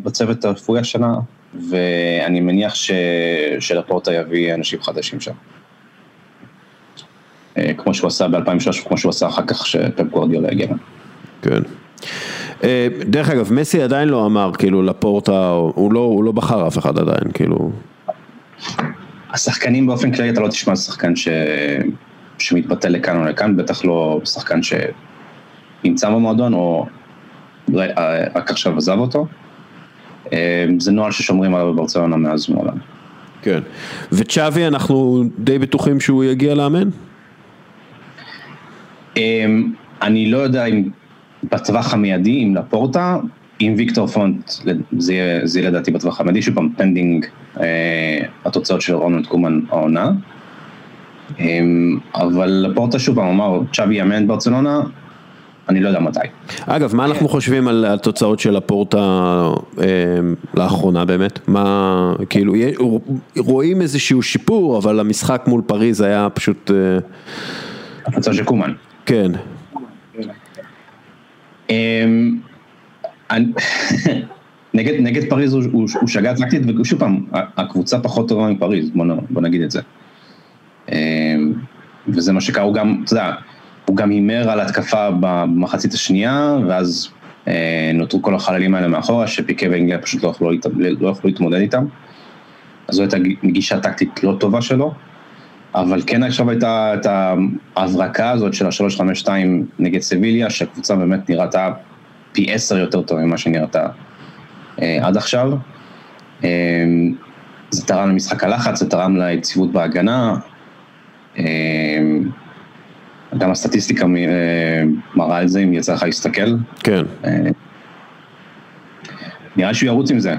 S4: בצוות הרפואי השנה, ואני מניח שלפורטה יביא אנשים חדשים שם. כמו שהוא עשה ב-2003, כמו שהוא עשה אחר כך שפפ גורדיולה הגיע.
S1: כן. דרך אגב, מסי עדיין לא אמר, כאילו, לפורטה, הוא לא, הוא לא בחר אף אחד עדיין, כאילו...
S4: השחקנים באופן כללי, אתה לא תשמע שחקן ש... שמתבטא לכאן או לכאן, בטח לא שחקן שנמצא במועדון או רק עכשיו עזב אותו. זה נוהל ששומרים עליו בברצלונה מאז ומעולם.
S1: כן, וצ'אבי אנחנו די בטוחים שהוא יגיע לאמן?
S4: אני לא יודע אם בטווח המיידי, אם לפורטה, עם ויקטור פונט, זה יהיה לדעתי בטווח המיידי, שוב פעם pending התוצאות של רונלד קומן העונה. אבל לפורטה שוב פעם אמר, צ'אבי יאמן ברצלונה, אני לא יודע מתי.
S1: אגב, מה אנחנו חושבים על התוצאות של לפורטה לאחרונה באמת? מה, כאילו, רואים איזשהו שיפור, אבל המשחק מול פריז היה פשוט...
S4: התוצאה של קומן.
S1: כן.
S4: נגד, נגד פריז הוא, הוא, הוא שגה טקטית, ושוב פעם, הקבוצה פחות טובה מפריז, בוא, בוא נגיד את זה. וזה מה שקרה, הוא גם, אתה יודע, הוא גם הימר על התקפה במחצית השנייה, ואז אה, נותרו כל החללים האלה מאחורה, שפיקה ואנגליה פשוט לא יכלו, לא יכלו להתמודד איתם. אז זו הייתה גישה טקטית לא טובה שלו, אבל כן עכשיו הייתה את ההברקה הזאת של ה-352 נגד סביליה, שהקבוצה באמת נראתה פי עשר יותר טוב ממה שנראתה אה, עד עכשיו. אה, זה תרם למשחק הלחץ, זה תרם ליציבות בהגנה. אה, גם הסטטיסטיקה מראה את זה, אם יצא לך להסתכל.
S1: כן.
S4: נראה שהוא ירוץ עם זה,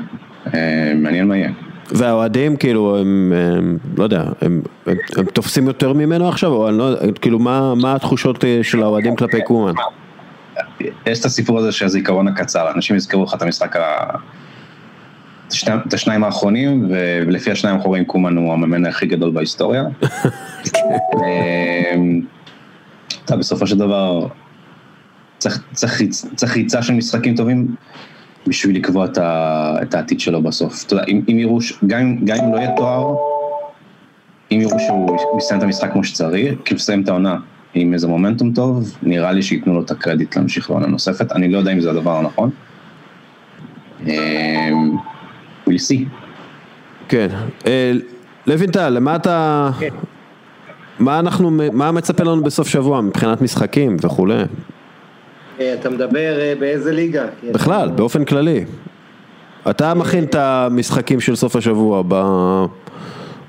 S4: אה, מעניין מה יהיה.
S1: והאוהדים כאילו הם, הם לא יודע, הם, הם, הם תופסים יותר ממנו עכשיו, או אני לא יודע, כאילו מה, מה התחושות אה, של האוהדים כלפי קומן?
S4: יש את הסיפור הזה של הזיכרון הקצר, אנשים יזכרו לך את המשחק, ה... את השניים האחרונים, ולפי השניים האחרונים קומן הוא המאמן הכי גדול בהיסטוריה. אמ, אתה בסופו של דבר צריך, צריך, צריך ריצה של משחקים טובים בשביל לקבוע את, ה, את העתיד שלו בסוף. אתה יודע, אם, אם יראו, גם, גם אם לא יהיה תואר, אם יראו שהוא יסיים את המשחק כמו שצריך, כאילו יסיים את העונה עם איזה מומנטום טוב, נראה לי שייתנו לו את הקרדיט להמשיך לעונה נוספת, אני לא יודע אם זה הדבר הנכון. אמ, we'll see.
S1: כן. אה, לוינטל, למה אתה... כן. מה אנחנו, מה מצפה לנו בסוף שבוע מבחינת משחקים וכולי?
S3: אה, אתה מדבר אה, באיזה ליגה?
S1: בכלל, באופן כללי. אתה מכין את המשחקים של סוף השבוע ב...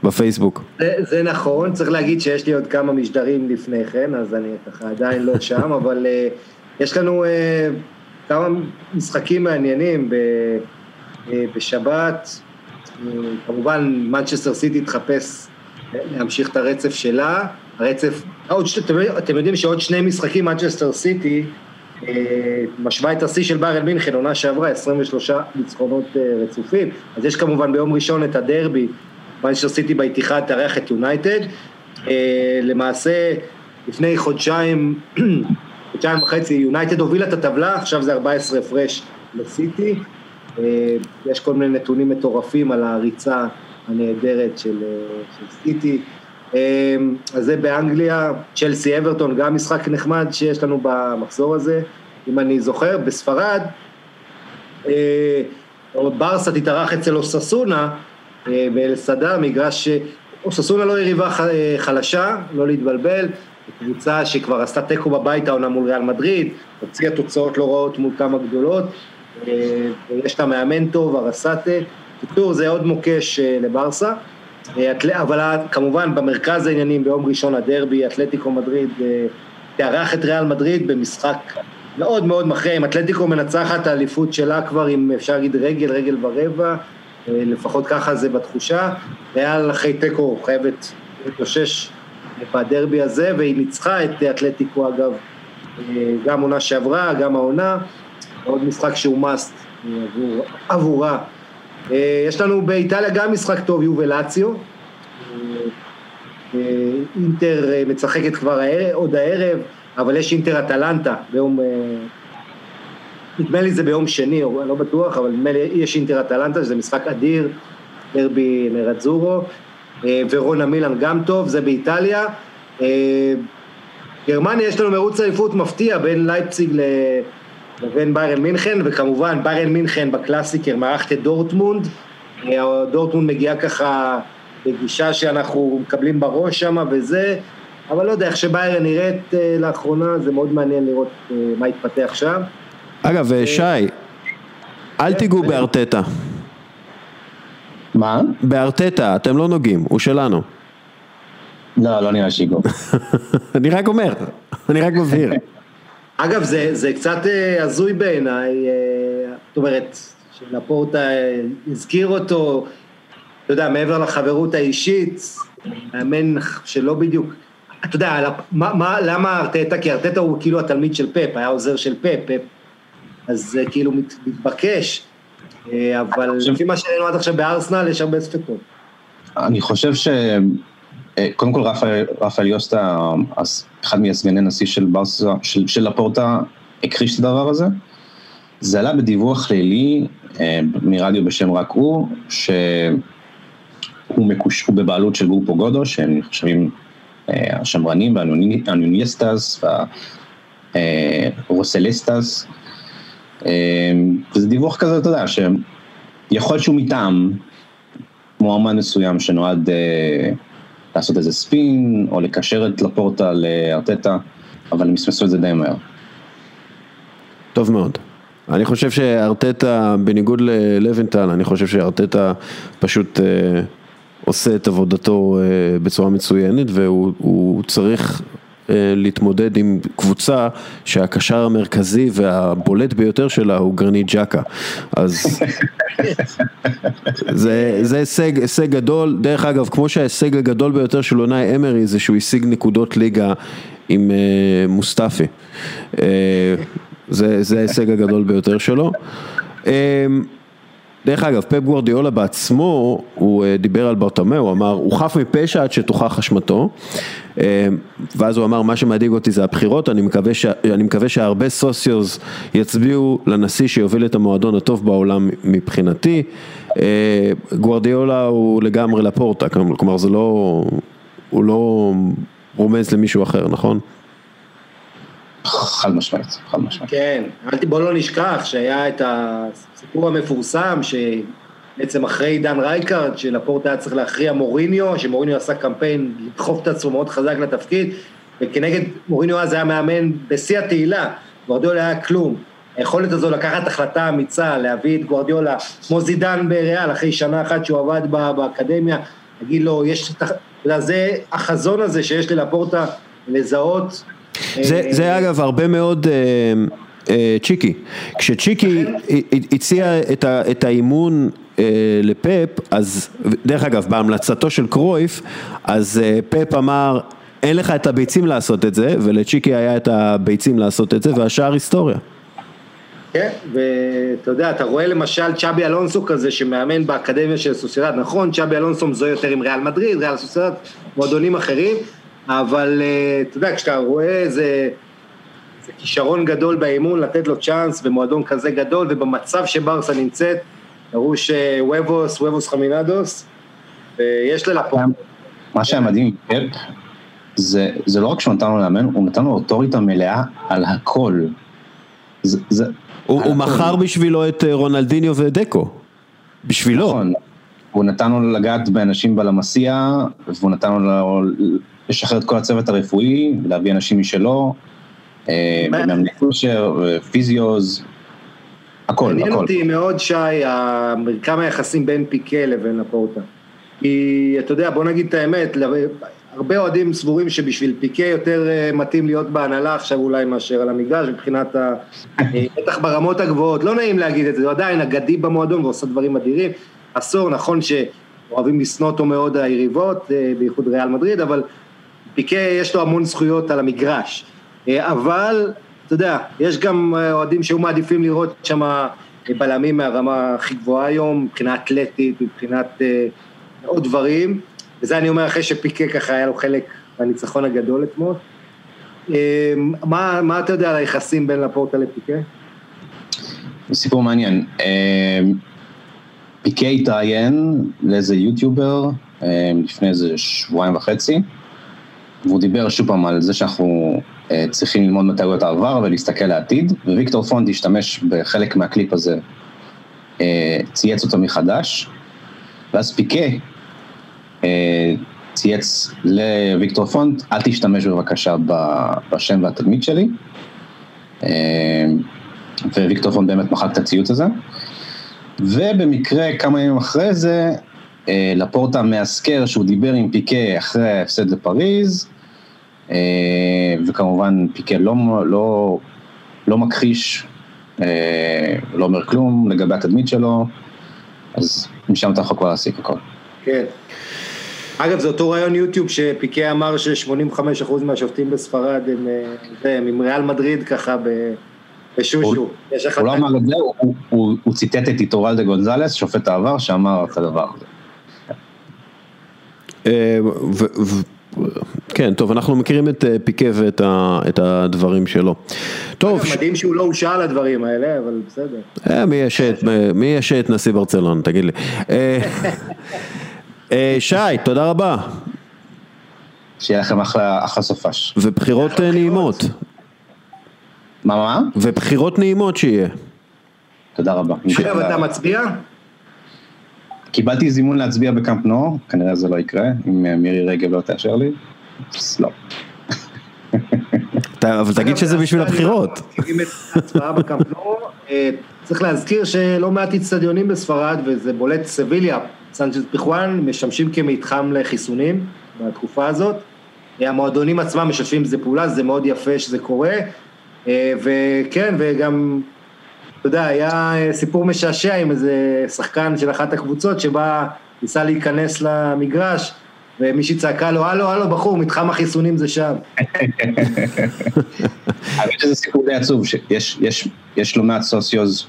S1: בפייסבוק.
S3: זה, זה נכון, צריך להגיד שיש לי עוד כמה משדרים לפני כן, אז אני ככה עדיין לא שם, אבל uh, יש לנו uh, כמה משחקים מעניינים ב, אה, בשבת, כמובן מנצ'סטר סיטי תחפש להמשיך את הרצף שלה, הרצף, עוד, אתם, אתם יודעים שעוד שני משחקים מנצ'סטר סיטי משווה את השיא של באיירן מינכן, עונה שעברה, 23 ניצחונות רצופים, אז יש כמובן ביום ראשון את הדרבי מנצ'סטר סיטי באיתיחד תארח את יונייטד. אה, למעשה, לפני חודשיים, חודשיים וחצי, יונייטד הובילה את הטבלה, עכשיו זה 14 הפרש לסיטי. אה, יש כל מיני נתונים מטורפים על הריצה הנהדרת של, אה, של סיטי. אז זה באנגליה, צ'לסי אברטון, גם משחק נחמד שיש לנו במחזור הזה, אם אני זוכר, בספרד, ברסה תתארח אצל אוססונה, באל-סדה, מגרש, אוססונה לא יריבה חלשה, לא להתבלבל, קבוצה שכבר עשתה תיקו בבית העונה מול ריאל מדריד, הוציאה תוצאות לא רעות מול כמה גדולות, ויש לה מאמן טוב, ארסטה, בקיצור זה עוד מוקש אה, לברסה, אבל כמובן במרכז העניינים ביום ראשון הדרבי, אתלטיקו מדריד אה, תארח את ריאל מדריד במשחק מאוד מאוד מכריע, אם אתלטיקו מנצחת האליפות שלה כבר עם אפשר להגיד רגל, רגל ורבע, אה, לפחות ככה זה בתחושה. ריאל אחרי תיקו חייבת להתאושש בדרבי הזה, והיא ניצחה את אתלטיקו אגב, אה, גם עונה שעברה, גם העונה, עוד משחק שהוא מאסט אה, עבור, עבורה. יש לנו באיטליה גם משחק טוב, יובלציו. אינטר משחקת כבר עוד הערב, אבל יש אינטר אטלנטה ביום נדמה לי זה ביום שני, אני לא בטוח, אבל נדמה לי יש אינטר אטלנטה, שזה משחק אדיר, דרבי נראדזורו, אה, ורונה מילאן גם טוב, זה באיטליה. אה, גרמניה יש לנו מרוץ אליפות מפתיע בין לייפציג לבין ביירן מינכן, וכמובן ביירן מינכן בקלאסיקר מארחת את דורטמונד, אה, דורטמונד מגיעה ככה בגישה שאנחנו מקבלים בראש שם וזה, אבל לא יודע, איך שביירן נראית לאחרונה, זה מאוד מעניין לראות מה יתפתח שם.
S1: אגב, אה, שי, אל תיגעו בארטטה.
S4: מה?
S1: בארטטה, אתם לא נוגעים, הוא שלנו.
S4: לא, לא נראה שיגעו.
S1: אני רק אומר, אני רק מבהיר.
S3: אגב, זה, זה קצת אה, הזוי בעיניי, אה, זאת אומרת, שלפורטה הזכיר אותו, אתה יודע, מעבר לחברות האישית, מאמן שלא בדיוק, אתה יודע, מה, מה, למה ארטטה? כי ארטטה הוא כאילו התלמיד של פפ, היה עוזר של פפ, פפ אז זה כאילו מתבקש, אה, אבל לפי מה שראינו עד עכשיו בארסנל, יש הרבה ספקות.
S4: אני חושב ש... אה, קודם כל רפאל יוסטה, אחד מהסגני נשיא של ברסה, של, של לפורטה, הכחיש את הדבר הזה. זה עלה בדיווח לילי אה, מרדיו בשם רק הוא, שהוא מקושר בבעלות של גרופו גודו, שהם נחשבים השמרנים והנוניסטס והרוסליסטס, אמ, וזה דיווח כזה, אתה יודע, שיכול להיות שהוא מטעם מועמד מסוים שנועד אה, לעשות איזה ספין, או לקשר את לפורטה לארטטה, אבל הם מסמסו את זה די מהר.
S1: טוב מאוד. אני חושב שארטטה, בניגוד ללוינטל, אני חושב שארטטה פשוט אה, עושה את עבודתו אה, בצורה מצוינת, והוא צריך להתמודד עם קבוצה שהקשר המרכזי והבולט ביותר שלה הוא גרנית ג'קה. אז זה, זה הישג, הישג גדול, דרך אגב, כמו שההישג הגדול ביותר של עונאי אמרי זה שהוא השיג נקודות ליגה עם uh, מוסטפי. Uh, זה, זה ההישג הגדול ביותר שלו. Uh, דרך אגב, פפ גוורדיאולה בעצמו, הוא דיבר על ברטומאו, הוא אמר, הוא חף מפשע עד שתוכח אשמתו, ואז הוא אמר, מה שמדאיג אותי זה הבחירות, אני מקווה, ש... אני מקווה שהרבה סוציוז יצביעו לנשיא שיוביל את המועדון הטוב בעולם מבחינתי, גוורדיאולה הוא לגמרי לפורטה, כלומר זה לא, הוא לא רומז למישהו אחר, נכון?
S4: חד משמעית, חד משמעית.
S3: כן, בוא לא נשכח שהיה את הסיפור המפורסם, שבעצם אחרי עידן רייקארד, שלפורטה היה צריך להכריע מוריניו, שמוריניו עשה קמפיין לדחוף את עצמו מאוד חזק לתפקיד, וכנגד מוריניו אז היה מאמן בשיא התהילה, גוורדיולה היה כלום. היכולת הזו לקחת החלטה אמיצה, להביא את גוורדיולה, כמו זידאן בריאל, אחרי שנה אחת שהוא עבד באקדמיה, להגיד לו, יש, יודע, זה החזון הזה שיש ללפורטה לזהות
S1: זה, זה אגב הרבה מאוד אה, אה, צ'יקי, כשצ'יקי הציע את, ה, את האימון אה, לפפ, אז דרך אגב בהמלצתו של קרויף, אז אה, פפ אמר אין לך את הביצים לעשות את זה, ולצ'יקי היה את הביצים לעשות את זה, והשאר היסטוריה.
S3: כן, ואתה יודע, אתה רואה למשל צ'אבי אלונסו כזה שמאמן באקדמיה של סוסיידד, נכון, צ'אבי אלונסו מזוהה יותר עם ריאל מדריד, ריאל סוסיידד, מועדונים אחרים, אבל אה, אתה יודע, כשאתה רואה איזה כישרון גדול באימון, לתת לו צ'אנס במועדון כזה גדול, ובמצב שברסה נמצאת, תראו שוובוס, וובוס חמינדוס, ויש ללפורט.
S4: מה שהיה מדהים זה, זה לא רק שהוא נתן לו לאמן, הוא נתן לו אוטוריטה מלאה על הכל.
S1: זה, זה, הוא, הוא מכר בשבילו את אה, רונלדיניו ודקו, בשבילו. נכון,
S4: הוא נתן לו לגעת באנשים בלמסיה, והוא נתן לו לשחרר את כל הצוות הרפואי, להביא אנשים משלו, אה, מאמני כושר, פיזיוז, הכל, הכל.
S3: מעניין אותי מאוד, שי, מרקם היחסים בין פיקה לבין לפורטה. כי, אתה יודע, בוא נגיד את האמת, הרבה אוהדים סבורים שבשביל פיקה יותר אה, מתאים להיות בהנהלה עכשיו אולי מאשר על המגרש, מבחינת ה... אה, בטח ברמות הגבוהות, לא נעים להגיד את זה, הוא עדיין אגדי במועדון ועושה דברים אדירים. עשור, נכון שאוהבים לשנוא אותו מאוד היריבות, בייחוד ריאל מדריד, אבל פיקה יש לו המון זכויות על המגרש, אה, אבל אתה יודע, יש גם אה, אוהדים שהיו מעדיפים לראות שם אה, בלמים מהרמה הכי גבוהה היום, מבחינה אתלטית, מבחינת עוד דברים, וזה אני אומר אחרי שפיקה ככה היה לו חלק בניצחון הגדול אתמול. מה, מה אתה יודע על היחסים בין לפורטה לפיקה?
S4: סיפור מעניין. פיקה התראיין לאיזה יוטיובר לפני איזה שבועיים וחצי. והוא דיבר שוב פעם על זה שאנחנו אה, צריכים ללמוד מטעויות העבר ולהסתכל לעתיד, וויקטור פונט השתמש בחלק מהקליפ הזה, אה, צייץ אותו מחדש, ואז פיקה אה, צייץ לוויקטור פונט, אל תשתמש בבקשה בשם והתדמית שלי, וויקטור פונט באמת מחק את הציוץ הזה, ובמקרה כמה ימים אחרי זה, לפורטה מאזכר שהוא דיבר עם פיקה אחרי ההפסד לפריז, אה, וכמובן פיקה לא, לא, לא מכחיש, אה, לא אומר כלום לגבי התדמית שלו, אז משם אתה יכול כבר להסיק הכל.
S3: כן. אגב, זה אותו רעיון יוטיוב שפיקה אמר ש-85% מהשופטים בספרד הם, אה, הם עם ריאל מדריד ככה בשושו. הוא,
S4: הוא לא אמר את זה, הוא, הוא, הוא ציטט את איטורלדה גונזלס, שופט העבר, שאמר את הדבר הזה.
S1: כן, טוב, אנחנו מכירים את אה, פיקה ואת את הדברים שלו.
S3: טוב. מדהים שהוא לא הושע על הדברים האלה, אבל בסדר.
S1: אה, מי ישע את נשיא ברצלון, תגיד לי. אה, שי, תודה רבה.
S4: שיהיה לכם אחלה, אחלה סופש.
S1: ובחירות נעימות.
S4: מה, מה?
S1: ובחירות נעימות שיהיה.
S4: תודה רבה.
S3: אגב, אתה מצביע?
S4: קיבלתי זימון להצביע בקאמפ נו, כנראה זה לא יקרה, אם מירי רגב לא תאשר לי, אז לא.
S1: אבל תגיד שזה בשביל הבחירות.
S3: נו, אה, צריך להזכיר שלא מעט איצטדיונים בספרד, וזה בולט סביליה, סנצ'ס פיחואן, משמשים כמתחם לחיסונים בתקופה הזאת. המועדונים עצמם משתפים בזה פעולה, זה מאוד יפה שזה קורה, וכן, וגם, אתה יודע, היה סיפור משעשע עם איזה שחקן של אחת הקבוצות שבא, ניסה להיכנס למגרש, ומישהי צעקה לו, הלו, הלו, בחור, מתחם החיסונים זה שם.
S4: האמת שזה סיפור די עצוב, שיש לא מעט סוציוז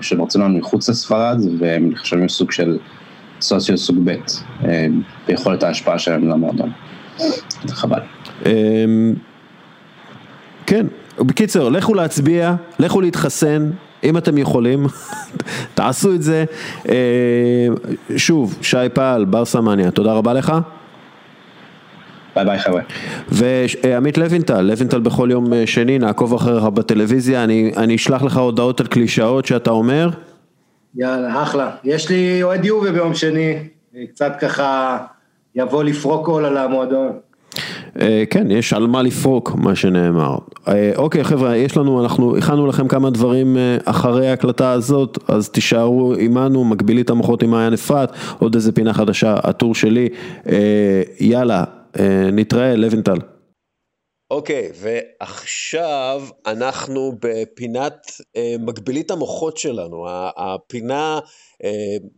S4: של ברצלונה מחוץ לספרד, והם נחשבים סוג של סוציוז סוג ב' ביכולת ההשפעה שלהם למועדון. זה חבל.
S1: כן, בקיצר, לכו להצביע, לכו להתחסן, אם אתם יכולים, תעשו את זה. שוב, שי פעל, בר סמניה, תודה רבה לך.
S4: ביי ביי חבר'ה.
S1: ועמית לוינטל, לוינטל בכל יום שני, נעקוב אחריך בטלוויזיה, אני, אני אשלח לך הודעות על קלישאות שאתה אומר.
S3: יאללה, אחלה. יש לי אוהד יובה ביום שני, קצת ככה יבוא לפרוק עול על המועדון.
S1: כן, יש על מה לפרוק, מה שנאמר. אוקיי חבר'ה, יש לנו, אנחנו הכנו לכם כמה דברים אחרי ההקלטה הזאת, אז תישארו עמנו, מגבילי את המוחות עם מעיין אפרת, עוד איזה פינה חדשה, הטור שלי, יאללה, נתראה, לוינטל. אוקיי, ועכשיו אנחנו בפינת מגבילית המוחות שלנו, הפינה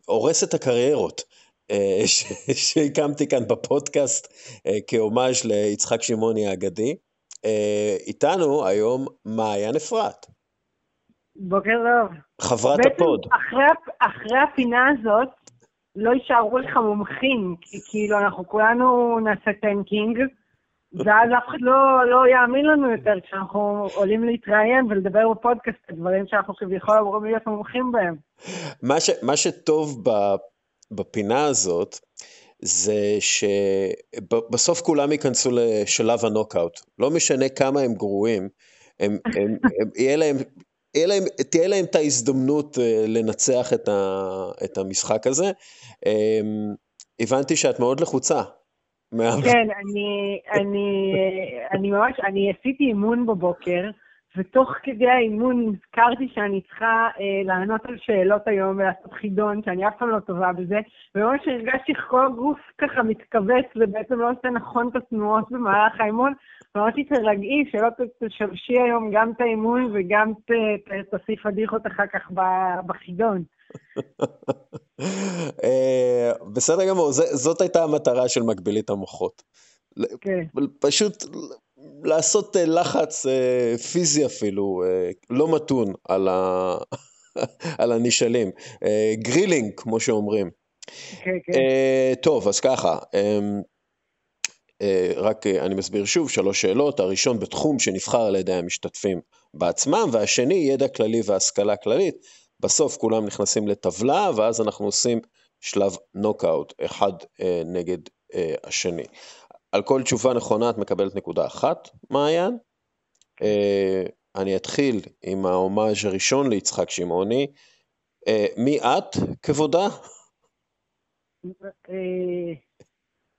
S1: הורסת הקריירות. שהקמתי כאן בפודקאסט כהומאז' ליצחק שמעוני האגדי. איתנו היום מעיין אפרת.
S5: בוקר טוב.
S1: חברת
S5: בעצם
S1: ה pod.
S5: אחרי, אחרי הפינה הזאת לא יישארו לך מומחים, כי כאילו אנחנו כולנו נעשה tanking, ואז אף אחד לא, לא יאמין לנו יותר כשאנחנו עולים להתראיין ולדבר בפודקאסט על דברים שאנחנו כביכול אמורים להיות מומחים בהם.
S1: מה, ש, מה שטוב ב... בפינה הזאת, זה שבסוף כולם ייכנסו לשלב הנוקאוט. לא משנה כמה הם גרועים, הם, הם, הם, יהיה להם, יהיה להם, תהיה להם את ההזדמנות לנצח את, ה, את המשחק הזה. הבנתי שאת מאוד לחוצה.
S5: כן, אני, אני, אני ממש, אני עשיתי אימון בבוקר. ותוך כדי האימון נזכרתי שאני צריכה אה, לענות על שאלות היום ולעשות חידון, שאני אף פעם לא טובה בזה, וממש הרגשתי כל הגוף ככה מתכווץ ובעצם לא עושה נכון את התנועות במהלך האימון, ואמרתי תרגעי, שלא תשבשי היום גם את האימון וגם תוסיף פדיחות אחר כך בחידון.
S1: בסדר גמור, זאת הייתה המטרה של מגבילית המוחות. כן. פשוט לעשות לחץ פיזי אפילו, לא מתון על, ה... על הנשאלים. grilling, כמו שאומרים.
S5: כן, כן.
S1: טוב, אז ככה, רק אני מסביר שוב, שלוש שאלות. הראשון בתחום שנבחר על ידי המשתתפים בעצמם, והשני ידע כללי והשכלה כללית. בסוף כולם נכנסים לטבלה, ואז אנחנו עושים שלב נוקאוט, אחד נגד השני. על כל תשובה נכונה את מקבלת נקודה אחת, מעיין. אני אתחיל עם ההומאז' הראשון ליצחק שמעוני. מי את, כבודה?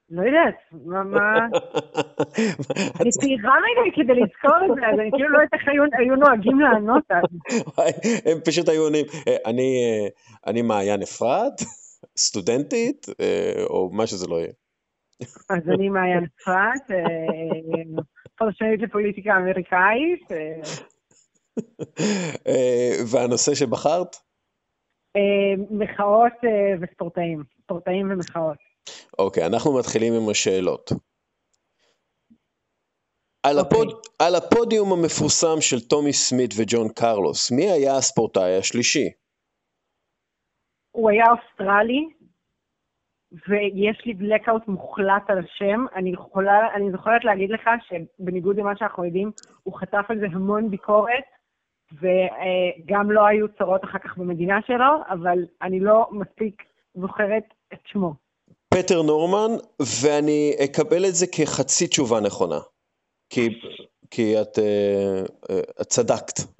S5: לא יודעת, מה... אני צעירה מדי כדי לזכור את זה, אז אני כאילו לא יודעת איך היו נוהגים לענות אז.
S1: הם פשוט היו עונים, אני מעיין אפרת, סטודנטית, או מה שזה לא יהיה.
S5: אז אני מעיין אפרת, פרשנית לפוליטיקה אמריקאית.
S1: והנושא שבחרת?
S5: מחאות וספורטאים, ספורטאים ומחאות.
S1: אוקיי, אנחנו מתחילים עם השאלות. על, הפוד, על הפודיום המפורסם של טומי סמית וג'ון קרלוס, מי היה הספורטאי השלישי?
S5: הוא היה אוסטרלי, ויש לי בלקאוט מוחלט על השם. אני יכולה, אני זוכרת להגיד לך שבניגוד למה שאנחנו יודעים, הוא חטף על זה המון ביקורת, וגם לא היו צרות אחר כך במדינה שלו, אבל אני לא מספיק זוכרת את שמו.
S1: פטר נורמן, ואני אקבל את זה כחצי תשובה נכונה. כי, כי את, את צדקת.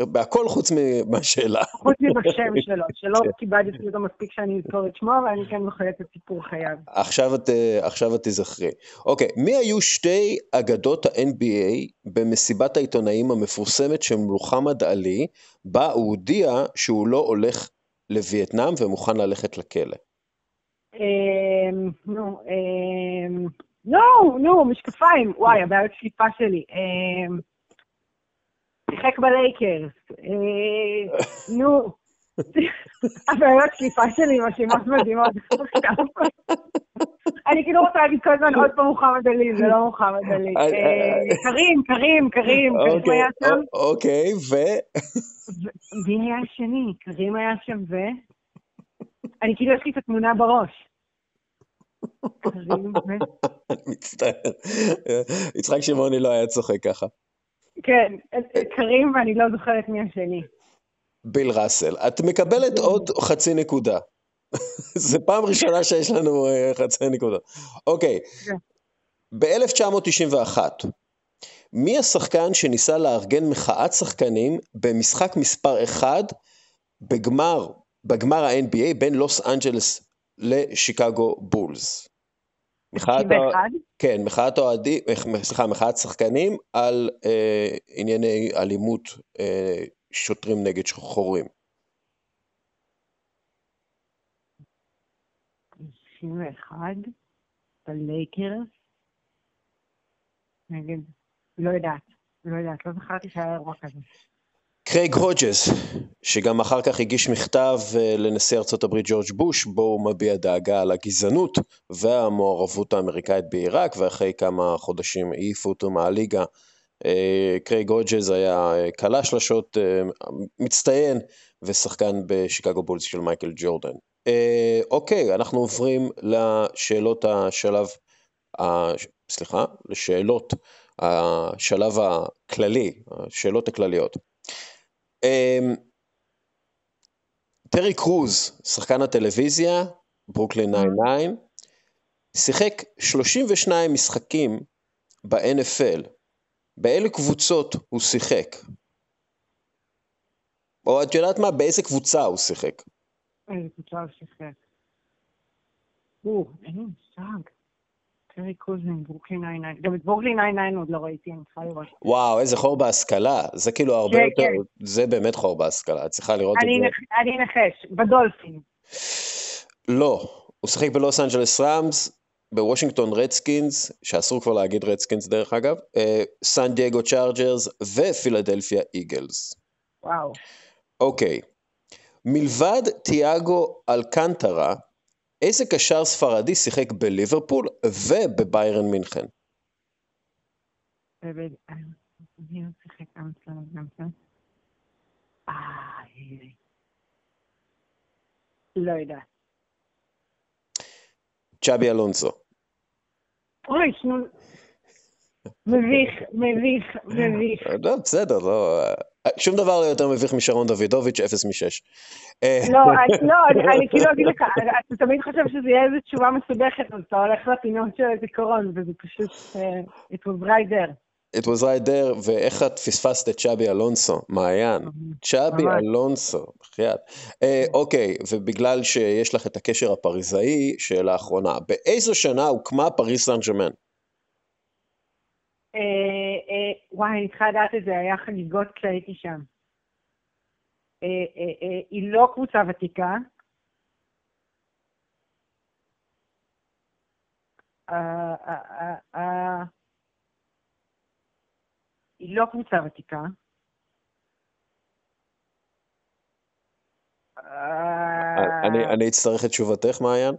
S1: בהכל חוץ מהשאלה.
S5: חוץ מבשם שלו, שלא כיבדתי אותו מספיק שאני אזכור את שמו, ואני כן זוכרת את סיפור חייו.
S1: עכשיו את, את תזכרי. אוקיי, מי היו שתי אגדות ה-NBA במסיבת העיתונאים המפורסמת של מוחמד עלי, בה הוא הודיע שהוא לא הולך לווייטנאם ומוכן ללכת לכלא?
S5: נו, נו, נו, משקפיים. וואי, הבעיות שליפה שלי. שיחק בלייקרס. אה, נו. הבעיות שליפה שלי מאשימות מדהימות. אני כאילו רוצה להגיד כל הזמן עוד פעם מוחמד עלי, זה לא מוחמד עלי.
S1: אה,
S5: אה, קרים, קרים, קרים. קרים
S1: אוקיי,
S5: היה שם?
S1: אוקיי, ו...
S5: מי היה השני? קרים היה שם ו... אני כאילו יש לי את התמונה בראש. קרים ו...
S1: אני מצטער. יצחק שמעוני לא היה צוחק ככה.
S5: כן, קרים ואני לא זוכרת מי השני.
S1: ביל ראסל. את מקבלת עוד חצי נקודה. זה פעם ראשונה שיש לנו אה, חצי נקודה. אוקיי.
S5: כן.
S1: ב-1991, מי השחקן שניסה לארגן מחאת שחקנים במשחק מספר 1 בגמר, בגמר ה-NBA בין לוס אנג'לס לשיקגו בולס? מחאת ה-
S5: 91?
S1: כן, מחאת אוהדים, סליחה, מחאת שחקנים על אה, ענייני אלימות אה, שוטרים נגד שחורים.
S5: 91, בלייקרס, נגד, לא יודעת, לא יודעת, לא זכרתי שהיה אירוע כזה.
S1: קרייג הודג'ס, שגם אחר כך הגיש מכתב אה, לנשיא ארצות הברית ג'ורג' בוש, בו הוא מביע דאגה על הגזענות והמעורבות האמריקאית בעיראק, ואחרי כמה חודשים העיפו אותו מהליגה. אה, קרייג הודג'ס היה אה, קלע שלשות, אה, מצטיין, ושחקן בשיקגו בולס של מייקל ג'ורדן. אה, אוקיי, אנחנו עוברים לשאלות השלב, סליחה, לשאלות השלב הכללי, השאלות הכלליות. אמ, טרי קרוז, שחקן הטלוויזיה, ברוקלין 99, שיחק 32 משחקים ב-NFL. באילו קבוצות הוא שיחק? או את יודעת מה? באיזה קבוצה הוא שיחק?
S5: איזה קבוצה הוא שיחק. או, אין לי מושג. טרי קוזין, ברוקלין 99. גם את ברוקלין 99 עוד לא ראיתי, אני צריכה לראות.
S1: וואו, איזה חור בהשכלה. זה כאילו הרבה
S5: כן,
S1: יותר,
S5: כן.
S1: זה באמת חור בהשכלה, את צריכה לראות את
S5: אני
S1: זה.
S5: נח- אני אנחש, בדולפין.
S1: לא, הוא שיחק בלוס אנג'לס ראמס, בוושינגטון רדסקינס, שאסור כבר להגיד רדסקינס דרך אגב, אה, סן דייגו צ'ארג'רס ופילדלפיה איגלס.
S5: וואו.
S1: אוקיי, מלבד תיאגו אלקנטרה, איזה קשר ספרדי שיחק בליברפול ובביירן מינכן?
S5: אה? אה, אה. לא יודעת.
S1: צ'אבי אלונסו.
S5: אוי. מביך, מביך, מביך.
S1: לא, בסדר, לא... שום דבר לא יותר מביך משרון דוידוביץ', אפס משש.
S5: לא, אני- לא, אני- כאילו אגיד לך, אתה תמיד חושב שזה יהיה איזו תשובה מסובכת, אז אתה הולך לפינות של הזיכרון, וזה פשוט, אה, it was right there.
S1: It was right there, ואיך את פספסת את צ'אבי אלונסו, מעיין? צ'אבי. אלונסו, בחייאת. אה, אוקיי, ובגלל שיש לך את הקשר הפריזאי, שאלה אחרונה, באיזו שנה הוקמה פריס סן ג'רמן?
S5: אה, אה, וואי, אני צריכה לדעת את זה, היה חגיגות כשהייתי שם. אה, היא לא קבוצה ותיקה. היא לא קבוצה ותיקה.
S1: אני אצטרך את תשובתך, מעיין?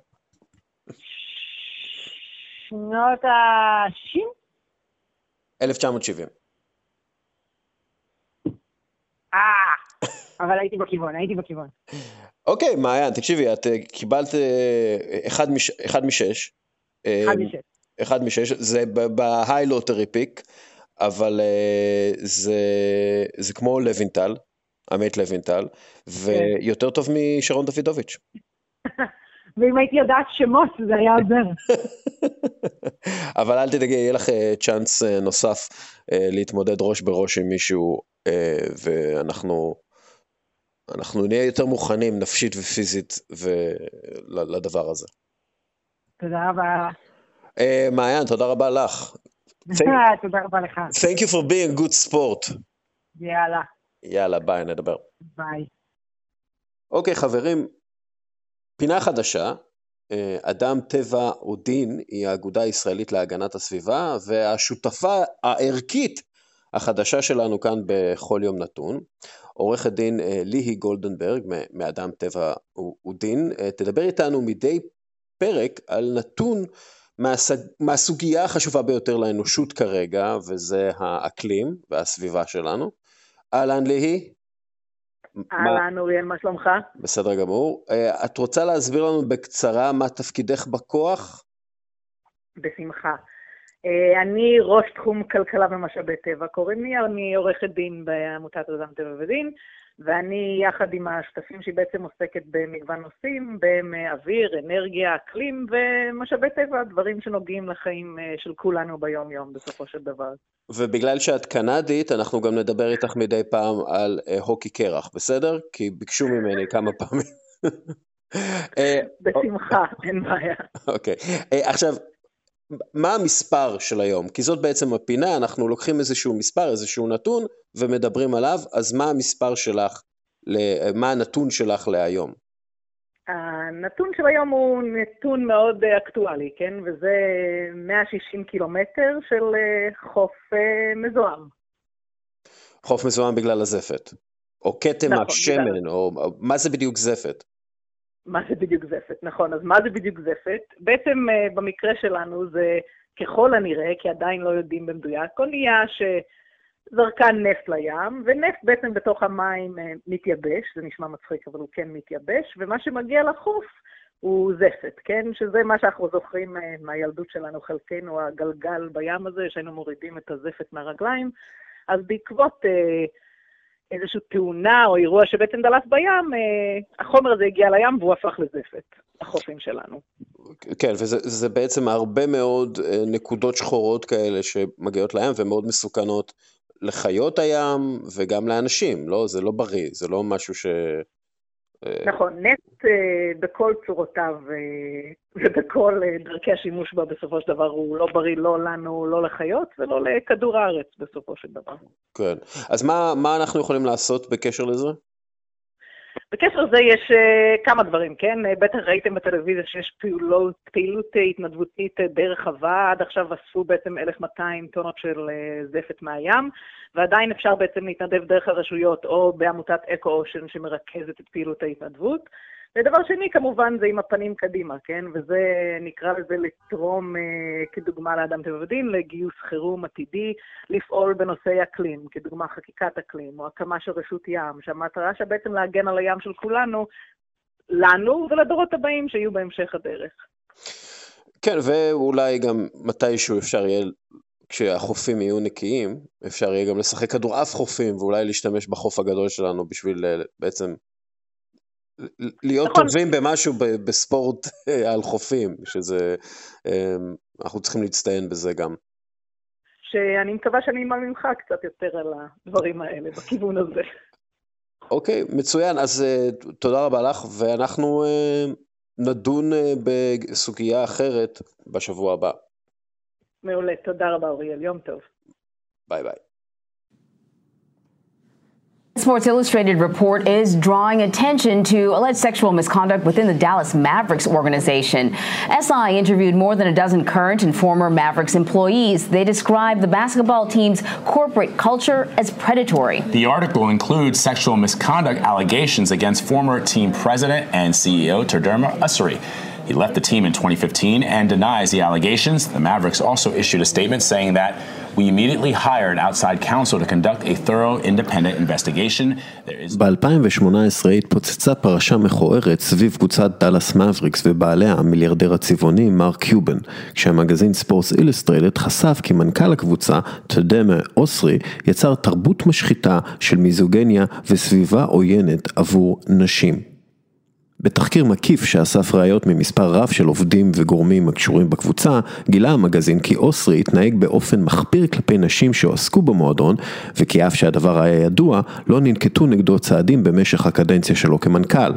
S5: שנות ה-60?
S1: 1970.
S5: אה, אבל הייתי בכיוון, הייתי בכיוון.
S1: אוקיי, מעיין, תקשיבי, את אה, קיבלת אה, אחד מש- אחד משש.
S5: אחד משש.
S1: אחד משש, זה ב high lottery pick, אבל זה, זה כמו לוינטל, עמית לוינטל, ויותר טוב משרון דוידוביץ'.
S5: ואם הייתי יודעת שמות, זה היה עוזר.
S1: אבל אל תדאגי, יהיה לך אה, צ'אנס אה, נוסף אה, להתמודד ראש בראש עם מישהו, ואנחנו אנחנו נהיה יותר מוכנים נפשית ופיזית לדבר הזה.
S5: תודה רבה.
S1: מעיין, תודה רבה לך.
S5: תודה רבה לך.
S1: Thank you for being good sport.
S5: יאללה,
S1: יאללה, ביי, נדבר.
S5: ביי.
S1: אוקיי, חברים, פינה חדשה, אה, אדם טבע ודין היא האגודה הישראלית להגנת הסביבה והשותפה הערכית החדשה שלנו כאן בכל יום נתון. עורכת דין אה, ליהי גולדנברג מאדם טבע ודין תדבר איתנו מדי פרק על נתון מהסוג... מהסוגיה החשובה ביותר לאנושות כרגע וזה האקלים והסביבה שלנו. אהלן ליהי.
S6: אהלן אוריאל, מה שלומך?
S1: בסדר גמור. אה, את רוצה להסביר לנו בקצרה מה תפקידך בכוח?
S6: בשמחה. אה, אני ראש תחום כלכלה ומשאבי טבע, קוראים לי, אני עורכת דין בעמותת אדם טבע ודין, ואני יחד עם השותפים שהיא בעצם עוסקת במגוון נושאים, בהם אוויר, אנרגיה, אקלים ומשאבי טבע, דברים שנוגעים לחיים אה, של כולנו ביום-יום בסופו של דבר.
S1: ובגלל שאת קנדית, אנחנו גם נדבר איתך מדי פעם על אה, הוקי קרח, בסדר? כי ביקשו ממני כמה פעמים.
S6: בשמחה, אין בעיה.
S1: אוקיי. עכשיו, מה המספר של היום? כי זאת בעצם הפינה, אנחנו לוקחים איזשהו מספר, איזשהו נתון, ומדברים עליו, אז מה המספר שלך, מה הנתון שלך להיום?
S6: הנתון של היום הוא נתון מאוד אה, אקטואלי, כן? וזה 160 קילומטר של אה, חוף אה, מזוהם.
S1: חוף מזוהם בגלל הזפת. או כתם נכון, השמן, בגלל... או מה זה בדיוק זפת?
S6: מה זה בדיוק זפת, נכון. אז מה זה בדיוק זפת? בעצם uh, במקרה שלנו זה ככל הנראה, כי עדיין לא יודעים במדויק, אונייה שזרקה נפט לים, ונפט בעצם בתוך המים uh, מתייבש, זה נשמע מצחיק, אבל הוא כן מתייבש, ומה שמגיע לחוף הוא זפת, כן? שזה מה שאנחנו זוכרים uh, מהילדות שלנו, חלקנו הגלגל בים הזה, שהיינו מורידים את הזפת מהרגליים. אז בעקבות... Uh, איזושהי תאונה או אירוע שבעצם דלף בים, אה, החומר הזה הגיע לים והוא הפך לזפת, החופים שלנו.
S1: כן, וזה בעצם הרבה מאוד אה, נקודות שחורות כאלה שמגיעות לים ומאוד מסוכנות לחיות הים וגם לאנשים, לא? זה לא בריא, זה לא משהו ש...
S6: אה, נכון, נפט אה, בכל צורותיו אה, ובכל דרכי השימוש בה בסופו של דבר הוא לא בריא לא לנו, לא לחיות ולא לכדור הארץ בסופו של דבר.
S1: כן, אז מה, מה אנחנו יכולים לעשות בקשר לזה?
S6: בקשר לזה יש uh, כמה דברים, כן? בטח ראיתם בטלוויזיה שיש פעולות, פעילות התנדבותית די רחבה, עד עכשיו אספו בעצם 1,200 טונות של uh, זפת מהים, ועדיין אפשר בעצם להתנדב דרך הרשויות או בעמותת אקו-אושן שמרכזת את פעילות ההתנדבות. ודבר שני, כמובן, זה עם הפנים קדימה, כן? וזה, נקרא לזה לתרום, אה, כדוגמה לאדם טבע ודין, לגיוס חירום עתידי, לפעול בנושאי אקלים, כדוגמה חקיקת אקלים, או הקמה של רשות ים, שהמטרה שלה בעצם להגן על הים של כולנו, לנו ולדורות הבאים שיהיו בהמשך הדרך.
S1: כן, ואולי גם מתישהו אפשר יהיה, כשהחופים יהיו נקיים, אפשר יהיה גם לשחק כדורעף חופים, ואולי להשתמש בחוף הגדול שלנו בשביל אה, בעצם להיות נכון. טובים במשהו בספורט אה, על חופים, שזה, אמ, אנחנו צריכים להצטיין בזה גם.
S6: שאני מקווה שאני אלמד ממך קצת יותר על הדברים האלה, בכיוון הזה.
S1: אוקיי, okay, מצוין, אז uh, תודה רבה לך, ואנחנו uh, נדון uh, בסוגיה אחרת בשבוע הבא.
S6: מעולה, תודה רבה אוריאל, יום טוב.
S1: ביי ביי.
S7: Sports Illustrated report is drawing attention to alleged sexual misconduct within the Dallas Mavericks organization. SI interviewed more than a dozen current and former Mavericks employees. They describe the basketball team's corporate culture as predatory.
S8: The article includes sexual misconduct allegations against former team president and CEO Terderma Ussery. He left the team in 2015 and denies the allegations. The Mavericks also issued a statement saying that we immediately hired outside counsel to conduct a thorough independent investigation.
S9: ב-2018 התפוצצה פרשה מכוערת סביב קבוצת דאלאס מבריקס ובעליה המיליארדר הצבעוני מרק קיובן, כשהמגזין ספורטס אילוסטריידד חשף כי מנכ"ל הקבוצה, תדמה אוסרי, יצר תרבות משחיתה של מיזוגניה וסביבה עוינת עבור נשים. בתחקיר מקיף שאסף ראיות ממספר רב של עובדים וגורמים הקשורים בקבוצה, גילה המגזין כי אוסרי התנהג באופן מחפיר כלפי נשים שהועסקו במועדון, וכי אף שהדבר היה ידוע, לא ננקטו נגדו צעדים במשך הקדנציה שלו כמנכ"ל.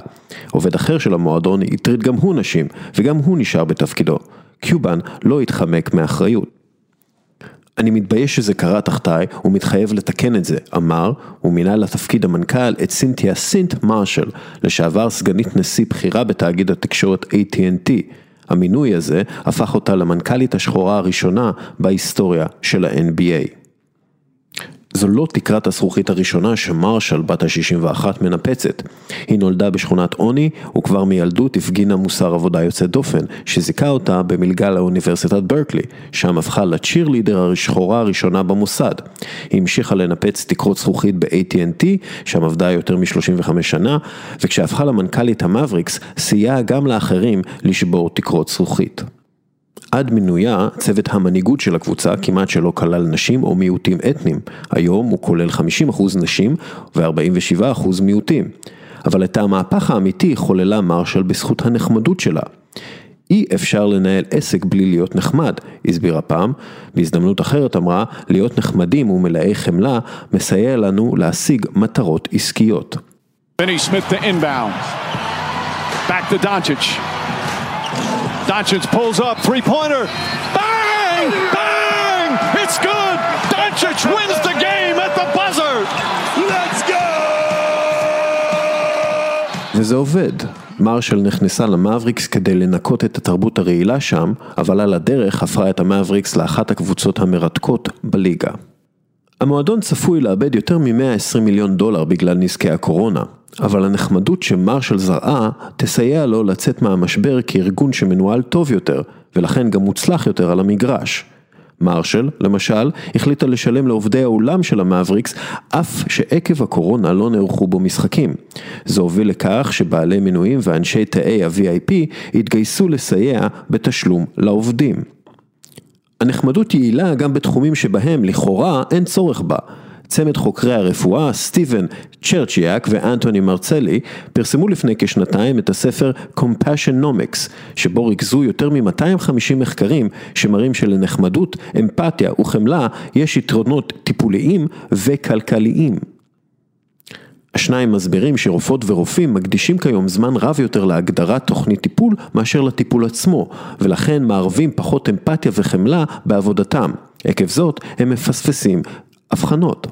S9: עובד אחר של המועדון הטריד גם הוא נשים, וגם הוא נשאר בתפקידו. קיובן לא התחמק מאחריות.
S1: אני מתבייש שזה קרה תחתיי ומתחייב לתקן את זה, אמר, ומינה לתפקיד המנכ"ל את סינתיה סינט מרשל, לשעבר סגנית נשיא בכירה בתאגיד התקשורת AT&T. המינוי הזה הפך אותה למנכ"לית השחורה הראשונה בהיסטוריה של ה-NBA. זו לא תקרת הזכוכית הראשונה שמרשל בת ה-61 מנפצת. היא נולדה בשכונת עוני, וכבר מילדות הפגינה מוסר עבודה יוצא דופן, שזיכה אותה במלגה לאוניברסיטת ברקלי, שם הפכה לצ'ירלידר השחורה הראשונה במוסד. היא המשיכה לנפץ תקרות זכוכית ב-AT&T, שם עבדה יותר מ-35 שנה, וכשהפכה למנכ"לית המבריקס, סייעה גם לאחרים לשבור תקרות זכוכית. עד מינויה, צוות המנהיגות של הקבוצה כמעט שלא כלל נשים או מיעוטים אתניים. היום הוא כולל 50% נשים ו-47% מיעוטים. אבל את המהפך האמיתי חוללה מרשל בזכות הנחמדות שלה. אי אפשר לנהל עסק בלי להיות נחמד, הסבירה פעם. בהזדמנות אחרת אמרה, להיות נחמדים ומלאי חמלה מסייע לנו להשיג מטרות עסקיות. Back to Doncic. Doncic pulls up, three-pointer. Bang! Bang! It's good! Doncic wins the game at the buzzer! Let's go! וזה עובד. מרשל נכנסה למאבריקס כדי לנקות את התרבות הרעילה שם, אבל על הדרך הפכה את המאבריקס לאחת הקבוצות המרתקות בליגה. המועדון צפוי לאבד יותר מ-120 מיליון דולר בגלל נזקי הקורונה, אבל הנחמדות שמרשל זרעה תסייע לו לצאת מהמשבר כארגון שמנוהל טוב יותר, ולכן גם מוצלח יותר על המגרש. מרשל, למשל, החליטה לשלם לעובדי האולם של המאבריקס, אף שעקב הקורונה לא נערכו בו משחקים. זה הוביל לכך שבעלי מנויים ואנשי תאי ה-VIP התגייסו לסייע בתשלום לעובדים. הנחמדות יעילה גם בתחומים שבהם לכאורה אין צורך בה. צמד חוקרי הרפואה, סטיבן צ'רצ'יאק ואנטוני מרצלי, פרסמו לפני כשנתיים את הספר Compassionomics, שבו ריכזו יותר מ-250 מחקרים שמראים שלנחמדות, אמפתיה וחמלה יש יתרונות טיפוליים וכלכליים. השניים מסבירים שרופאות ורופאים מקדישים כיום זמן רב יותר להגדרת תוכנית טיפול מאשר לטיפול עצמו, ולכן מערבים פחות אמפתיה וחמלה בעבודתם. עקב זאת, הם מפספסים אבחנות.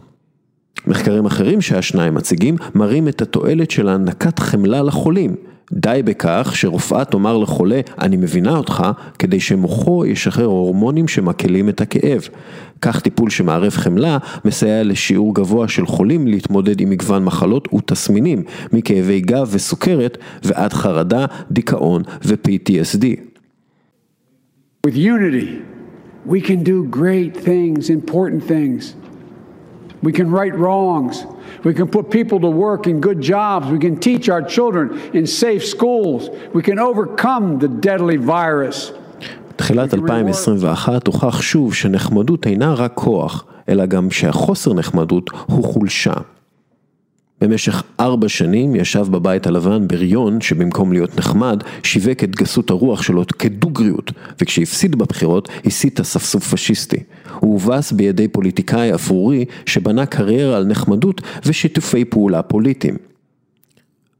S1: מחקרים אחרים שהשניים מציגים מראים את התועלת של הענקת חמלה לחולים. די בכך שרופאה תאמר לחולה, אני מבינה אותך, כדי שמוחו ישחרר הורמונים שמקלים את הכאב. כך טיפול שמערב חמלה מסייע לשיעור גבוה של חולים להתמודד עם מגוון מחלות ותסמינים, מכאבי גב וסוכרת ועד חרדה, דיכאון ו-PTSD. With unity, we can do great things, important things. We can right wrongs. We can put people to work in good jobs. We can teach our children in safe schools. We can overcome the deadly virus. תחילת 2021 הוכח שוב שנחמדות אינה רק כוח, אלא גם שהחוסר נחמדות הוא חולשה. במשך ארבע שנים ישב בבית הלבן בריון שבמקום להיות נחמד שיווק את גסות הרוח שלו כדוגריות וכשהפסיד בבחירות הסית אספסוף פשיסטי. הוא הובס בידי פוליטיקאי אפרורי שבנה קריירה על נחמדות ושיתופי פעולה פוליטיים.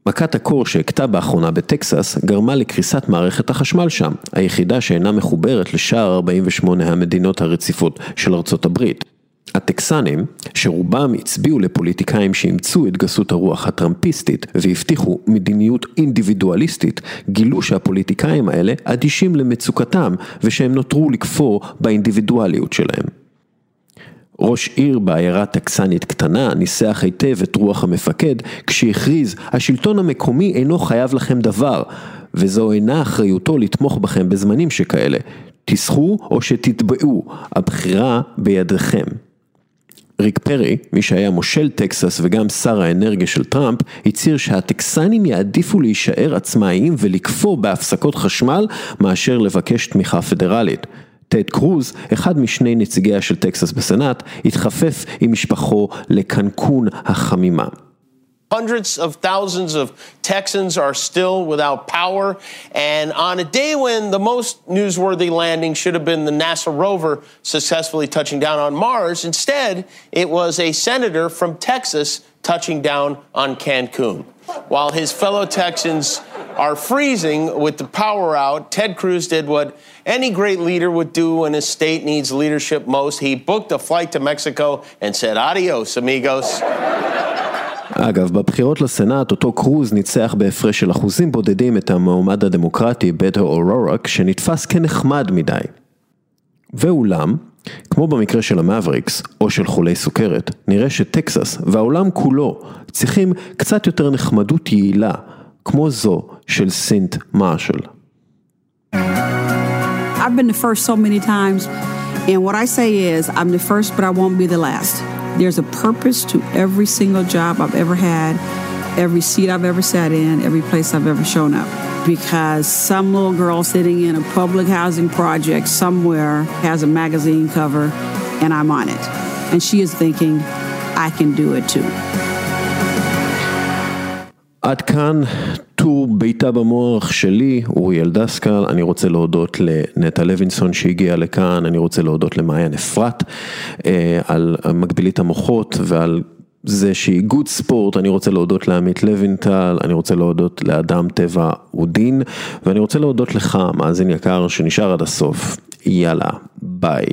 S1: מכת הקור שהכתה באחרונה בטקסס גרמה לקריסת מערכת החשמל שם, היחידה שאינה מחוברת לשאר 48 המדינות הרציפות של ארצות הברית. הטקסנים, שרובם הצביעו לפוליטיקאים שאימצו את גסות הרוח הטראמפיסטית והבטיחו מדיניות אינדיבידואליסטית, גילו שהפוליטיקאים האלה אדישים למצוקתם ושהם נותרו לכפור באינדיבידואליות שלהם. ראש עיר בעיירה טקסנית קטנה ניסח היטב את רוח המפקד כשהכריז השלטון המקומי אינו חייב לכם דבר וזו אינה אחריותו לתמוך בכם בזמנים שכאלה. תסחו או שתתבעו, הבחירה בידיכם. ריק פרי, מי שהיה מושל טקסס וגם שר האנרגיה של טראמפ, הצהיר שהטקסנים יעדיפו להישאר עצמאיים ולקפוא בהפסקות חשמל מאשר לבקש תמיכה פדרלית. טד קרוז, אחד משני נציגיה של טקסס בסנאט, התחפף עם משפחו לקנקון החמימה.
S10: Hundreds of thousands of Texans are still without power. And on a day when the most newsworthy landing should have been the NASA rover successfully touching down on Mars, instead, it was a senator from Texas touching down on Cancun. While his fellow Texans are freezing with the power out. Ted Cruz did what any great leader would do when his state needs leadership most. He booked a flight to Mexico and said, adios, amigos.
S1: אגב, בבחירות לסנאט אותו קרוז ניצח בהפרש של אחוזים בודדים את המועמד הדמוקרטי בטו אורורק שנתפס כנחמד מדי. ואולם, כמו במקרה של המאבריקס או של חולי סוכרת, נראה שטקסס והעולם כולו צריכים קצת יותר נחמדות יעילה, כמו זו של סינט מרשל.
S11: I've been the first so many times, and what I say is, I'm the first, but I won't be the last. There's a purpose to every single job I've ever had, every seat I've ever sat in, every place I've ever shown up. Because some little girl sitting in a public housing project somewhere has a magazine cover, and I'm on it. And she is thinking, I can do it too.
S1: עד כאן טור בעיטה במוח שלי, אוריאל דסקל, אני רוצה להודות לנטע לוינסון שהגיע לכאן, אני רוצה להודות למעיין אפרת אה, על מגבילית המוחות ועל זה שהיא גוד ספורט, אני רוצה להודות לעמית לוינטל, אני רוצה להודות לאדם טבע אודין, ואני רוצה להודות לך, מאזין יקר, שנשאר עד הסוף. יאללה, ביי.